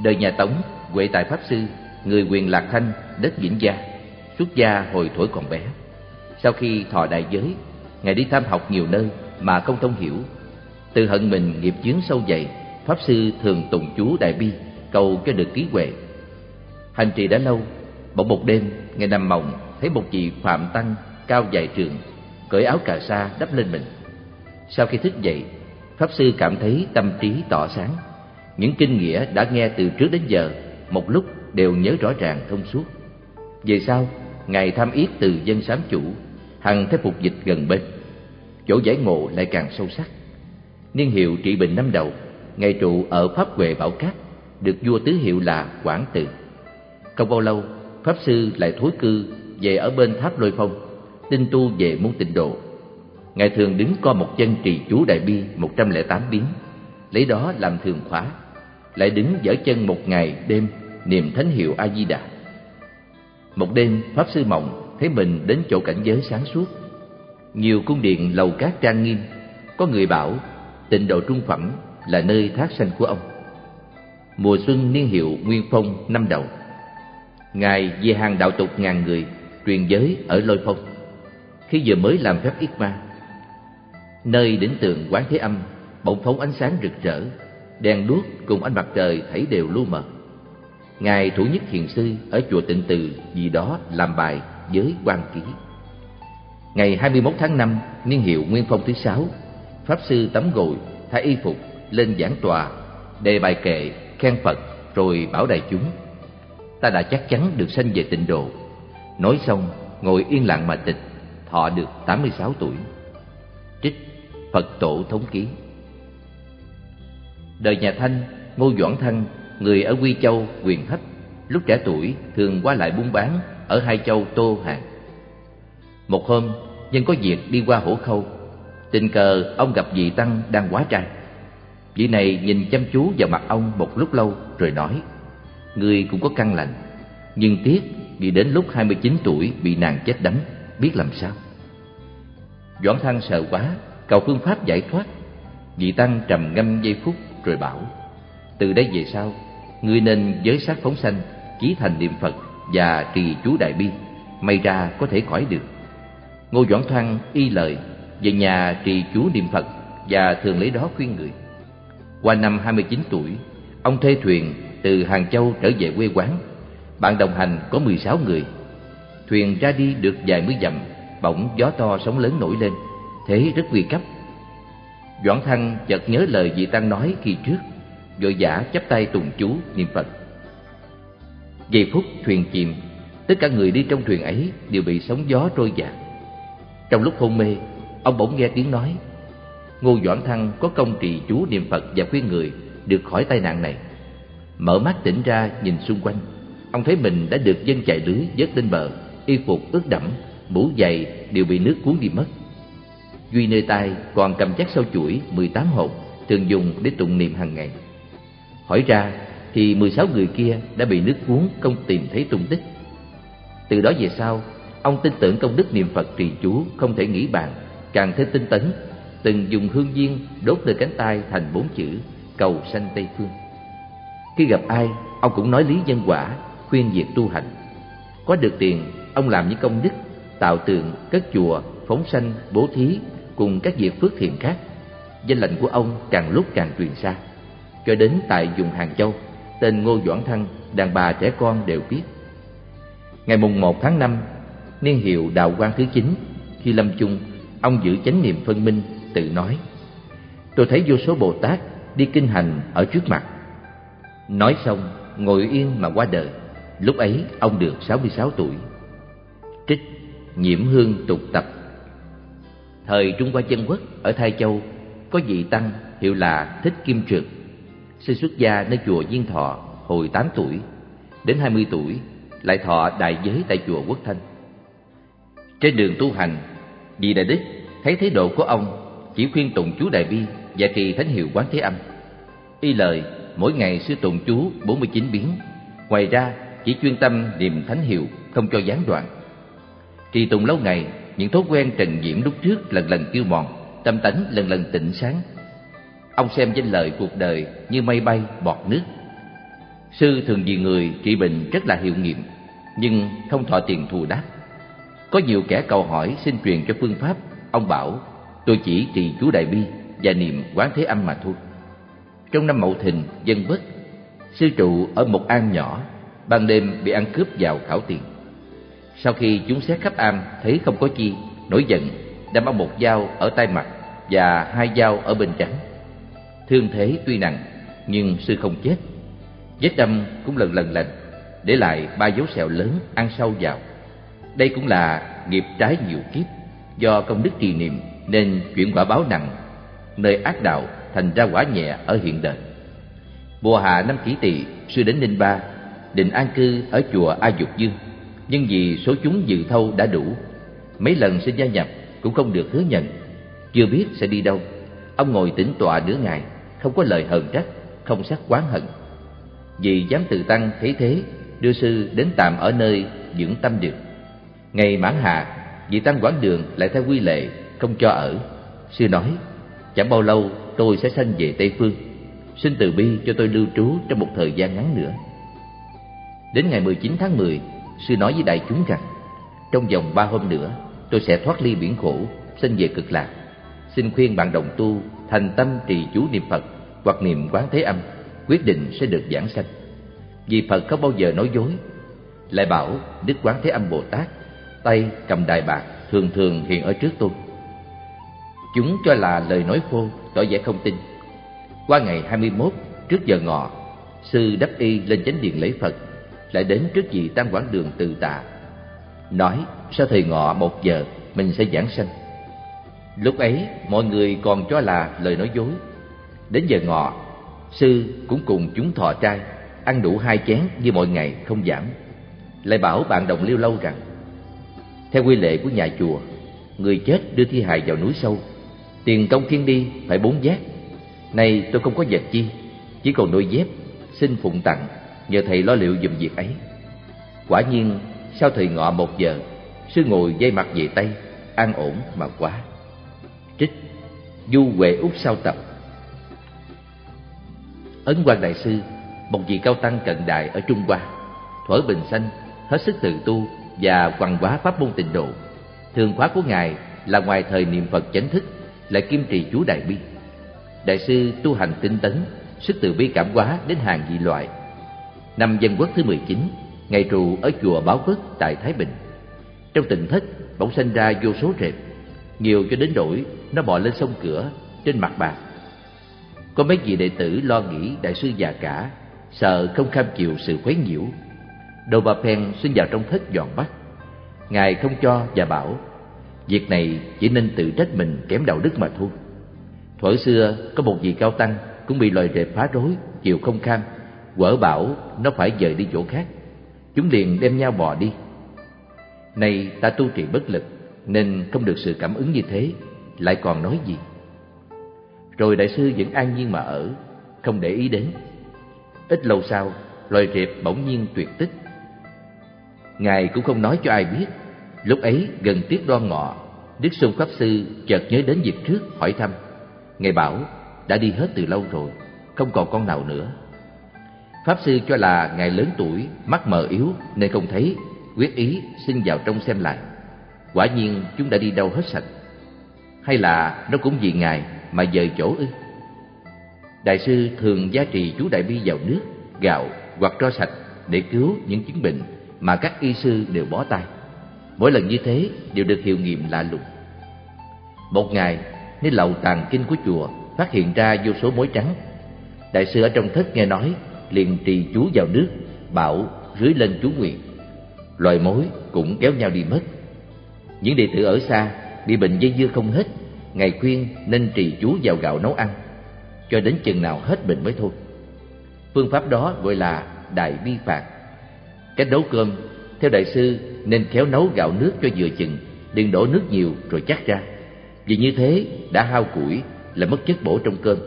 Đời nhà Tống, Huệ Tài Pháp Sư, người quyền Lạc Thanh, đất Vĩnh Gia, xuất gia hồi tuổi còn bé. Sau khi thọ đại giới, Ngài đi tham học nhiều nơi mà không thông hiểu. Từ hận mình nghiệp chướng sâu dày, Pháp Sư thường tùng chú Đại Bi, cầu cho được ký huệ. Hành trì đã lâu, bỗng một đêm, Ngài nằm mộng, thấy một vị Phạm Tăng cao dài trường, cởi áo cà sa đắp lên mình. Sau khi thức dậy, Pháp Sư cảm thấy tâm trí tỏ sáng. Những kinh nghĩa đã nghe từ trước đến giờ, một lúc đều nhớ rõ ràng thông suốt. Về sau, Ngài tham yết từ dân sám chủ, hằng theo phục dịch gần bên. Chỗ giải ngộ lại càng sâu sắc. Niên hiệu trị bình năm đầu, Ngài trụ ở Pháp Huệ Bảo Cát, được vua tứ hiệu là Quảng Tự. Không bao lâu, Pháp Sư lại thối cư về ở bên tháp Lôi Phong, tinh tu về môn tịnh độ. Ngài thường đứng co một chân trì chú Đại Bi 108 biến, lấy đó làm thường khóa, lại đứng dở chân một ngày đêm niệm thánh hiệu A Di Đà. Một đêm, pháp sư mộng thấy mình đến chỗ cảnh giới sáng suốt. Nhiều cung điện lầu cát trang nghiêm, có người bảo tịnh độ trung phẩm là nơi thác sanh của ông. Mùa xuân niên hiệu Nguyên Phong năm đầu. Ngài về hàng đạo tục ngàn người truyền giới ở Lôi Phong. Khi vừa mới làm phép yết ma, nơi đỉnh tường quán thế âm bỗng phóng ánh sáng rực rỡ, đèn đuốc cùng ánh mặt trời thảy đều lu mờ. Ngài Thủ Nhất Thiền Sư ở chùa Tịnh Từ vì đó làm bài với quan ký. Ngày 21 tháng 5, niên hiệu Nguyên Phong thứ sáu, Pháp Sư tắm gội, thay y phục, lên giảng tòa, đề bài kệ, khen Phật, rồi bảo đại chúng. Ta đã chắc chắn được sanh về tịnh độ. Nói xong, ngồi yên lặng mà tịch, thọ được 86 tuổi. Trích Phật Tổ Thống Ký Đời nhà Thanh, Ngô Doãn Thanh người ở Quy Châu, quyền Hách, lúc trẻ tuổi thường qua lại buôn bán ở hai châu Tô Hàng. Một hôm, nhân có việc đi qua hổ khâu, tình cờ ông gặp vị tăng đang quá trai. Vị này nhìn chăm chú vào mặt ông một lúc lâu rồi nói: "Người cũng có căn lành, nhưng tiếc vì đến lúc 29 tuổi bị nàng chết đánh, biết làm sao?" Doãn Thăng sợ quá, cầu phương pháp giải thoát. Vị tăng trầm ngâm giây phút rồi bảo: "Từ đây về sau, ngươi nên giới sát phóng sanh, chí thành niệm phật và trì chú đại bi, may ra có thể khỏi được. Ngô doãn thoan y lời, về nhà trì chú niệm phật và thường lấy đó khuyên người. Qua năm 29 tuổi, ông thuê thuyền từ hàng châu trở về quê quán. Bạn đồng hành có 16 người. Thuyền ra đi được vài mươi dặm, bỗng gió to sóng lớn nổi lên, thế rất nguy cấp. Doãn thăng chợt nhớ lời vị tăng nói khi trước vội vã chắp tay tùng chú niệm phật. Giây phút thuyền chìm, tất cả người đi trong thuyền ấy đều bị sóng gió trôi dạt. Trong lúc hôn mê, ông bỗng nghe tiếng nói, ngô doãn thăng có công trì chú niệm phật và khuyên người được khỏi tai nạn này. Mở mắt tỉnh ra nhìn xung quanh, ông thấy mình đã được dân chạy lưới vớt lên bờ, y phục ướt đẫm, mũ giày đều bị nước cuốn đi mất. Duy nơi tay còn cầm chắc sau chuỗi 18 hộp thường dùng để tụng niệm hàng ngày. Hỏi ra thì 16 người kia đã bị nước cuốn không tìm thấy tung tích. Từ đó về sau, ông tin tưởng công đức niệm Phật trì chú không thể nghĩ bàn, càng thêm tinh tấn, từng dùng hương viên đốt nơi cánh tay thành bốn chữ cầu sanh Tây Phương. Khi gặp ai, ông cũng nói lý nhân quả, khuyên việc tu hành. Có được tiền, ông làm những công đức, tạo tượng, cất chùa, phóng sanh, bố thí cùng các việc phước thiện khác. Danh lệnh của ông càng lúc càng truyền xa. Cho đến tại vùng Hàng Châu, tên Ngô Doãn Thăng, đàn bà trẻ con đều biết. Ngày mùng 1 tháng 5, niên hiệu Đạo Quang thứ 9, khi lâm chung, ông giữ chánh niệm phân minh, tự nói: Tôi thấy vô số Bồ Tát đi kinh hành ở trước mặt. Nói xong, ngồi yên mà qua đời. Lúc ấy ông được 66 tuổi. Trích Nhiễm Hương tục tập Thời Trung Hoa Dân Quốc ở Thái Châu có vị tăng hiệu là Thích Kim trượt Sinh xuất gia nơi chùa Diên Thọ hồi 8 tuổi, đến 20 tuổi lại thọ đại giới tại chùa Quốc Thanh. Trên đường tu hành, vị Đại Đức thấy thái độ của ông chỉ khuyên tụng chú Đại Bi và trì thánh hiệu Quán Thế Âm. Y lời mỗi ngày sư tụng chú 49 biến, ngoài ra chỉ chuyên tâm niệm thánh hiệu không cho gián đoạn. Trì tụng lâu ngày, những thói quen trần nhiễm lúc trước lần lần tiêu mòn, tâm tánh lần lần tỉnh sáng. Ông xem danh lợi cuộc đời như mây bay bọt nước. Sư thường vì người trị bệnh rất là hiệu nghiệm, nhưng không thọ tiền thù đáp. Có nhiều kẻ cầu hỏi xin truyền cho phương pháp, ông bảo tôi chỉ trì chú đại bi và niệm quán thế âm mà thôi. Trong năm Mậu Thìn, dân bất, sư trụ ở một an nhỏ, ban đêm bị ăn cướp vào khảo tiền. Sau khi chúng xét khắp am thấy không có chi, nổi giận, đâm ông một dao ở tay mặt và hai dao ở bên trắng. Thương thế tuy nặng, nhưng sư không chết. Vết đâm cũng lần lần lành, để lại ba dấu sẹo lớn ăn sâu vào. Đây cũng là nghiệp trái nhiều kiếp, do công đức trì niệm nên chuyển quả báo nặng, nơi ác đạo thành ra quả nhẹ ở hiện đời. Mùa hạ năm kỷ tỵ, sư đến Ninh Ba, định an cư ở chùa A Dục Dương, nhưng vì số chúng dự thâu đã đủ, mấy lần xin gia nhập cũng không được hứa nhận, chưa biết sẽ đi đâu. Ông ngồi tĩnh tọa nửa ngày, không có lời hờn trách, không sắc quán hận. Vì dám tự tăng thấy thế, đưa sư đến tạm ở nơi dưỡng tâm được. Ngày mãn hạ, vị tăng quán đường lại theo quy lệ, không cho ở. Sư nói, chẳng bao lâu tôi sẽ sanh về Tây Phương. Xin từ bi cho tôi lưu trú trong một thời gian ngắn nữa. Đến ngày 19 tháng 10, sư nói với đại chúng rằng, trong vòng ba hôm nữa, tôi sẽ thoát ly biển khổ, sanh về cực lạc. Xin khuyên bạn đồng tu thành tâm trì chú niệm Phật hoặc niệm quán thế âm, quyết định sẽ được giảng sanh. Vì Phật không bao giờ nói dối. Lại bảo Đức Quán Thế Âm Bồ Tát, tay cầm đại bạc thường thường hiện ở trước tôi. Chúng cho là lời nói khô, tỏ vẻ không tin. Qua ngày 21, trước giờ ngọ, sư đắp y lên chánh điện lễ Phật, lại đến trước vị tam quảng đường từ tạ. Nói, sau thời ngọ một giờ, mình sẽ giảng sanh. Lúc ấy, mọi người còn cho là lời nói dối. Đến giờ ngọ, sư cũng cùng chúng thọ trai, ăn đủ hai chén như mọi ngày không giảm. Lại bảo bạn đồng liêu lâu rằng, theo quy lệ của nhà chùa, người chết đưa thi hài vào núi sâu, tiền công thiên đi phải bốn giác. nay tôi không có vật chi, chỉ còn đôi dép, xin phụng tặng, nhờ thầy lo liệu dùm việc ấy. Quả nhiên, sau thời ngọ một giờ, sư ngồi dây mặt về tay an ổn mà quá. Trích Du Huệ Úc sau tập Ấn Quang Đại Sư, một vị cao tăng cận đại ở Trung Hoa, thuở bình sanh, hết sức tự tu và quằn quá pháp môn tịnh độ. Thường khóa của Ngài là ngoài thời niệm Phật chánh thức, lại kim trì chú Đại Bi. Đại sư tu hành tinh tấn, sức từ bi cảm hóa đến hàng dị loại. Năm dân quốc thứ 19, ngày trụ ở chùa Báo Quốc tại Thái Bình. Trong tình thất bỗng sinh ra vô số rệp, nhiều cho đến đổi nó bò lên sông cửa trên mặt bạc. Có mấy vị đệ tử lo nghĩ đại sư già cả, sợ không kham chịu sự quấy nhiễu. Đầu bà Phen xin vào trong thất dọn bắt. Ngài không cho và bảo, việc này chỉ nên tự trách mình kém đạo đức mà thôi. Thuở xưa có một vị cao tăng cũng bị loài rệp phá rối, chịu không kham, quở bảo nó phải dời đi chỗ khác. Chúng liền đem nhau bò đi. Nay ta tu trì bất lực nên không được sự cảm ứng như thế, lại còn nói gì. Rồi đại sư vẫn an nhiên mà ở, không để ý đến. Ít lâu sau, loài rệp bỗng nhiên tuyệt tích. Ngài cũng không nói cho ai biết. Lúc ấy gần tiết đoan ngọ, Đức Xuân Pháp Sư chợt nhớ đến dịp trước hỏi thăm. Ngài bảo đã đi hết từ lâu rồi, không còn con nào nữa. Pháp Sư cho là Ngài lớn tuổi, mắt mờ yếu nên không thấy, quyết ý xin vào trong xem lại. Quả nhiên chúng đã đi đâu hết sạch. Hay là nó cũng vì Ngài mà dời chỗ ư? Đại sư thường gia trì chú Đại Bi vào nước, gạo hoặc tro sạch để cứu những chứng bệnh mà các y sư đều bó tay. Mỗi lần như thế đều được hiệu nghiệm lạ lùng. Một ngày, nơi lầu tàng kinh của chùa phát hiện ra vô số mối trắng. Đại sư ở trong thất nghe nói, liền trì chú vào nước, bảo rưới lên chú nguyện. Loài mối cũng kéo nhau đi mất. Những đệ tử ở xa bị bệnh dây dưa không hết, ngày khuyên nên trì chú vào gạo nấu ăn, cho đến chừng nào hết bệnh mới thôi. Phương pháp đó gọi là đại bi phạt. Cách nấu cơm, theo đại sư nên khéo nấu gạo nước cho vừa chừng, đừng đổ nước nhiều rồi chắc ra. Vì như thế đã hao củi là mất chất bổ trong cơm,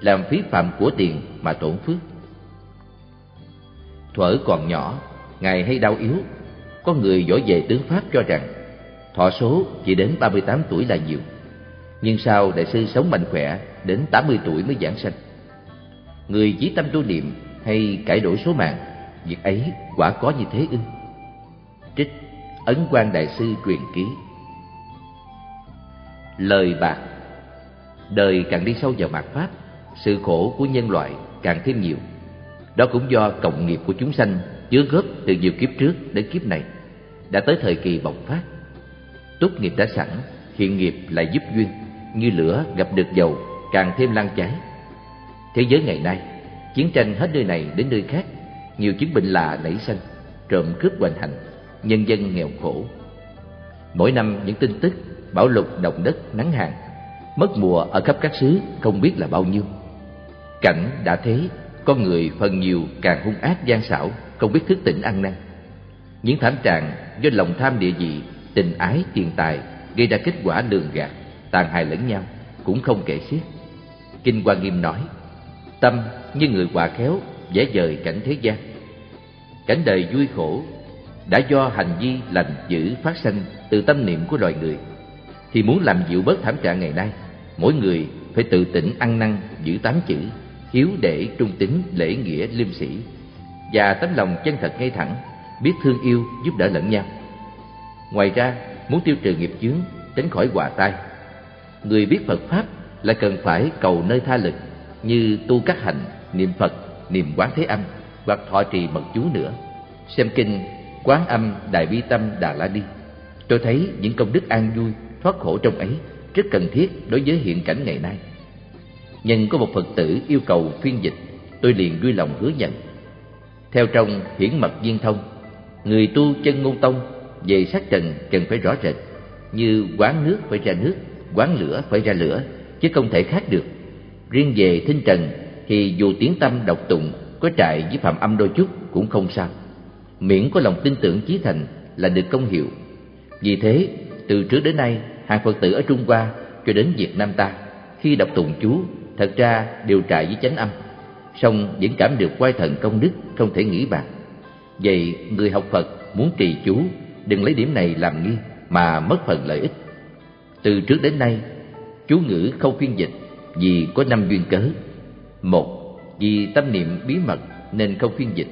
làm phí phạm của tiền mà tổn phước. Thuở còn nhỏ, Ngài hay đau yếu, có người giỏi về tướng Pháp cho rằng thọ số chỉ đến 38 tuổi là nhiều. Nhưng sau đại sư sống mạnh khỏe đến 80 tuổi mới giảng sanh. Người chỉ tâm tu niệm hay cải đổi số mạng, việc ấy quả có như thế ư? Trích Ấn quan Đại sư truyền ký Lời bạc Đời càng đi sâu vào mạt Pháp, sự khổ của nhân loại càng thêm nhiều. Đó cũng do cộng nghiệp của chúng sanh chứa góp từ nhiều kiếp trước đến kiếp này đã tới thời kỳ bộc phát. Tốt nghiệp đã sẵn, hiện nghiệp lại giúp duyên, như lửa gặp được dầu càng thêm lan cháy. Thế giới ngày nay, chiến tranh hết nơi này đến nơi khác, nhiều chứng bệnh lạ nảy sinh, trộm cướp hoành hành, nhân dân nghèo khổ. Mỗi năm những tin tức bão lụt động đất nắng hạn, mất mùa ở khắp các xứ không biết là bao nhiêu. Cảnh đã thế, con người phần nhiều càng hung ác gian xảo, không biết thức tỉnh ăn năn. Những thảm trạng do lòng tham địa vị, tình ái, tiền tài gây ra kết quả lường gạt, tàn hại lẫn nhau, cũng không kể xiết. Kinh Hoa Nghiêm nói: Tâm như người quả khéo, dễ dời cảnh thế gian. Cảnh đời vui khổ đã do hành vi lành dữ phát sinh từ tâm niệm của loài người, thì muốn làm dịu bớt thảm trạng ngày nay, mỗi người phải tự tỉnh ăn năn giữ tám chữ, hiếu để trung tín lễ nghĩa liêm sĩ và tấm lòng chân thật ngay thẳng, biết thương yêu giúp đỡ lẫn nhau ngoài ra, muốn tiêu trừ nghiệp chướng, tránh khỏi hòa tai người biết phật pháp là cần phải cầu nơi tha lực, như tu các hành, niệm phật, niệm quán thế âm, hoặc thọ trì mật chú nữa. Xem kinh quán âm đại bi tâm đà la đi. Tôi thấy những công đức an vui, thoát khổ trong ấy rất cần thiết đối với hiện cảnh ngày nay. Nhân có một phật tử yêu cầu phiên dịch, tôi liền vui lòng hứa nhận. Theo trong hiển mật viên thông, người tu chân ngôn tông, về sát trần cần phải rõ rệt, như quán nước phải ra nước quán lửa phải ra lửa, chứ không thể khác được. Riêng về thinh trần thì dù tiếng tâm độc tụng có trại với phạm âm đôi chút cũng không sao. Miễn có lòng tin tưởng chí thành là được công hiệu. Vì thế, từ trước đến nay, hàng phật tử ở trung hoa cho đến việt nam ta, khi đọc tụng chú, thật ra đều trại với chánh âm. Song vẫn cảm được quay thần công đức không thể nghĩ bàn. Vậy người học phật muốn trì chú, đừng lấy điểm này làm nghi mà mất phần lợi ích từ trước đến nay, chú ngữ không phiên dịch vì có năm duyên cớ. Một, vì tâm niệm bí mật nên không phiên dịch.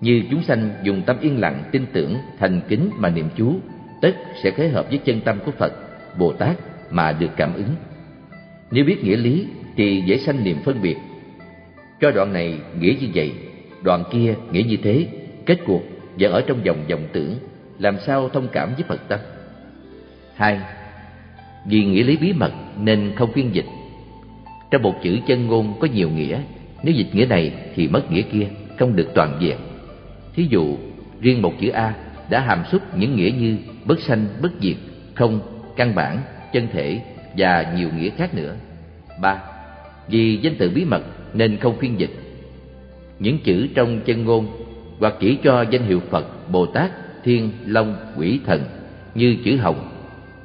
Như chúng sanh dùng tâm yên lặng, tin tưởng, thành kính mà niệm chú, tất sẽ khế hợp với chân tâm của phật, bồ tát mà được cảm ứng. Nếu biết nghĩa lý thì dễ sanh niệm phân biệt. Cho đoạn này nghĩa như vậy, đoạn kia nghĩa như thế, kết cuộc vẫn ở trong vòng vòng tưởng, làm sao thông cảm với phật tâm? Hai vì nghĩa lý bí mật nên không phiên dịch. Trong một chữ chân ngôn có nhiều nghĩa, nếu dịch nghĩa này thì mất nghĩa kia, không được toàn diện thí dụ, riêng một chữ a đã hàm xúc những nghĩa như bất sanh, bất diệt, không, căn bản, chân thể và nhiều nghĩa khác nữa. Ba, vì danh từ bí mật nên không phiên dịch. Những chữ trong chân ngôn hoặc chỉ cho danh hiệu phật, bồ tát, thiên, long, quỷ, thần như chữ hồng,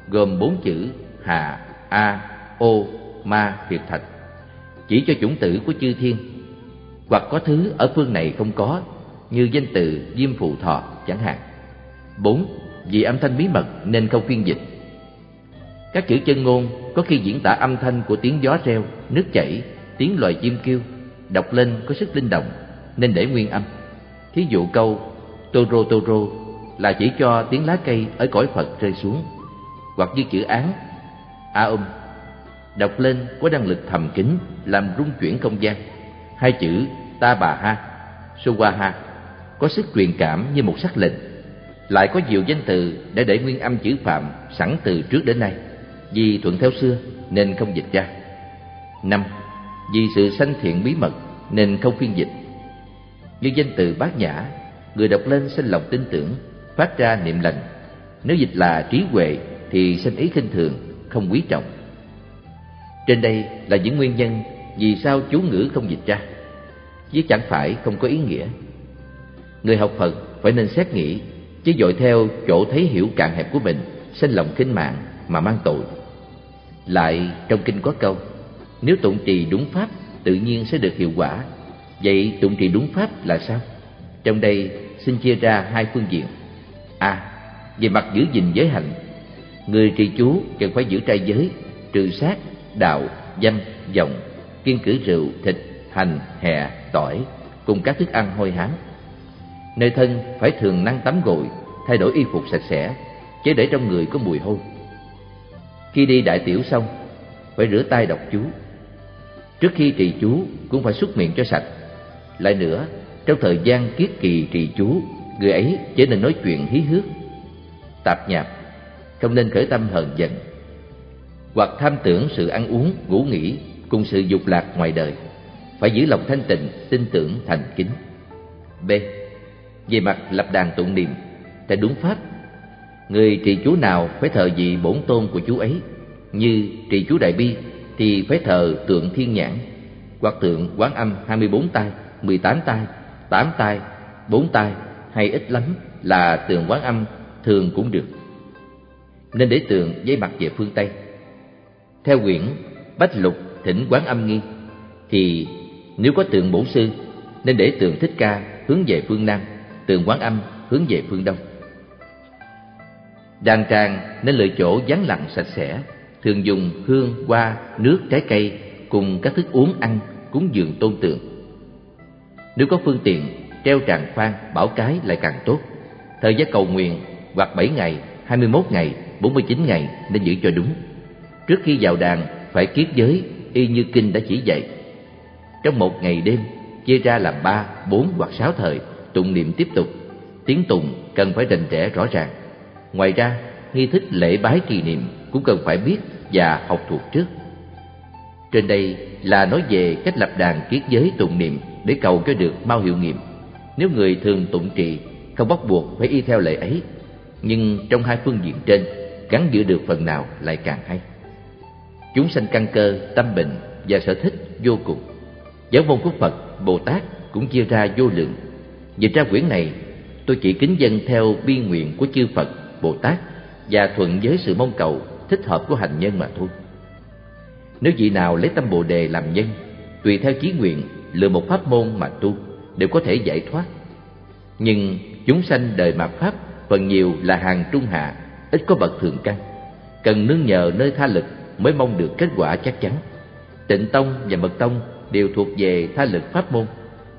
gồm bốn chữ hà, a o ma việt thạch. Chỉ cho chủng tử của chư thiên. Hoặc có thứ ở phương này không có, như danh từ diêm phụ thọ chẳng hạn. Bốn, vì âm thanh bí mật nên không phiên dịch. Các chữ chân ngôn có khi diễn tả âm thanh của tiếng gió reo, nước chảy, tiếng loài chim kêu. Đọc lên có sức linh động, nên để nguyên âm. Thí dụ câu, toro toro là chỉ cho tiếng lá cây ở cõi phật rơi xuống. Hoặc như chữ án a um đọc lên có năng lực thầm kín, làm rung chuyển không gian. Hai chữ ta bà ha suwaha có sức truyền cảm như một sắc lệnh. Lại có nhiều danh từ để để nguyên âm chữ phạm sẵn từ trước đến nay. Vì thuận theo xưa nên không dịch ra. Năm, vì sự sanh thiện bí mật nên không phiên dịch. Như danh từ bát nhã, người đọc lên sinh lòng tin tưởng, phát ra niệm lành. Nếu dịch là trí huệ thì sinh ý khinh thường không quý trọng. Trên đây là những nguyên nhân vì sao chú ngữ không dịch ra, chứ chẳng phải không có ý nghĩa. Người học phật phải nên xét nghĩ, chứ dội theo chỗ thấy hiểu cạn hẹp của mình sinh lòng khinh mạng mà mang tội. Lại trong kinh có câu, nếu tụng trì đúng pháp, tự nhiên sẽ được hiệu quả. Vậy tụng trì đúng pháp là sao? Trong đây xin chia ra hai phương diện. A. Về mặt giữ gìn giới hạnh người trì chú cần phải giữ trai giới, trừ sát, đạo dâm vọng, kiên cử rượu, thịt, hành, hè, tỏi, cùng các thức ăn hôi hám. Nơi thân phải thường năng tắm gội, thay đổi y phục sạch sẽ chứ để trong người có mùi hôi. Khi đi đại tiểu xong, phải rửa tay đọc chú. Trước khi trì chú cũng phải xúc miệng cho sạch. Lại nữa, trong thời gian kiết kỳ trì chú, người ấy chỉ nên nói chuyện hí hước, tạp nhạp không nên khởi tâm hờn giận. Hoặc tham tưởng sự ăn uống, ngủ nghỉ, cùng sự dục lạc ngoài đời. Phải giữ lòng thanh tịnh, tin tưởng thành kính. B. Về mặt lập đàn tụng niệm theo đúng pháp. Người trì chú nào phải thờ vị bổn tôn của chú ấy. Như trì chú đại bi thì phải thờ tượng thiên nhãn, hoặc tượng quán âm hai mươi bốn tay mười tám tay tám tay bốn tay hay ít lắm là tượng quán âm thường cũng được nên để tượng với mặt về phương tây. Theo quyển bách lục thỉnh quán âm nghi, thì nếu có tượng bổn sư, nên để tượng thích ca hướng về phương nam tượng quán âm hướng về phương đông. Đàn tràng nên lựa chỗ vắng lặng sạch sẽ, thường dùng hương, hoa, nước, trái cây cùng các thức uống ăn cúng dường tôn tượng. Nếu có phương tiện treo tràng phan bảo cái lại càng tốt. Thời gian cầu nguyện hoặc bảy ngày, hai mươi 21 ngày bốn mươi chín ngày nên giữ cho đúng. Trước khi vào đàn, phải kiết giới, y như kinh đã chỉ dạy. Trong một ngày đêm, chia ra làm ba, bốn hoặc sáu thời, tụng niệm tiếp tục. Tiếng tụng cần phải rành rẽ rõ ràng. Ngoài ra, nghi thức lễ bái trì niệm cũng cần phải biết và học thuộc trước. Trên đây là nói về cách lập đàn kiết giới tụng niệm để cầu cho được mau hiệu nghiệm. Nếu người thường tụng trì, không bắt buộc phải y theo lệ ấy. Nhưng trong hai phương diện trên gắn giữ được phần nào lại càng hay chúng sanh căn cơ tâm bệnh và sở thích vô cùng giáo môn của phật bồ tát cũng chia ra vô lượng Dịch ra quyển này tôi chỉ kính dân theo bi nguyện của chư Phật, Bồ Tát và thuận với sự mong cầu thích hợp của hành nhân mà thôi. Nếu vị nào lấy tâm Bồ Đề làm nhân, tùy theo chí nguyện lựa một pháp môn mà tu đều có thể giải thoát. Nhưng chúng sanh đời mạt pháp phần nhiều là hàng trung hạ, ít có bậc thường căn, cần nương nhờ nơi tha lực mới mong được kết quả chắc chắn. Tịnh tông và mật tông đều thuộc về tha lực pháp môn,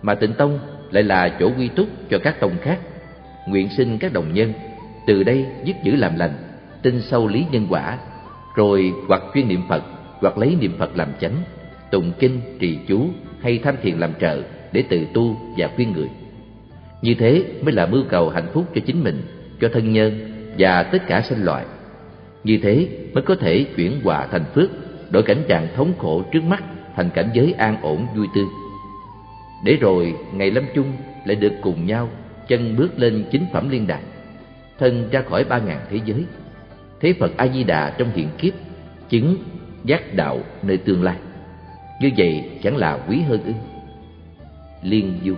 mà tịnh tông lại là chỗ quy túc cho các tông khác. Nguyện sinh các đồng nhân từ đây dứt giữ làm lành tin sâu lý nhân quả rồi hoặc chuyên niệm phật hoặc lấy niệm phật làm chánh tụng kinh trì chú hay tham thiền làm trợ để tự tu và khuyên người. Như thế mới là mưu cầu hạnh phúc cho chính mình cho thân nhân và tất cả sinh loại. Như thế mới có thể chuyển hòa thành phước, đổi cảnh trạng thống khổ trước mắt thành cảnh giới an ổn vui tươi. Để rồi, ngày lâm chung lại được cùng nhau chân bước lên chính phẩm liên đài thân ra khỏi ba ngàn thế giới. Thế phật a di đà trong hiện kiếp chứng giác đạo nơi tương lai. Như vậy chẳng là quý hơn ư? Liên du